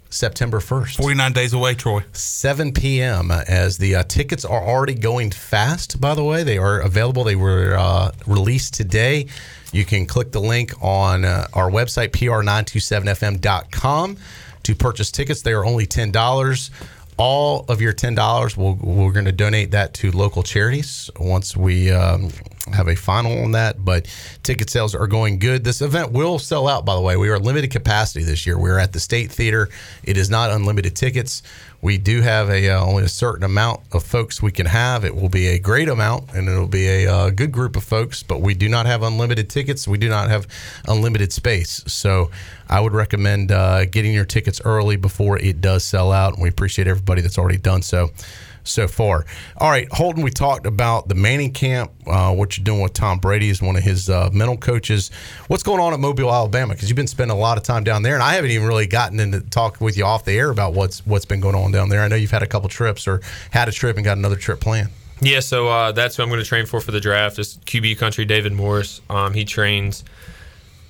September 1st. 49 days away, Troy. 7 p.m. As the uh, tickets are already going fast, by the way. They are available. They were uh, released today. You can click the link on uh, our website, pr927fm.com, to purchase tickets. They are only $10. All of your $10, we'll, we're going to donate that to local charities once we um, have a final on that. But ticket sales are going good. This event will sell out, by the way. We are limited capacity this year. We're at the State Theater. It is not unlimited tickets. We do have a uh, only a certain amount of folks we can have. It will be a great amount, and it'll be a uh, good group of folks. But we do not have unlimited tickets. We do not have unlimited space. So I would recommend uh, getting your tickets early before it does sell out. And we appreciate everybody that's already done so so far. All right, Holton, we talked about the Manning camp, uh, what you're doing with Tom Brady is one of his uh, mental coaches. What's going on at Mobile, Alabama? Because you've been spending a lot of time down there, and I haven't even really gotten into talk with you off the air about what's what's been going on down there. I know you've had a couple trips or had a trip and got another trip planned. Yeah, so uh, that's who I'm going to train for for the draft. Is QB country David Morris. Um, he trains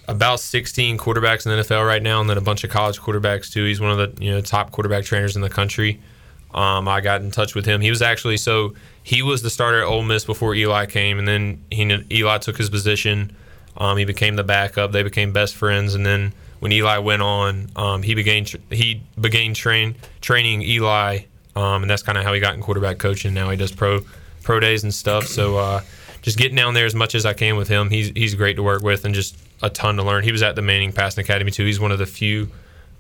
about 16 quarterbacks in the NFL right now, and then a bunch of college quarterbacks too. He's one of the you know top quarterback trainers in the country. Um, I got in touch with him. He was actually so he was the starter at Ole Miss before Eli came, and then he Eli took his position. Um, he became the backup. They became best friends, and then when Eli went on, um, he began he began train training Eli, um, and that's kind of how he got in quarterback coaching. Now he does pro pro days and stuff. So uh, just getting down there as much as I can with him. He's he's great to work with and just a ton to learn. He was at the Manning Passing Academy too. He's one of the few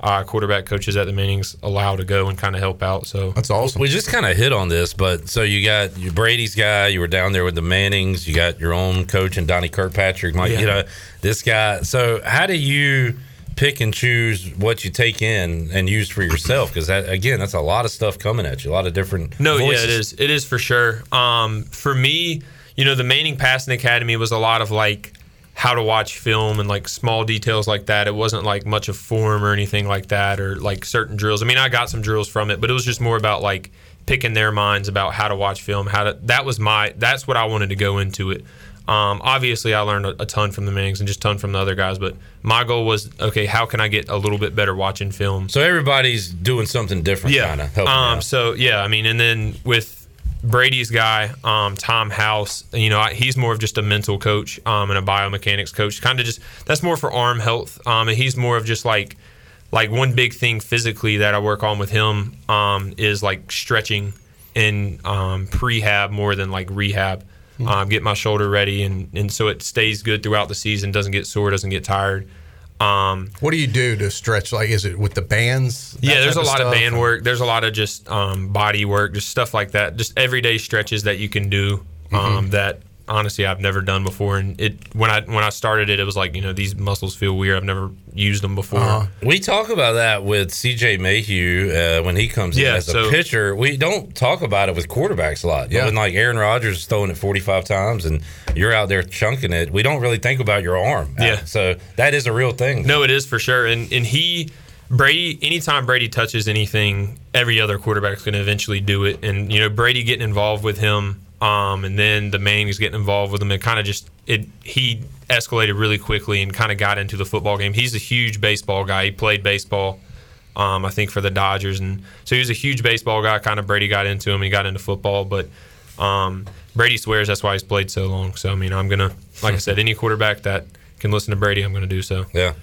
uh, quarterback coaches at the Mannings allow to go and kind of help out. So that's awesome. We just kind of hit on this, but so you got your Brady's guy. You were down there with the Mannings. You got your own coach and Donnie Kirkpatrick. Mike, Yeah. you know this guy. So how do you pick and choose what you take in and use for yourself because that again that's a lot of stuff coming at you a lot of different No, voices. yeah, it is. It is for sure. Um, for me, you know, the Manning Passing Academy was a lot of like how to watch film and like small details like that. It wasn't like much of form or anything like that or like certain drills. I mean, I got some drills from it, but it was just more about like picking their minds about how to watch film. How to that was my that's what I wanted to go into it. Um, obviously, I learned a, a ton from the Mannings and just a ton from the other guys. But my goal was, okay, how can I get a little bit better watching film? so everybody's doing something different Yeah. kind of helping um. So yeah, I mean, and then with Brady's guy, um, Tom House, you know, he's more of just a mental coach um, and a biomechanics coach. Kind of just that's more for arm health, um, and he's more of just like like one big thing physically that I work on with him um, is like stretching and um, prehab more than like rehab. Um, get my shoulder ready, and, and so it stays good throughout the season. Doesn't get sore, doesn't get tired. Um, What do you do to stretch? Like, is it with the bands? Yeah, there's a lot of stuff? band work. There's a lot of just um, body work, just stuff like that. Just everyday stretches that you can do um, that honestly I've never done before. And it when I when I started it, it was like you know these muscles feel weird. I've never used them before. Uh-huh. We talk about that with CJ Mayhew uh, when he comes in Yeah, as a pitcher. We don't talk about it with quarterbacks a lot. Yeah. When like Aaron Rodgers is throwing it 45 times and you're out there chunking it, we don't really think about your arm. Yeah. So that is a real thing. No, it is for sure. And and he Brady anytime Brady touches anything, every other quarterback's going to eventually do it. And you know Brady getting involved with him, um, and then the Mannings getting involved with him. It kind of just it he escalated really quickly and kind of got into the football game. He's a huge baseball guy. He played baseball. Um, I think for the Dodgers, and so he was a huge baseball guy. Kind of Brady got into him. And He got into football, but um, Brady swears that's why he's played so long. So I mean, I'm gonna, like I said, any quarterback that can listen to Brady, I'm gonna do so. Yeah.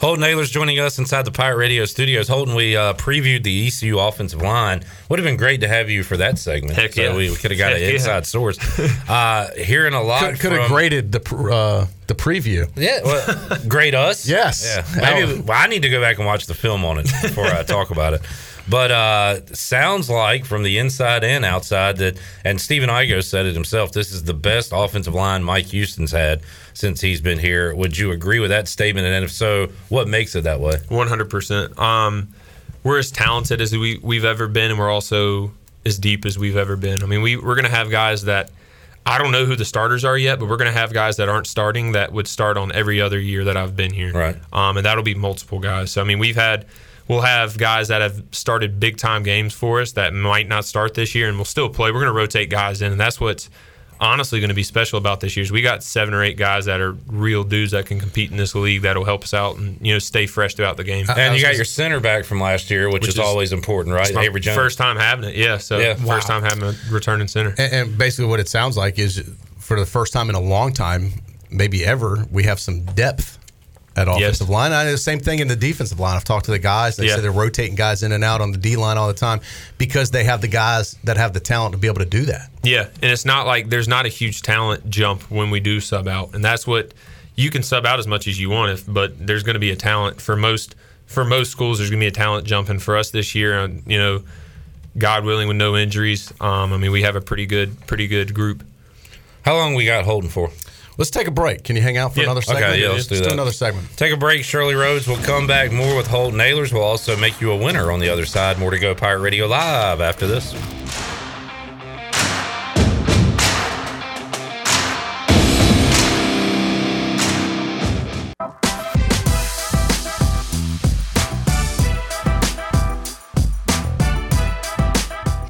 Holton Ahlers joining us inside the Pirate Radio studios. Holton, we uh, previewed the ECU offensive line. Would have been great to have you for that segment. Heck so yeah. we, we could have got Heck an yeah. inside source. (laughs) Uh, hearing a lot. Could, could have graded the uh, the preview. Yeah, well, (laughs) grade us. Yes. Yeah. Maybe well, I need to go back and watch the film on it before I talk about it. But uh, sounds like from the inside and outside that, and Stephen Igoe said it himself. This is the best offensive line Mike Houston's had since he's been here. Would you agree with that statement? And if so, what makes it that way? One hundred percent. Um, we're as talented as we we've ever been, and we're also as deep as we've ever been. I mean, we we're gonna have guys that I don't know who the starters are yet, but we're gonna have guys that aren't starting that would start on every other year that I've been here. Right. Um, and that'll be multiple guys. So I mean, we've had. We'll have guys that have started big time games for us that might not start this year, and we'll still play. We're going to rotate guys in, and that's what's honestly going to be special about this year. Is we got seven or eight guys that are real dudes that can compete in this league that'll help us out and you know stay fresh throughout the game. And you got your center back from last year, which, Which is, is- always important, right? My Avery Jones. First time having it, yeah. So Yeah. first Wow. time having a returning center. And, and basically, what it sounds like is for the first time in a long time, maybe ever, we have some depth at offensive line. And the same thing in the defensive line. I've talked to the guys. They Yeah. say they're rotating guys in and out on the D line all the time because they have the guys that have the talent to be able to do that. Yeah, and it's not like there's not a huge talent jump when we do sub out, and that's what you can sub out as much as you want, if, but there's going to be a talent for most for most schools. There's going to be a talent jump, and for us this year, and you know, God willing, with no injuries, um, I mean, we have a pretty good pretty good group. How long we got holding for? Let's take a break. Can you hang out for Yeah. another segment? Okay, yeah, let's do that. another segment. Take a break. Shirley Rhodes will come back more with Holton Ahlers. We'll also make you a winner on the other side. More to go. Pirate Radio Live after this.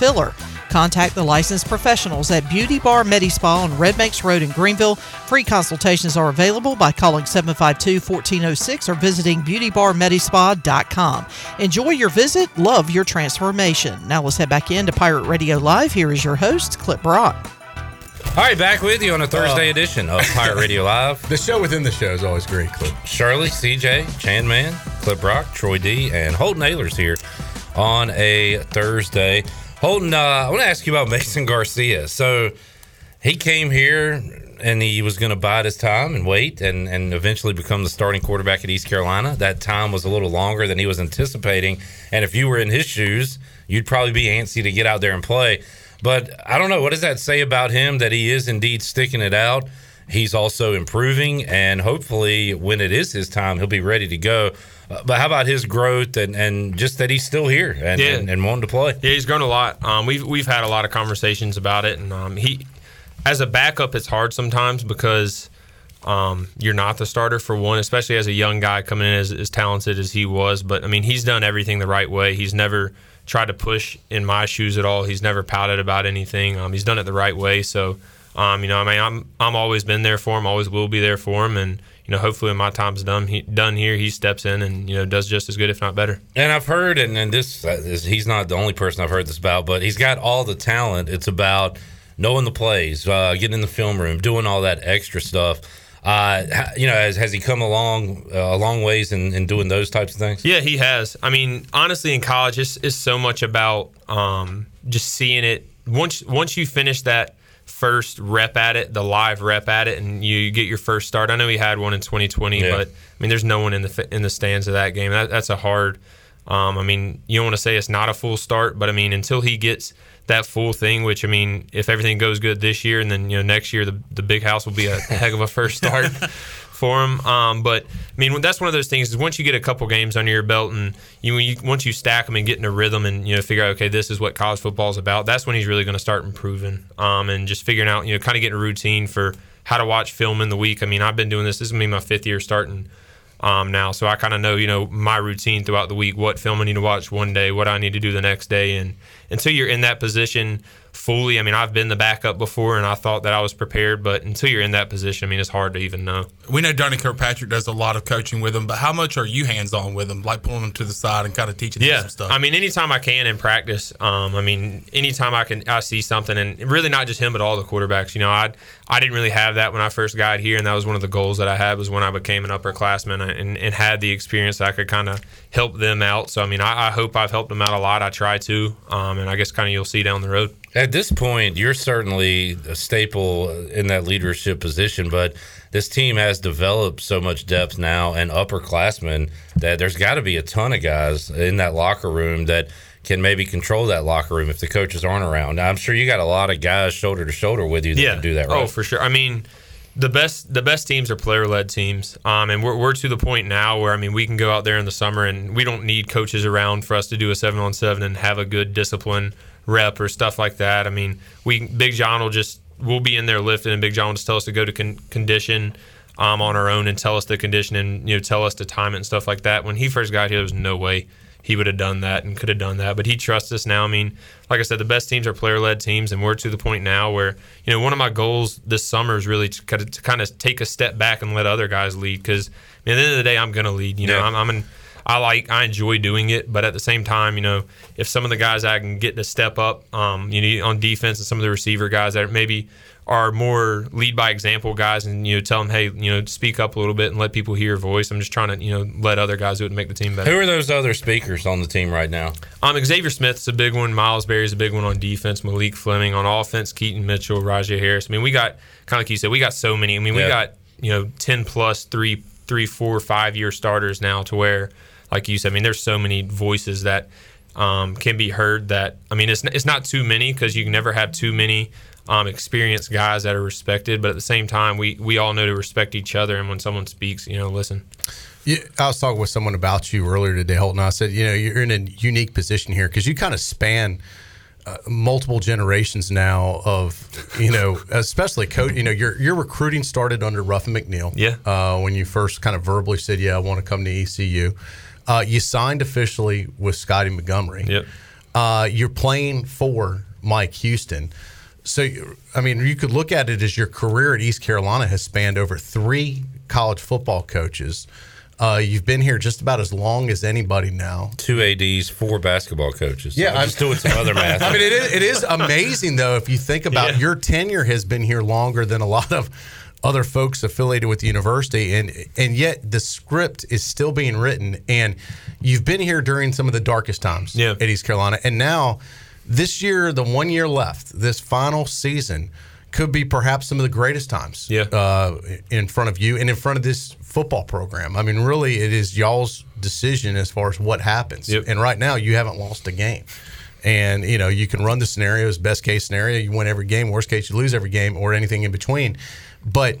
filler? Contact the licensed professionals at Beauty Bar Medispa on Red Banks Road in Greenville. Free consultations are available by calling 752-1406 or visiting beautybarmedispa.com. Enjoy your visit. Love your transformation. Now let's head back into Pirate Radio Live. Here is your host, Clip Brock. All right, back with you on a Thursday Uh, edition of Pirate Radio Live. (laughs) The show within the show is always great, Clip. Shirley, CJ, Chan Man, Clip Rock, Troy D, and Holton Ahlers here on a Thursday. Holton, uh, I want to ask you about Mason Garcia. So he came here and he was going to bide his time and wait and, and eventually become the starting quarterback at East Carolina. That time was a little longer than he was anticipating. And if you were in his shoes, you'd probably be antsy to get out there and play. But I don't know. What does that say about him that he is indeed sticking it out? He's also improving, and hopefully, when it is his time, he'll be ready to go. But how about his growth and, and just that he's still here and, Yeah. and, and wanting to play? Yeah, he's grown a lot. Um, we've we've had a lot of conversations about it, and um, he, as a backup, it's hard sometimes because um, you're not the starter for one, especially as a young guy coming in as, as talented as he was. But I mean, he's done everything the right way. He's never tried to push in my shoes at all. He's never pouted about anything. Um, he's done it the right way. So, um, you know, I mean, I'm I'm always been there for him. Always will be there for him. And you know, hopefully, when my time's done, he, done here, he steps in and you know does just as good, if not better. And I've heard, and, and this uh, is, he's not the only person I've heard this about, but he's got all the talent. It's about knowing the plays, uh, getting in the film room, doing all that extra stuff. Uh, you know, has, has he come along uh, a long ways in, in doing those types of things? Yeah, he has. I mean, honestly, in college, it's, it's so much about um, just seeing it. Once once you finish that first rep at it, the live rep at it, and you get your first start. I know he had one in 2020, Yeah. but I mean, there's no one in the in the stands of that game. That, that's a hard. Um, I mean, you don't want to say it's not a full start, but I mean, until he gets that full thing, which I mean, if everything goes good this year, and then you know next year the the big house will be a (laughs) heck of a first start for him. Um, but I mean, that's one of those things. Is once you get a couple games under your belt, and you, you once you stack them and get in a rhythm, and you know figure out okay, this is what college football is about. That's when he's really going to start improving, um, and just figuring out you know kind of getting a routine for how to watch film in the week. I mean, I've been doing this. This is gonna be my fifth year starting um, now, so I kind of know you know my routine throughout the week, what film I need to watch one day, what I need to do the next day, and until you're in that position fully, I mean, I've been the backup before, and I thought that I was prepared, but until you're in that position, I mean, it's hard to even know. We know Donnie Kirkpatrick does a lot of coaching with him, but how much are you hands on with him, like pulling him to the side and kind of teaching him Yeah, some stuff? I mean, anytime I can in practice. Um, I mean, anytime I can, I see something, and really not just him, but all the quarterbacks. You know, I I didn't really have that when I first got here, and that was one of the goals that I had was when I became an upperclassman and, and had the experience that I could kind of help them out. So I mean, I, I hope I've helped them out a lot. I try to, um, and I guess kind of you'll see down the road. At this point, you're certainly a staple in that leadership position, but this team has developed so much depth now and upperclassmen that there's got to be a ton of guys in that locker room that can maybe control that locker room if the coaches aren't around. Now, I'm sure you got a lot of guys shoulder to shoulder with you that can do that oh, right. Oh, for sure. I mean, the best the best teams are player led teams, um, and we're we're to the point now where I mean we can go out there in the summer and we don't need coaches around for us to do a seven on seven and have a good discipline rep or stuff like that. I mean, we Big John will just we'll be in there lifting, and Big John will just tell us to go to con- condition. Um, on our own and tell us the condition and you know tell us to time it and stuff like that. When he first got here, there was no way he would have done that and could have done that. But he trusts us now. I mean, like I said, the best teams are player led teams, and we're to the point now where you know one of my goals this summer is really to, kind of- to kind of take a step back and let other guys lead. Because at the end of the day, I'm going to lead. You know, Yeah. I'm, I'm I like I enjoy doing it, but at the same time, you know, if some of the guys I can get to step up, um, you know, on defense, and some of the receiver guys that maybe are more lead by example guys, and you know, tell them, hey, you know, speak up a little bit and let people hear your voice. I'm just trying to, you know, let other guys do it and make the team better. Who are those other speakers on the team right now? Um, Xavier Smith's a big one. Miles Berry's a big one on defense. Malik Fleming on offense. Keaton Mitchell, Rahjai Harris. I mean, we got kind of like you said, we got so many. I mean, we Yeah. got you know ten plus three, three, four, five year starters now to where, like you said, I mean, there's so many voices that um, can be heard. That I mean, it's it's not too many because you can never have too many. Um, experienced guys that are respected, but at the same time, we we all know to respect each other. And when someone speaks, you know, listen. Yeah, I was talking with someone about you earlier today, Holton. I said, you know, you're in a unique position here because you kind of span uh, multiple generations now of, you know, (laughs) especially coach. You know, your your recruiting started under Ruffin McNeill. Yeah. Uh, when you first kind of verbally said, "Yeah, I want to come to ECU," uh, you signed officially with Scotty Montgomery. Yep. Uh, you're playing for Mike Houston. So, I mean, you could look at it as your career at East Carolina has spanned over three college football coaches. Uh, you've been here just about as long as anybody now. Two ads, four basketball coaches. Yeah, I'm just doing some other (laughs) math. I mean, it is, it is amazing though if you think about your tenure has been here longer than a lot of other folks affiliated with the university, and and yet the script is still being written, and you've been here during some of the darkest times at East Carolina, and now this year, the one year left, this final season could be perhaps some of the greatest times Yeah. uh, in front of you and in front of this football program. I mean, really, it is y'all's decision as far as what happens. And right now, you haven't lost a game. And you know you can run the scenarios. Best case scenario, you win every game. Worst case, you lose every game, or anything in between. But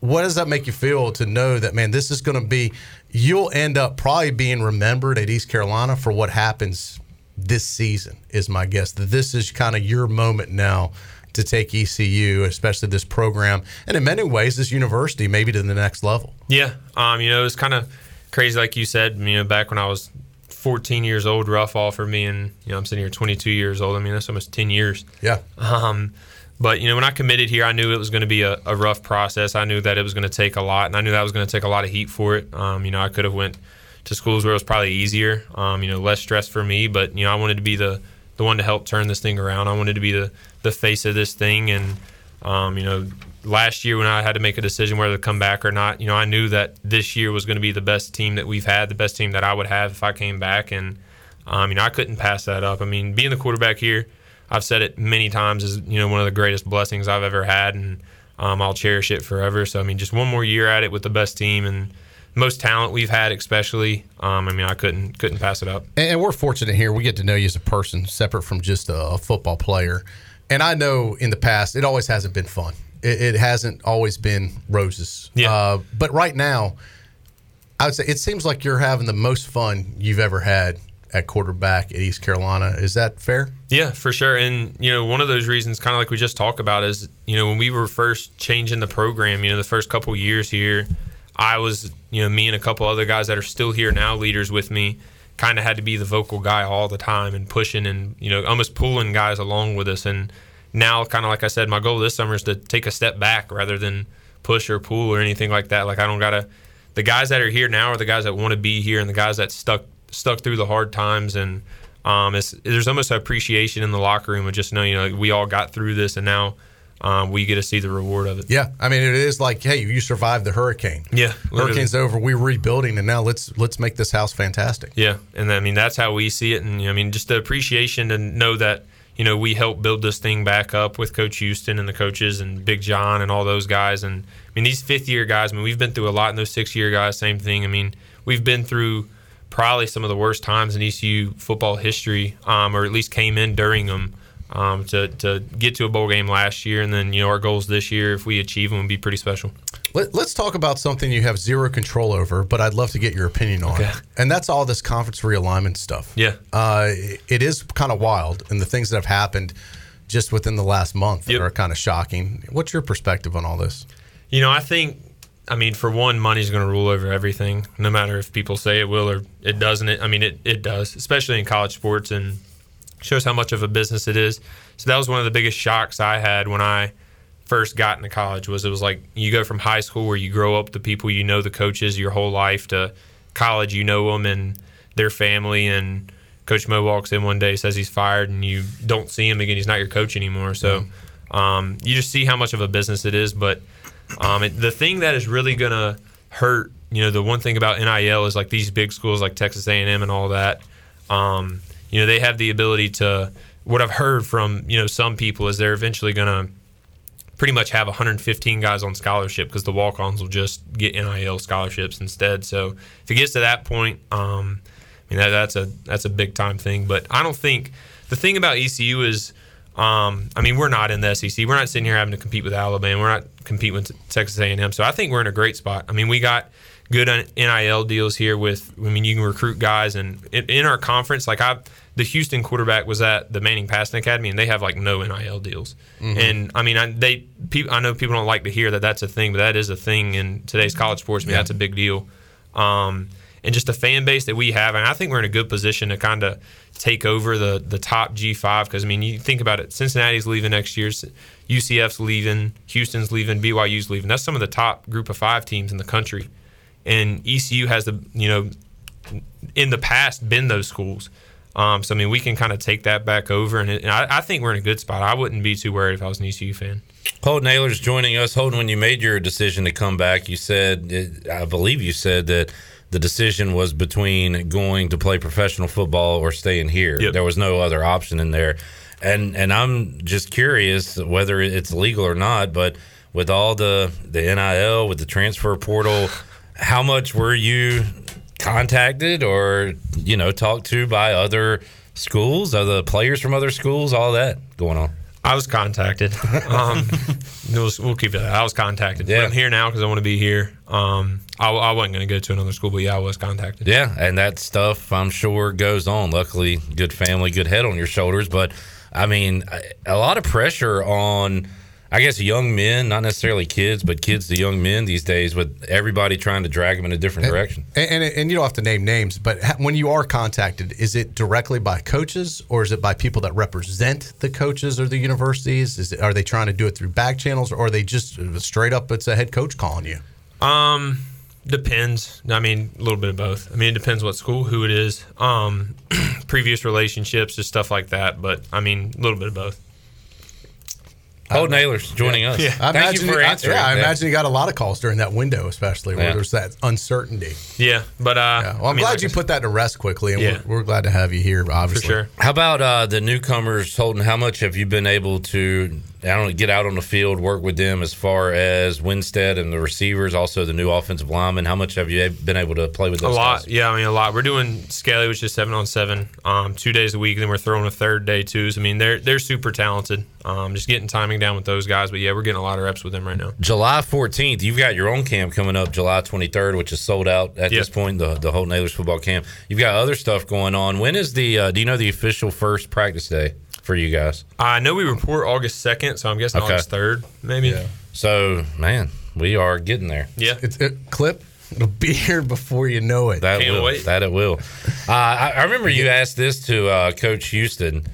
what does that make you feel to know that man, this is going to be? You'll end up probably being remembered at East Carolina for what happens this season. Is my guess that this is kind of your moment now to take ECU, especially this program, and in many ways, this university maybe to the next level. Yeah, um, you know, it was kind of crazy, like you said. You know, back when I was 14 years old, rough all for me, and you know, I'm sitting here 22 years old. I mean, that's almost 10 years. Yeah. Um, but you know, when I committed here, I knew it was going to be a, a rough process. I knew that it was going to take a lot, and I knew that was going to take a lot of heat for it. Um, you know, I could have went to schools where it was probably easier, um, you know, less stress for me. But you know, I wanted to be the the one to help turn this thing around. I wanted to be the the face of this thing, and um, you know, last year when I had to make a decision whether to come back or not, you know, I knew that this year was going to be the best team that we've had, the best team that I would have if I came back, and um, you know, I couldn't pass that up. I mean, being the quarterback here, I've said it many times, is you know one of the greatest blessings I've ever had, and um, I'll cherish it forever. So I mean, just one more year at it with the best team and most talent we've had, especially. Um, I mean, I couldn't couldn't pass it up. And we're fortunate here. We get to know you as a person, separate from just a, football player. And I know in the past, it always hasn't been fun. It, it hasn't always been roses. Yeah. Uh, but right now, I would say it seems like you're having the most fun you've ever had at quarterback at East Carolina. Is that fair? Yeah, for sure. And you know, one of those reasons, kind of like we just talked about, is you know when we were first changing the program. You know, the first couple years here, I was you know me and a couple other guys that are still here now, leaders with me, kind of had to be the vocal guy all the time and pushing and you know almost pulling guys along with us. And now, kind of like I said, my goal this summer is to take a step back rather than push or pull or anything like that. Like I don't gotta. The guys that are here now are the guys that want to be here and the guys that stuck stuck through the hard times and um, there's almost appreciation in the locker room of just knowing you know we all got through this and now um, we get to see the reward of it. Yeah, I mean it is like, hey, you survived the hurricane. Yeah, literally. hurricane's over. We're rebuilding, and now let's let's make this house fantastic. Yeah, and I mean that's how we see it, and I mean just the appreciation to know that you know we helped build this thing back up with Coach Houston and the coaches and Big John and all those guys, and I mean these fifth year guys. I mean we've been through a lot, and those six year guys, same thing. I mean we've been through probably some of the worst times in ECU football history, um, or at least came in during them. Um, to, to get to a bowl game last year, and then you know our goals this year, if we achieve them, would be pretty special. Let, us talk about something you have zero control over, but I'd love to get your opinion on. Okay. And that's all this conference realignment stuff. Yeah. Uh, it is kind of wild, and the things that have happened just within the last month Yep. are kind of shocking. What's your perspective on all this? You know, I think, I mean, for one, money's going to rule over everything, no matter if people say it will or it doesn't. It, I mean, it, it does, especially in college sports, and shows how much of a business it is. So that was one of the biggest shocks I had when I first got into college. Was it was like you go from high school where you grow up the people you know the coaches your whole life to college you know them and their family and Coach Mo walks in one day says he's fired and you don't see him again. He's not your coach anymore. So um, you just see how much of a business it is. But um, it, the thing that is really gonna hurt, you know, the one thing about NIL is like these big schools like Texas A&M and all that. Um, you know, they have the ability to. What I've heard from you know some people is they're eventually gonna pretty much have 115 guys on scholarship because the walk-ons will just get NIL scholarships instead. So if it gets to that point, um, I mean that, that's a that's a big time thing. But I don't think the thing about ECU is, um, I mean, we're not in the SEC. We're not sitting here having to compete with Alabama. We're not competing with Texas A&M. So I think we're in a great spot. I mean, we got good NIL deals here with. I mean, you can recruit guys, and in our conference, like I, the Houston quarterback was at the Manning Passing Academy, and they have like no NIL deals. Mhm. And I mean, I, they, pe- I know people don't like to hear that that's a thing, but that is a thing in today's college sports. I mean, Yeah. that's a big deal. Um, and just the fan base that we have, and I think we're in a good position to kind of take over the the top G5 because I mean, you think about it, Cincinnati's leaving next year, UCF's leaving, Houston's leaving, BYU's leaving. That's some of the top group of five teams in the country. and ECU has the you know in the past been those schools. Um, so I mean, we can kind of take that back over, and, it, and I, I think we're in a good spot. I wouldn't be too worried if I was an ECU fan. Holton Ahlers's joining us. Holton, when you made your decision to come back, you said, I believe you said that the decision was between going to play professional football or staying here. There was no other option in there. And and I'm just curious whether it's legal or not, but with all the the NIL, with the transfer portal, how much were you contacted or you know talked to by other schools, other players from other schools, all that going on? I was contacted. (laughs) Um, we'll, we'll keep it. I was contacted. But I'm here now because I want to be here. Um, I, I wasn't going to go to another school, but yeah, I was contacted. Yeah, and that stuff I'm sure goes on. Luckily, good family, good head on your shoulders. But I mean, a lot of pressure on, I guess, young men, not necessarily kids, but kids to young men these days, with everybody trying to drag them in a different direction. And, and, and you don't have to name names, but when you are contacted, is it directly by coaches or is it by people that represent the coaches or the universities? Is it, are they trying to do it through back channels or are they just uh, straight up? It's a head coach calling you. Um, depends. I mean, a little bit of both. I mean, it depends what school, who it is, um, (clears throat) previous relationships, just stuff like that. But I mean, a little bit of both. Holton Ahlers's joining us. I Thank imagine you for I- answering. yeah, I that. imagine you got a lot of calls during that window, especially where Yeah. there's that uncertainty. Yeah, but uh, Well, I'm glad you put that to rest quickly, and Yeah. we're, we're glad to have you here. Obviously, for sure. How about uh, the newcomers, Holton? How much have you been able to, I don't get out on the field, work with them as far as Winstead and the receivers, also the new offensive linemen? How much have you been able to play with those? A lot, guys? yeah. I mean, a lot. We're doing Skelly, which is seven on seven, um, two days a week. Then we're throwing a third day too. So I mean, they're they're super talented. Um, just getting timing down with those guys. But yeah, we're getting a lot of reps with them right now. July 14th, you've got your own camp coming up July 23rd, which is sold out at this point, the, the Holton Ahlers football camp. You've got other stuff going on. When is the, uh, do you know the official first practice day for you guys? I know we report August second, so I'm guessing Okay. August third, maybe. Yeah. So, man, we are getting there. Yeah. It's it, clip. It'll be (laughs) here before you know it. That will. That it will. Uh, I, I remember you asked this to uh, Coach Houston,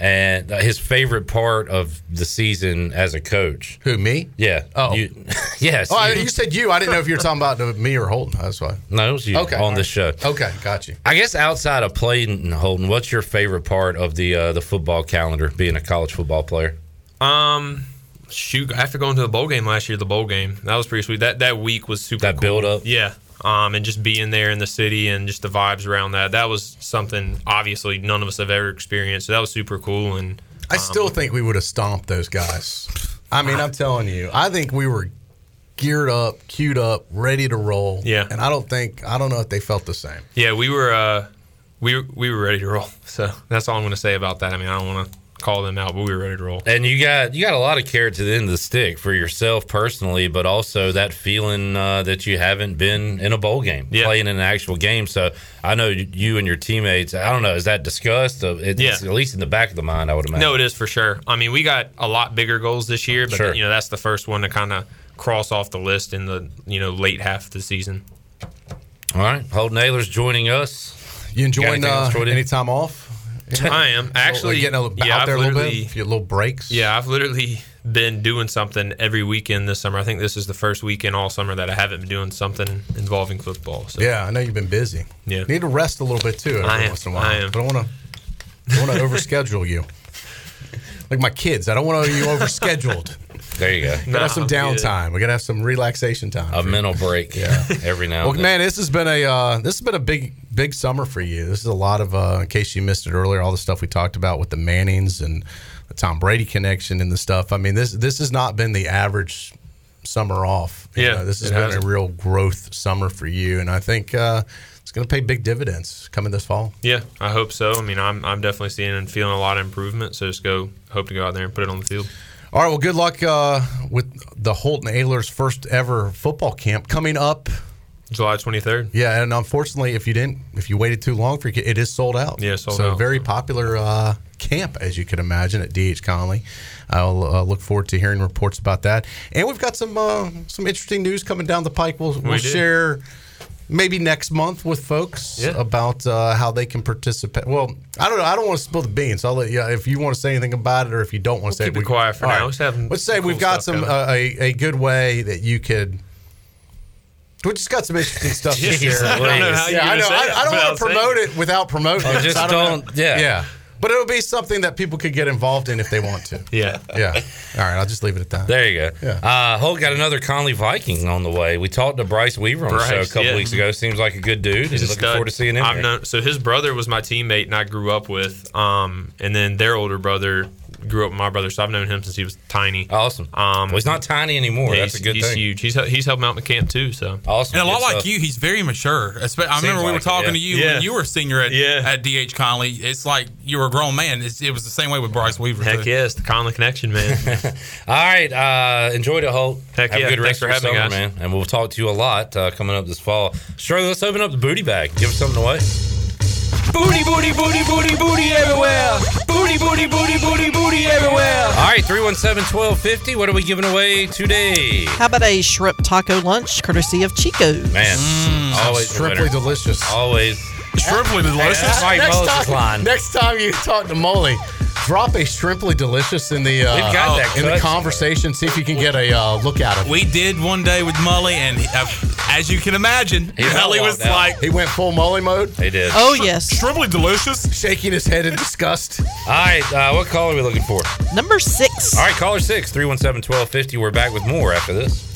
and uh, his favorite part of the season as a coach. Who me? Yeah. Oh. You, (laughs) yes. Oh, I- you. you said you. I didn't know if you were talking about uh, me or Holton. That's why. No, it was you Okay, on the right. show. Okay, got you. I guess outside of playing and Holton, what's your favorite part of the uh, the football calendar? Being a college football player. Um, shoot, after going to the bowl game last year, the bowl game that was pretty sweet. That that week was super. That build up. Yeah. Um, and just being there in the city and just the vibes around that. That was something obviously none of us have ever experienced. So that was super cool. And I still think we would have stomped those guys. I mean, I'm telling you, I think we were geared up, queued up, ready to roll. Yeah. And I don't think I don't know if they felt the same. yeah, we were uh, we we were ready to roll. (laughs) So that's all I'm going to say about that. I mean, I don't want to call them out, but we were ready to roll. And you got you got a lot of carrot to the end of the stick for yourself personally, but also that feeling uh, that you haven't been in a bowl game, playing in an actual game. So I know you and your teammates. I don't know. Is that discussed? Uh, It's Yeah. at least in the back of the mind, I would imagine. No, it is for sure. I mean, we got a lot bigger goals this year, but Sure. you know that's the first one to kind of cross off the list in the you know late half of the season. All right, Holton Ahlers's joining us. You enjoying anything else, uh, any time off? (laughs) I am actually like getting a, little- yeah, out I've there a little bit, a few little breaks. Yeah, I've literally been doing something every weekend this summer. I think this is the first weekend all summer that I haven't been doing something involving football. So Yeah, I know you've been busy. Yeah. need to rest a little bit too every I am. once in a while. I am. But I want to, I want to overschedule you. (laughs) Like my kids, I don't want to you overscheduled. There you go. We gotta have some downtime. We gotta have some relaxation time. A mental break. Yeah. every now. Well, and then. man, this has been a uh, this has been a big big summer for you. This is a lot of, uh, in case you missed it earlier, all the stuff we talked about with the Mannings and the Tom Brady connection and the stuff. I mean, this this has not been the average summer off. You Yeah, know, this has been hasn't. a real growth summer for you, and I think uh, it's going to pay big dividends coming this fall. Yeah, I hope so. I mean, I'm I'm definitely seeing and feeling a lot of improvement. So just go hope to go out there and put it on the field. All right, well, good luck uh, with the Holton Ahlers' first ever football camp coming up. July 23rd. Yeah, and unfortunately, if you didn't, if you waited too long for it, it is sold out. Yeah, sold so out. very popular uh, camp, as you could imagine, at DH Conley. I'll uh, look forward to hearing reports about that. And we've got some uh, some interesting news coming down the pike. We'll, we'll do. share maybe next month with folks Yeah. about uh, how they can participate. Well, I don't know. I don't want to spill the beans. I'll let you if you want to say anything about it, or if you don't want to say keep it, it quiet for all now. Let's have Let's say cool we've got some uh, a a good way that you could We just got some interesting stuff to Jeez, share. I don't know how yeah, I know. I, I don't want to promote saying it without promoting Oh, it. just I don't- know. yeah. Yeah. But it'll be something that people could get involved in if they want to. (laughs) Yeah. Yeah. All right. I'll just leave it at that. There you go. Yeah. Uh, Holt got another Conley Viking on the way. We talked to Bryce Weaver on the show a couple yeah. weeks ago. Seems like a good dude. He's and a looking stud. forward to seeing him. I've there. known, so his brother was my teammate, and I grew up with. Um, and then their older brother grew up with my brother, so I've known him since he was tiny. Awesome. Um, Well, he's not tiny anymore. yeah, That's a he's- good he's thing. huge. He's he's helping out in the camp too. So awesome. And a lot Good like stuff. you, he's very mature. Espe- I Seems remember we were like it, talking yeah. to you Yeah. when you were a senior at, Yeah. at DH Conley. It's like you were a grown man. It's, it was the same way with Bryce Weaver. Heck too. yes, the Conley connection, man. (laughs) All right. Uh, enjoyed it, Holt. Heck Have yeah, a good thanks rest for having me, summer, guys. man. And we'll talk to you a lot uh, coming up this fall. Shirley, let's open up the booty bag. Give us something away. Booty, booty, booty, booty, booty everywhere. Booty, booty, booty, booty, booty everywhere. All right, 317 1250. What are we giving away today? How about a shrimp taco lunch courtesy of Chico's? Man, mm, always the Shrimply delicious. Always. Shrimply delicious. Uh, That's Mike next, Moses' time, line. next time you talk to Molly, drop a shrimply delicious in the uh, We've got that in the conversation. See if you can get a uh, look at of it. We did one day with Mully, and uh, as you can imagine, He about Mully was out. like, He went full Molly mode, He did. Oh, yes. "Shrimply delicious." shaking his head in disgust. All right, uh, what call are we looking for? Number six. All right, caller six, 317 1250. We're back with more after this.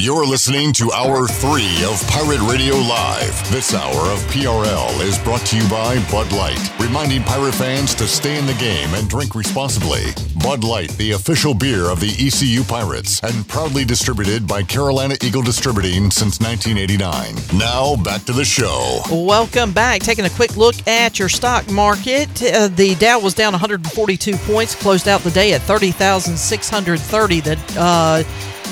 You're listening to Hour 3 of Pirate Radio Live. This hour of PRL is brought to you by Bud Light, reminding pirate fans to stay in the game and drink responsibly. Bud Light, the official beer of the ECU Pirates, and proudly distributed by Carolina Eagle Distributing since 1989. Now, back to the show. Welcome back. Taking a quick look at your stock market. Uh, the Dow was down 142 points, closed out the day at 30,630. The uh,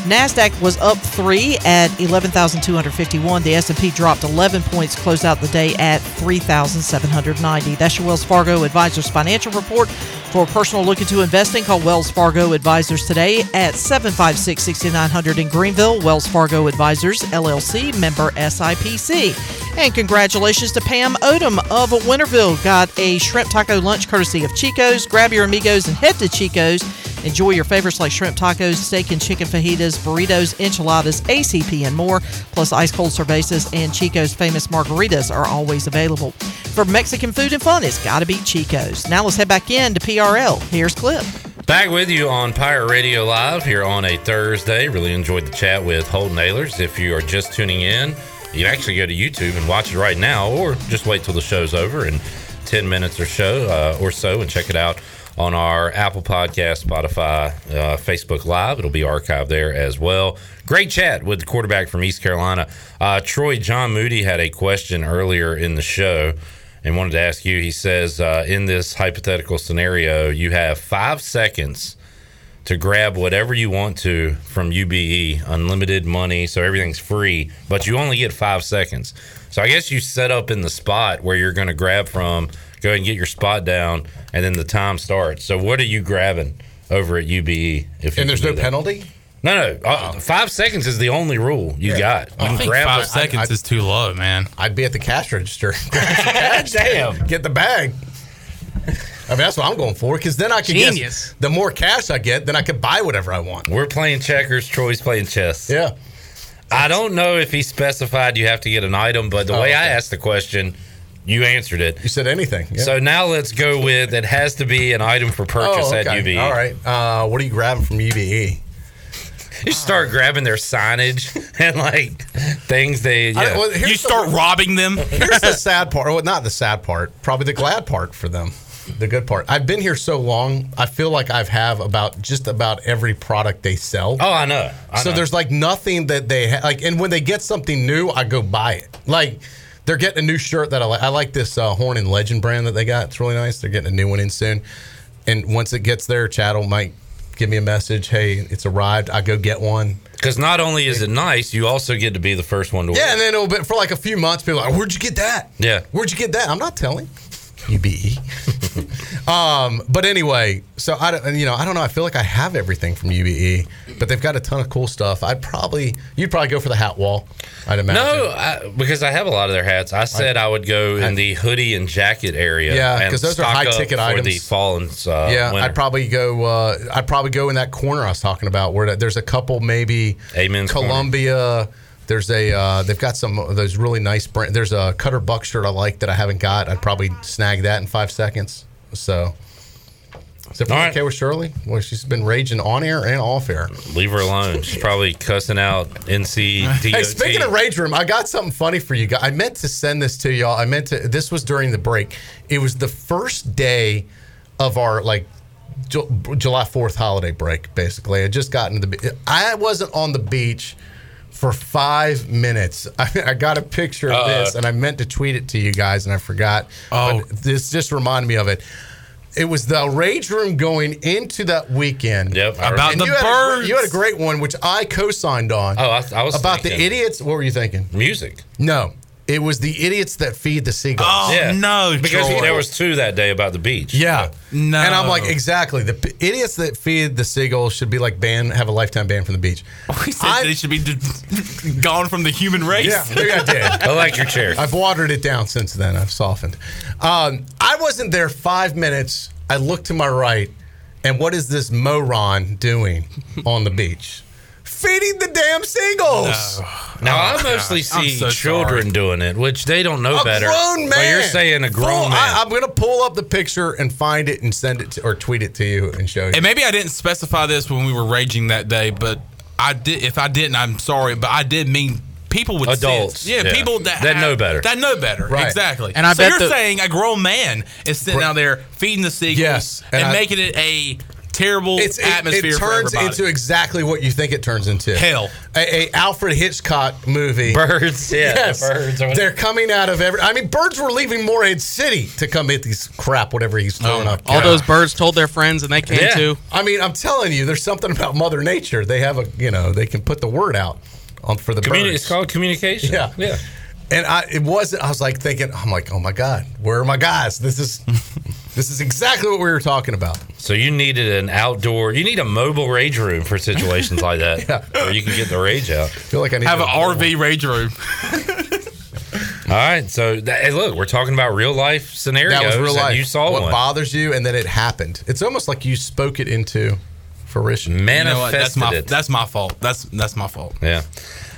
Nasdaq was up three at 11,251. The S&P dropped 11 points, closed out the day at 3,790. That's your Wells Fargo Advisors financial report. For a personal look into investing, call Wells Fargo Advisors today at 756-6900 in Greenville. Wells Fargo Advisors, LLC, member SIPC. And congratulations to Pam Odom of Winterville. Got a shrimp taco lunch courtesy of Chico's. Grab your amigos and head to Chico's. Enjoy your favorites like shrimp tacos, steak and chicken fajitas, burritos, enchiladas, ACP, and more. Plus, ice cold cervezas and Chico's famous margaritas are always available. For Mexican food and fun, it's got to be Chico's. Now let's head back in to PRL. Here's Clip. Back with you on Pirate Radio Live here on a Thursday. Really enjoyed the chat with Holton Ahlers. If you are just tuning in, you can actually go to YouTube and watch it right now, or just wait till the show's over in 10 minutes or so, uh, or so and check it out on our Apple Podcast, Spotify, uh, Facebook Live. It'll be archived there as well. Great chat with the quarterback from East Carolina. Uh, Troy John Moody had a question earlier in the show and wanted to ask you. He says, uh, in this hypothetical scenario, you have five seconds to grab whatever you want to from UBE, unlimited money, so everything's free, but you only get five seconds. So I guess you set up in the spot where you're going to grab from, go ahead and get your spot down, and then the time starts. So what are you grabbing over at UBE? If And there's no that? penalty. No, no. Uh, five seconds is the only rule you got. You I think grab five what- seconds is too low, man. I'd be at the cash register. (laughs) Damn. Get the bag. I mean, that's what I'm going for because then I can Genius. get the more cash I get, then I can buy whatever I want. We're playing checkers. Troy's playing chess. Yeah. I don't know if he specified you have to get an item, but the Oh, way I asked the question, you answered it. You said anything. Yeah. So now let's go with it has to be an item for purchase oh, at okay. UBE. All right. Uh, what are you grabbing from E? UBE? You start grabbing their signage (laughs) and like things they. I- well, here's You the- start robbing them. Here's the sad part. Well, not the sad part. Probably the glad part for them. The good part. I've been here so long. I feel like I've have about just about every product they sell. oh, I know. I so know. there's like nothing that they ha- like. And when they get something new, I go buy it. Like they're getting a new shirt that I like. I like this uh, Horn and Legend brand that they got. It's really nice. They're getting a new one in soon. And once it gets there, Chattel might give me a message. Hey, it's arrived. I go get one. Because not only is it nice, you also get to be the first one to wear. Yeah, and then it'll be for like a few months. People are like, where'd you get that? Yeah. Where'd you get that? I'm not telling. UBE. (laughs) um, but anyway, so I don't, you know, I don't know. I feel like I have everything from UBE, but they've got a ton of cool stuff. I'd probably, you'd probably go for the hat wall. I'd imagine. No, I, because I have a lot of their hats. I said I, would go in the hoodie and jacket area. Yeah, because those are high ticket for items. the fall and uh, yeah, winter. I'd probably go. Uh, I'd probably go in that corner I was talking about, where there's a couple maybe. Amen's corner. There's a. Uh, they've got some of those really nice brand. There's a Cutter Buck shirt I like that I haven't got. I'd probably snag that in five seconds. So. Is everyone okay with Shirley? Well, she's been raging on air and off air. Leave her alone. She's probably cussing out NCDOT. Hey, speaking of rage room, I got something funny for you guys. I meant to send this to y'all. I meant to. This was during the break. It was the first day of our like July Fourth holiday break. Basically, I just got into the. I wasn't on the beach for five minutes. I, (laughs) I got a picture of Uh. this, and I meant to tweet it to you guys, and I forgot. Oh, this just reminded me of it. It was the rage room going into that weekend. Yep. About And the you had a- birds. you had a great one, which I co-signed on. Oh, I, I was about the idiots. What were you thinking? music. No, it was the idiots that feed the seagulls. Oh, yeah, no, because Troy. there was two that day about the beach. Yeah, No. And I'm like, exactly. The p- idiots that feed the seagulls should be like banned, have a lifetime ban from the beach. (laughs) We said they should be d- (laughs) gone from the human race. Yeah, maybe I did. (laughs) I like your chair. I've watered it down since then. I've softened. Um, I wasn't there five minutes. I look to my right, and what is this moron doing on the beach? Feeding the damn seagulls. Now Oh, I mostly gosh, I'm see so children sorry. doing it, which they don't know A better. grown man. But you're saying a grown Full- man. I, am going to pull up the picture and find it and send it to, or tweet it to you and show you. And maybe I didn't specify this when we were raging that day, but I did. If I didn't, I'm sorry, but I did mean people with Adults. Yeah, yeah. people that That have- know better. That know better. Right. Exactly. And I so bet you're the- saying a grown man is sitting out there feeding the seagulls Yes, and and, I- making it a terrible it's, it, atmosphere it for turns into exactly what you think it turns into. Hell. A, a Alfred Hitchcock movie. Birds, yeah, Yes. birds are- They're coming out of every. I mean, birds were leaving Morehead City to come hit these crap, whatever he's throwing my up. All those birds told their friends, and they came Yeah. too. I mean, I'm telling you, there's something about Mother Nature. They have a, you know, they can put the word out on for the Communi- birds. it's called communication. Yeah. yeah. And I, it wasn't. I was like thinking, I'm like, oh my god, where are my guys? This is, (laughs) this is exactly what we were talking about. So you needed an outdoor. You need a mobile rage room for situations like that, (laughs) Yeah. where you can get the rage out. I feel like I need have to- an RV rage room. (laughs) All right. So that, hey, look, we're talking about real life scenarios. That was real life. You saw what one. bothers you, and then it happened. It's almost like you spoke it into fruition. You know Manifested? That's my it. that's my fault. That's that's my fault. Yeah.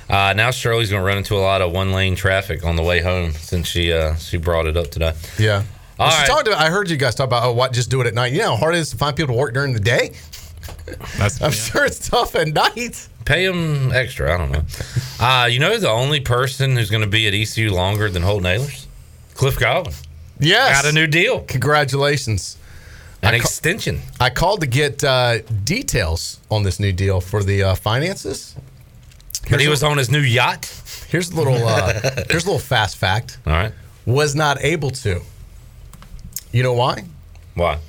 Uh, now Shirley's going to run into a lot of one lane traffic on the way home since she uh, she brought it up today. Yeah. All right. talked about, I heard you guys talk about, oh, what, just do it at night. You know how hard it is to find people to work during the day? That's I'm sure it's tough at night. Pay them extra. I don't know. Uh, you know the only person who's going to be at ECU longer than Holton Ahlers? Cliff Godwin. Yes. Got a new deal. Congratulations. An I ca- extension. I called to get uh, details on this new deal for the uh, finances. But he was on his new yacht. Here's a little. Uh, (laughs) here's a little fast fact. All right. Was not able to. You know why? Why?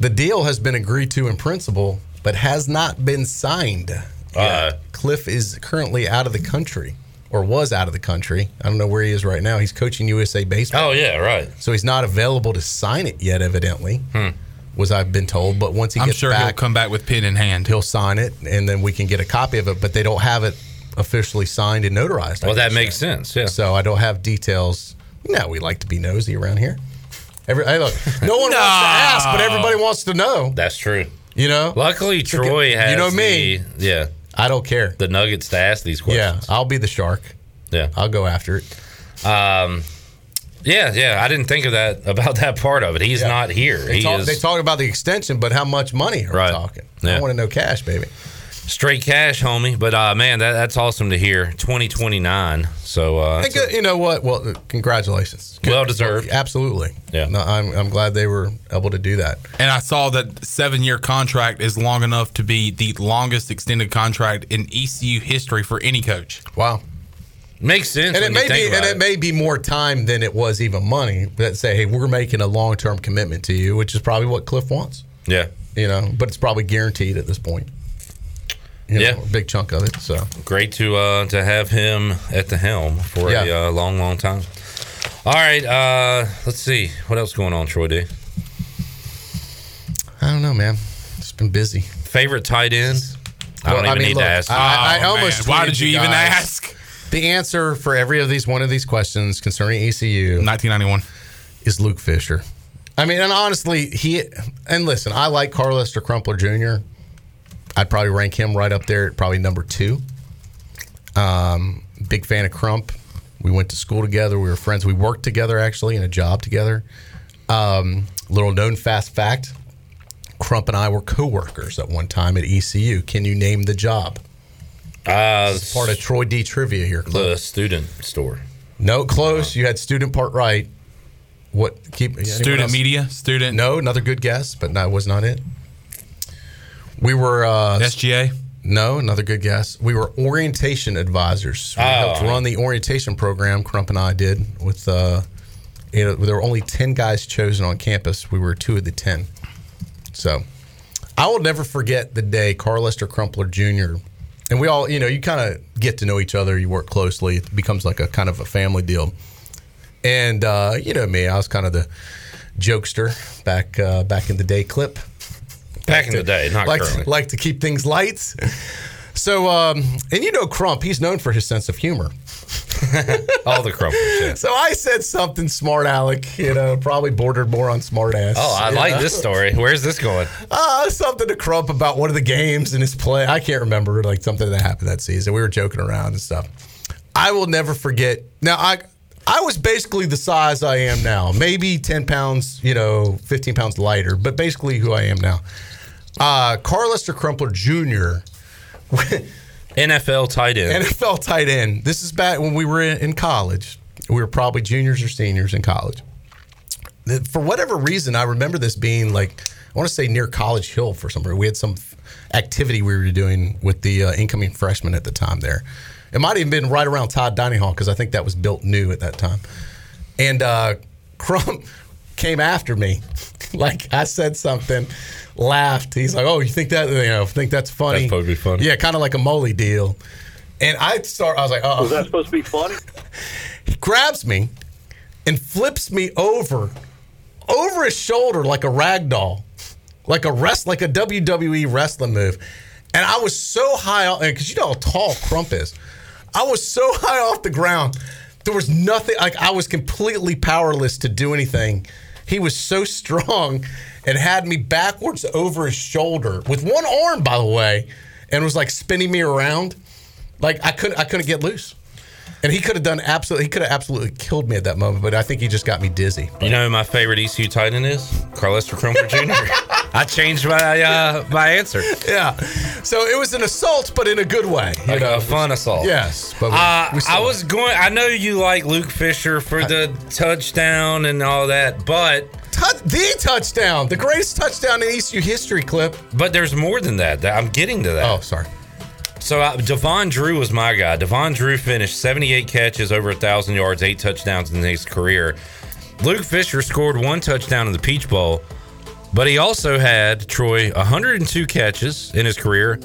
The deal has been agreed to in principle, but has not been signed. Uh, Cliff is currently out of the country, or was out of the country. I don't know where he is right now. He's coaching USA baseball. oh yeah, right. So he's not available to sign it yet, evidently, Hmm. was I've been told. But once he I'm gets sure back, he'll come back with pen in hand. he'll sign it, and then we can get a copy of it. But they don't have it officially signed and notarized. I Well, that makes sense. Yeah. So I don't have details. No, we like to be nosy around here. Every, hey, look, no one wants to ask, but everybody wants to know. That's true. You know, Luckily, Troy has you know me. the- yeah, I don't care. the nuggets to ask these questions. Yeah. I'll be the shark. Yeah. I'll go after it. Um, yeah, yeah. I didn't think of that about that part of it. He's Yeah. not here. They he talk, is they talk about the extension, but how much money are Right. we talking? Yeah. I want to know cash, baby. Straight cash, homie. But uh, man, that, that's awesome to hear. Twenty twenty nine. So uh, Hey, good- you know what? Well, congratulations. well deserved. Absolutely. Yeah. No, I'm, I'm glad they were able to do that. And I saw that seven year contract is long enough to be the longest extended contract in ECU history for any coach. Wow. Makes sense. And it may be, and about it may be more time than it was even money. That say, hey, we're making a long term commitment to you, which is probably what Cliff wants. Yeah. You know, but it's probably guaranteed at this point. You know, Yeah. a big chunk of it. So Great to uh, to have him at the helm for Yeah. a uh, long, long time. All right, uh, let's see what else going on, Troy D. I don't know, man. It's been busy. Favorite tight end? I don't Well, even need look, to ask. I, I Oh, almost. Why did you even ask? The answer for every of these one of these questions concerning ECU, 1991, is Luke Fisher. I mean, and honestly, he and listen, I like Carlester Crumpler Jr. I'd probably rank him right up there at probably number two. Um, big fan of Crump. We went to school together. We were friends. We worked together actually in a job together. Um, little known fast fact: Crump and I were co-workers at one time at ECU. Can you name the job? Uh, This is part of Troy D trivia here. the student store. No, close. You had student part right. What keep Student else? media, student. No, another good guess, but that was not it. We were uh, SGA. No, another good guess. We were orientation advisors. We Oh. helped run the orientation program. Crump and I did with. Uh, you know, there were only ten guys chosen on campus. We were two of the ten. So, I will never forget the day Carlester Crumpler Jr. and we all, you know, you kind of get to know each other. You work closely. It becomes like a kind of a family deal. And uh, you know me, I was kind of the jokester back uh, back in the day. Clip Back in the day, not like currently. like to keep things light. So, um, and you know, Crump, he's known for his sense of humor. (laughs) All the Crump. Yeah. So I said something smart, Alec. You know, probably bordered more on smart ass. Oh, I like know? this story. Where's this going? Uh, something to Crump about one of the games in his play. I can't remember, like something that happened that season. We were joking around and stuff. I will never forget. Now, I I was basically the size I am now, maybe 10 pounds, you know, 15 pounds lighter, but basically who I am now. Uh, Carlester Crumpler Jr., (laughs) NFL tight end. NFL tight end. This is back when we were in, college. We were probably juniors or seniors in college. For whatever reason, I remember this being like I want to say near College Hill for some reason. We had some activity we were doing with the uh, incoming freshmen at the time. There, it might have even been right around Todd Dining Hall because I think that was built new at that time. And uh, (laughs) Crump came after me, (laughs) like I said something, laughed. He's like, "Oh, you think that? You know, think that's funny? That's supposed to be funny. Yeah, kind of like a Molly deal." And I start. I was like, "Oh." Was that supposed to be funny? (laughs) He grabs me and flips me over, over his shoulder like a rag doll, like a rest, like a WWE wrestling move. And I was so high off, because you know how tall Crump is. I was so (laughs) high off the ground, there was nothing. Like I was completely powerless to do anything. He was so (laughs) strong and had me backwards over his shoulder with one arm, by the way, and was like spinning me around. Like I couldn't, I couldn't get loose. And he could have done absolutely, he could have absolutely killed me at that moment. But I think he just got me dizzy. You know who my favorite ECU Titan is? Carlester Crumpler Jr. I changed my uh, my answer. Yeah. So it was an assault, but in a good way. You Like know, a fun assault. Yes. But we- Uh, we I was going. I know you like Luke Fisher for the touchdown and all that, but the touchdown, the greatest touchdown in ECU history. Clip. but there's more than that. That- I'm getting to that. Oh, sorry. So uh, Davon Drew was my guy. Davon Drew finished 78 catches, over a thousand yards, eight touchdowns in his career. Luke Fisher scored one touchdown in the Peach Bowl, but he also had Troy 102 catches in his career,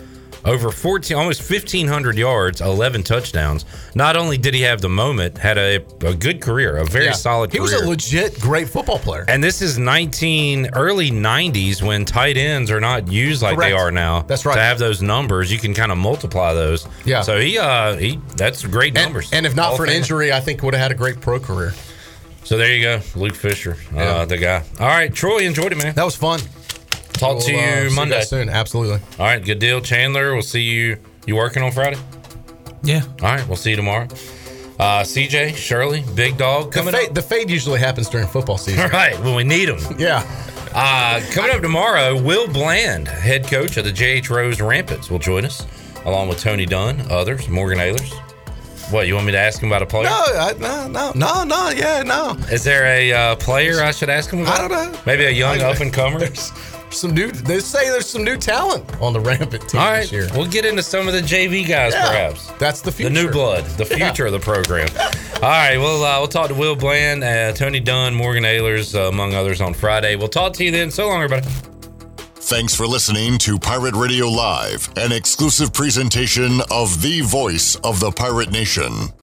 over 14, almost 1,500 yards, 11 touchdowns. Not only did he have the moment, had a, a good career, a very Yeah. solid career. He was a legit great football player. and this is 19 early 90s when tight ends are not used like they are now. That's right. To have those numbers, you can kind of multiply those. Yeah. So he uh he that's great numbers. and if not Hall for an injury, I think would have had a great pro career. So there you go, Luke Fisher, Yeah. uh, the guy. All right, Troy, enjoyed it, man. That was fun. Talk to We'll, uh, you see Monday. guys soon. Absolutely. All right, good deal, Chandler. We'll see you. You working on Friday? Yeah. All right, we'll see you tomorrow. Uh, CJ, Shirley, Big Dog The coming fade, the fade usually happens during football season. All (laughs) right, when we need them. Yeah. Uh, coming up tomorrow, Will Bland, head coach of the JH Rose Rampants, will join us, along with Tony Dunn, others, Morgan Ehlers. What, you want me to ask him about a player? No, I, no, no, no, no. Yeah, no. Is there a uh, player I should ask him about? I don't know. Maybe a young up and comer? (laughs) Some new. They say there's some new talent on the rampant team All right, this year. we'll get into some of the JV guys, Yeah, perhaps. That's the future. The new blood, the Yeah. future of the program. (laughs) All right, well, uh, we'll talk to Will Bland, uh, Tony Dunn, Morgan Ehlers, uh, among others, on Friday. We'll talk to you then. So long, everybody. Thanks for listening to Pirate Radio Live, an exclusive presentation of the voice of the pirate nation.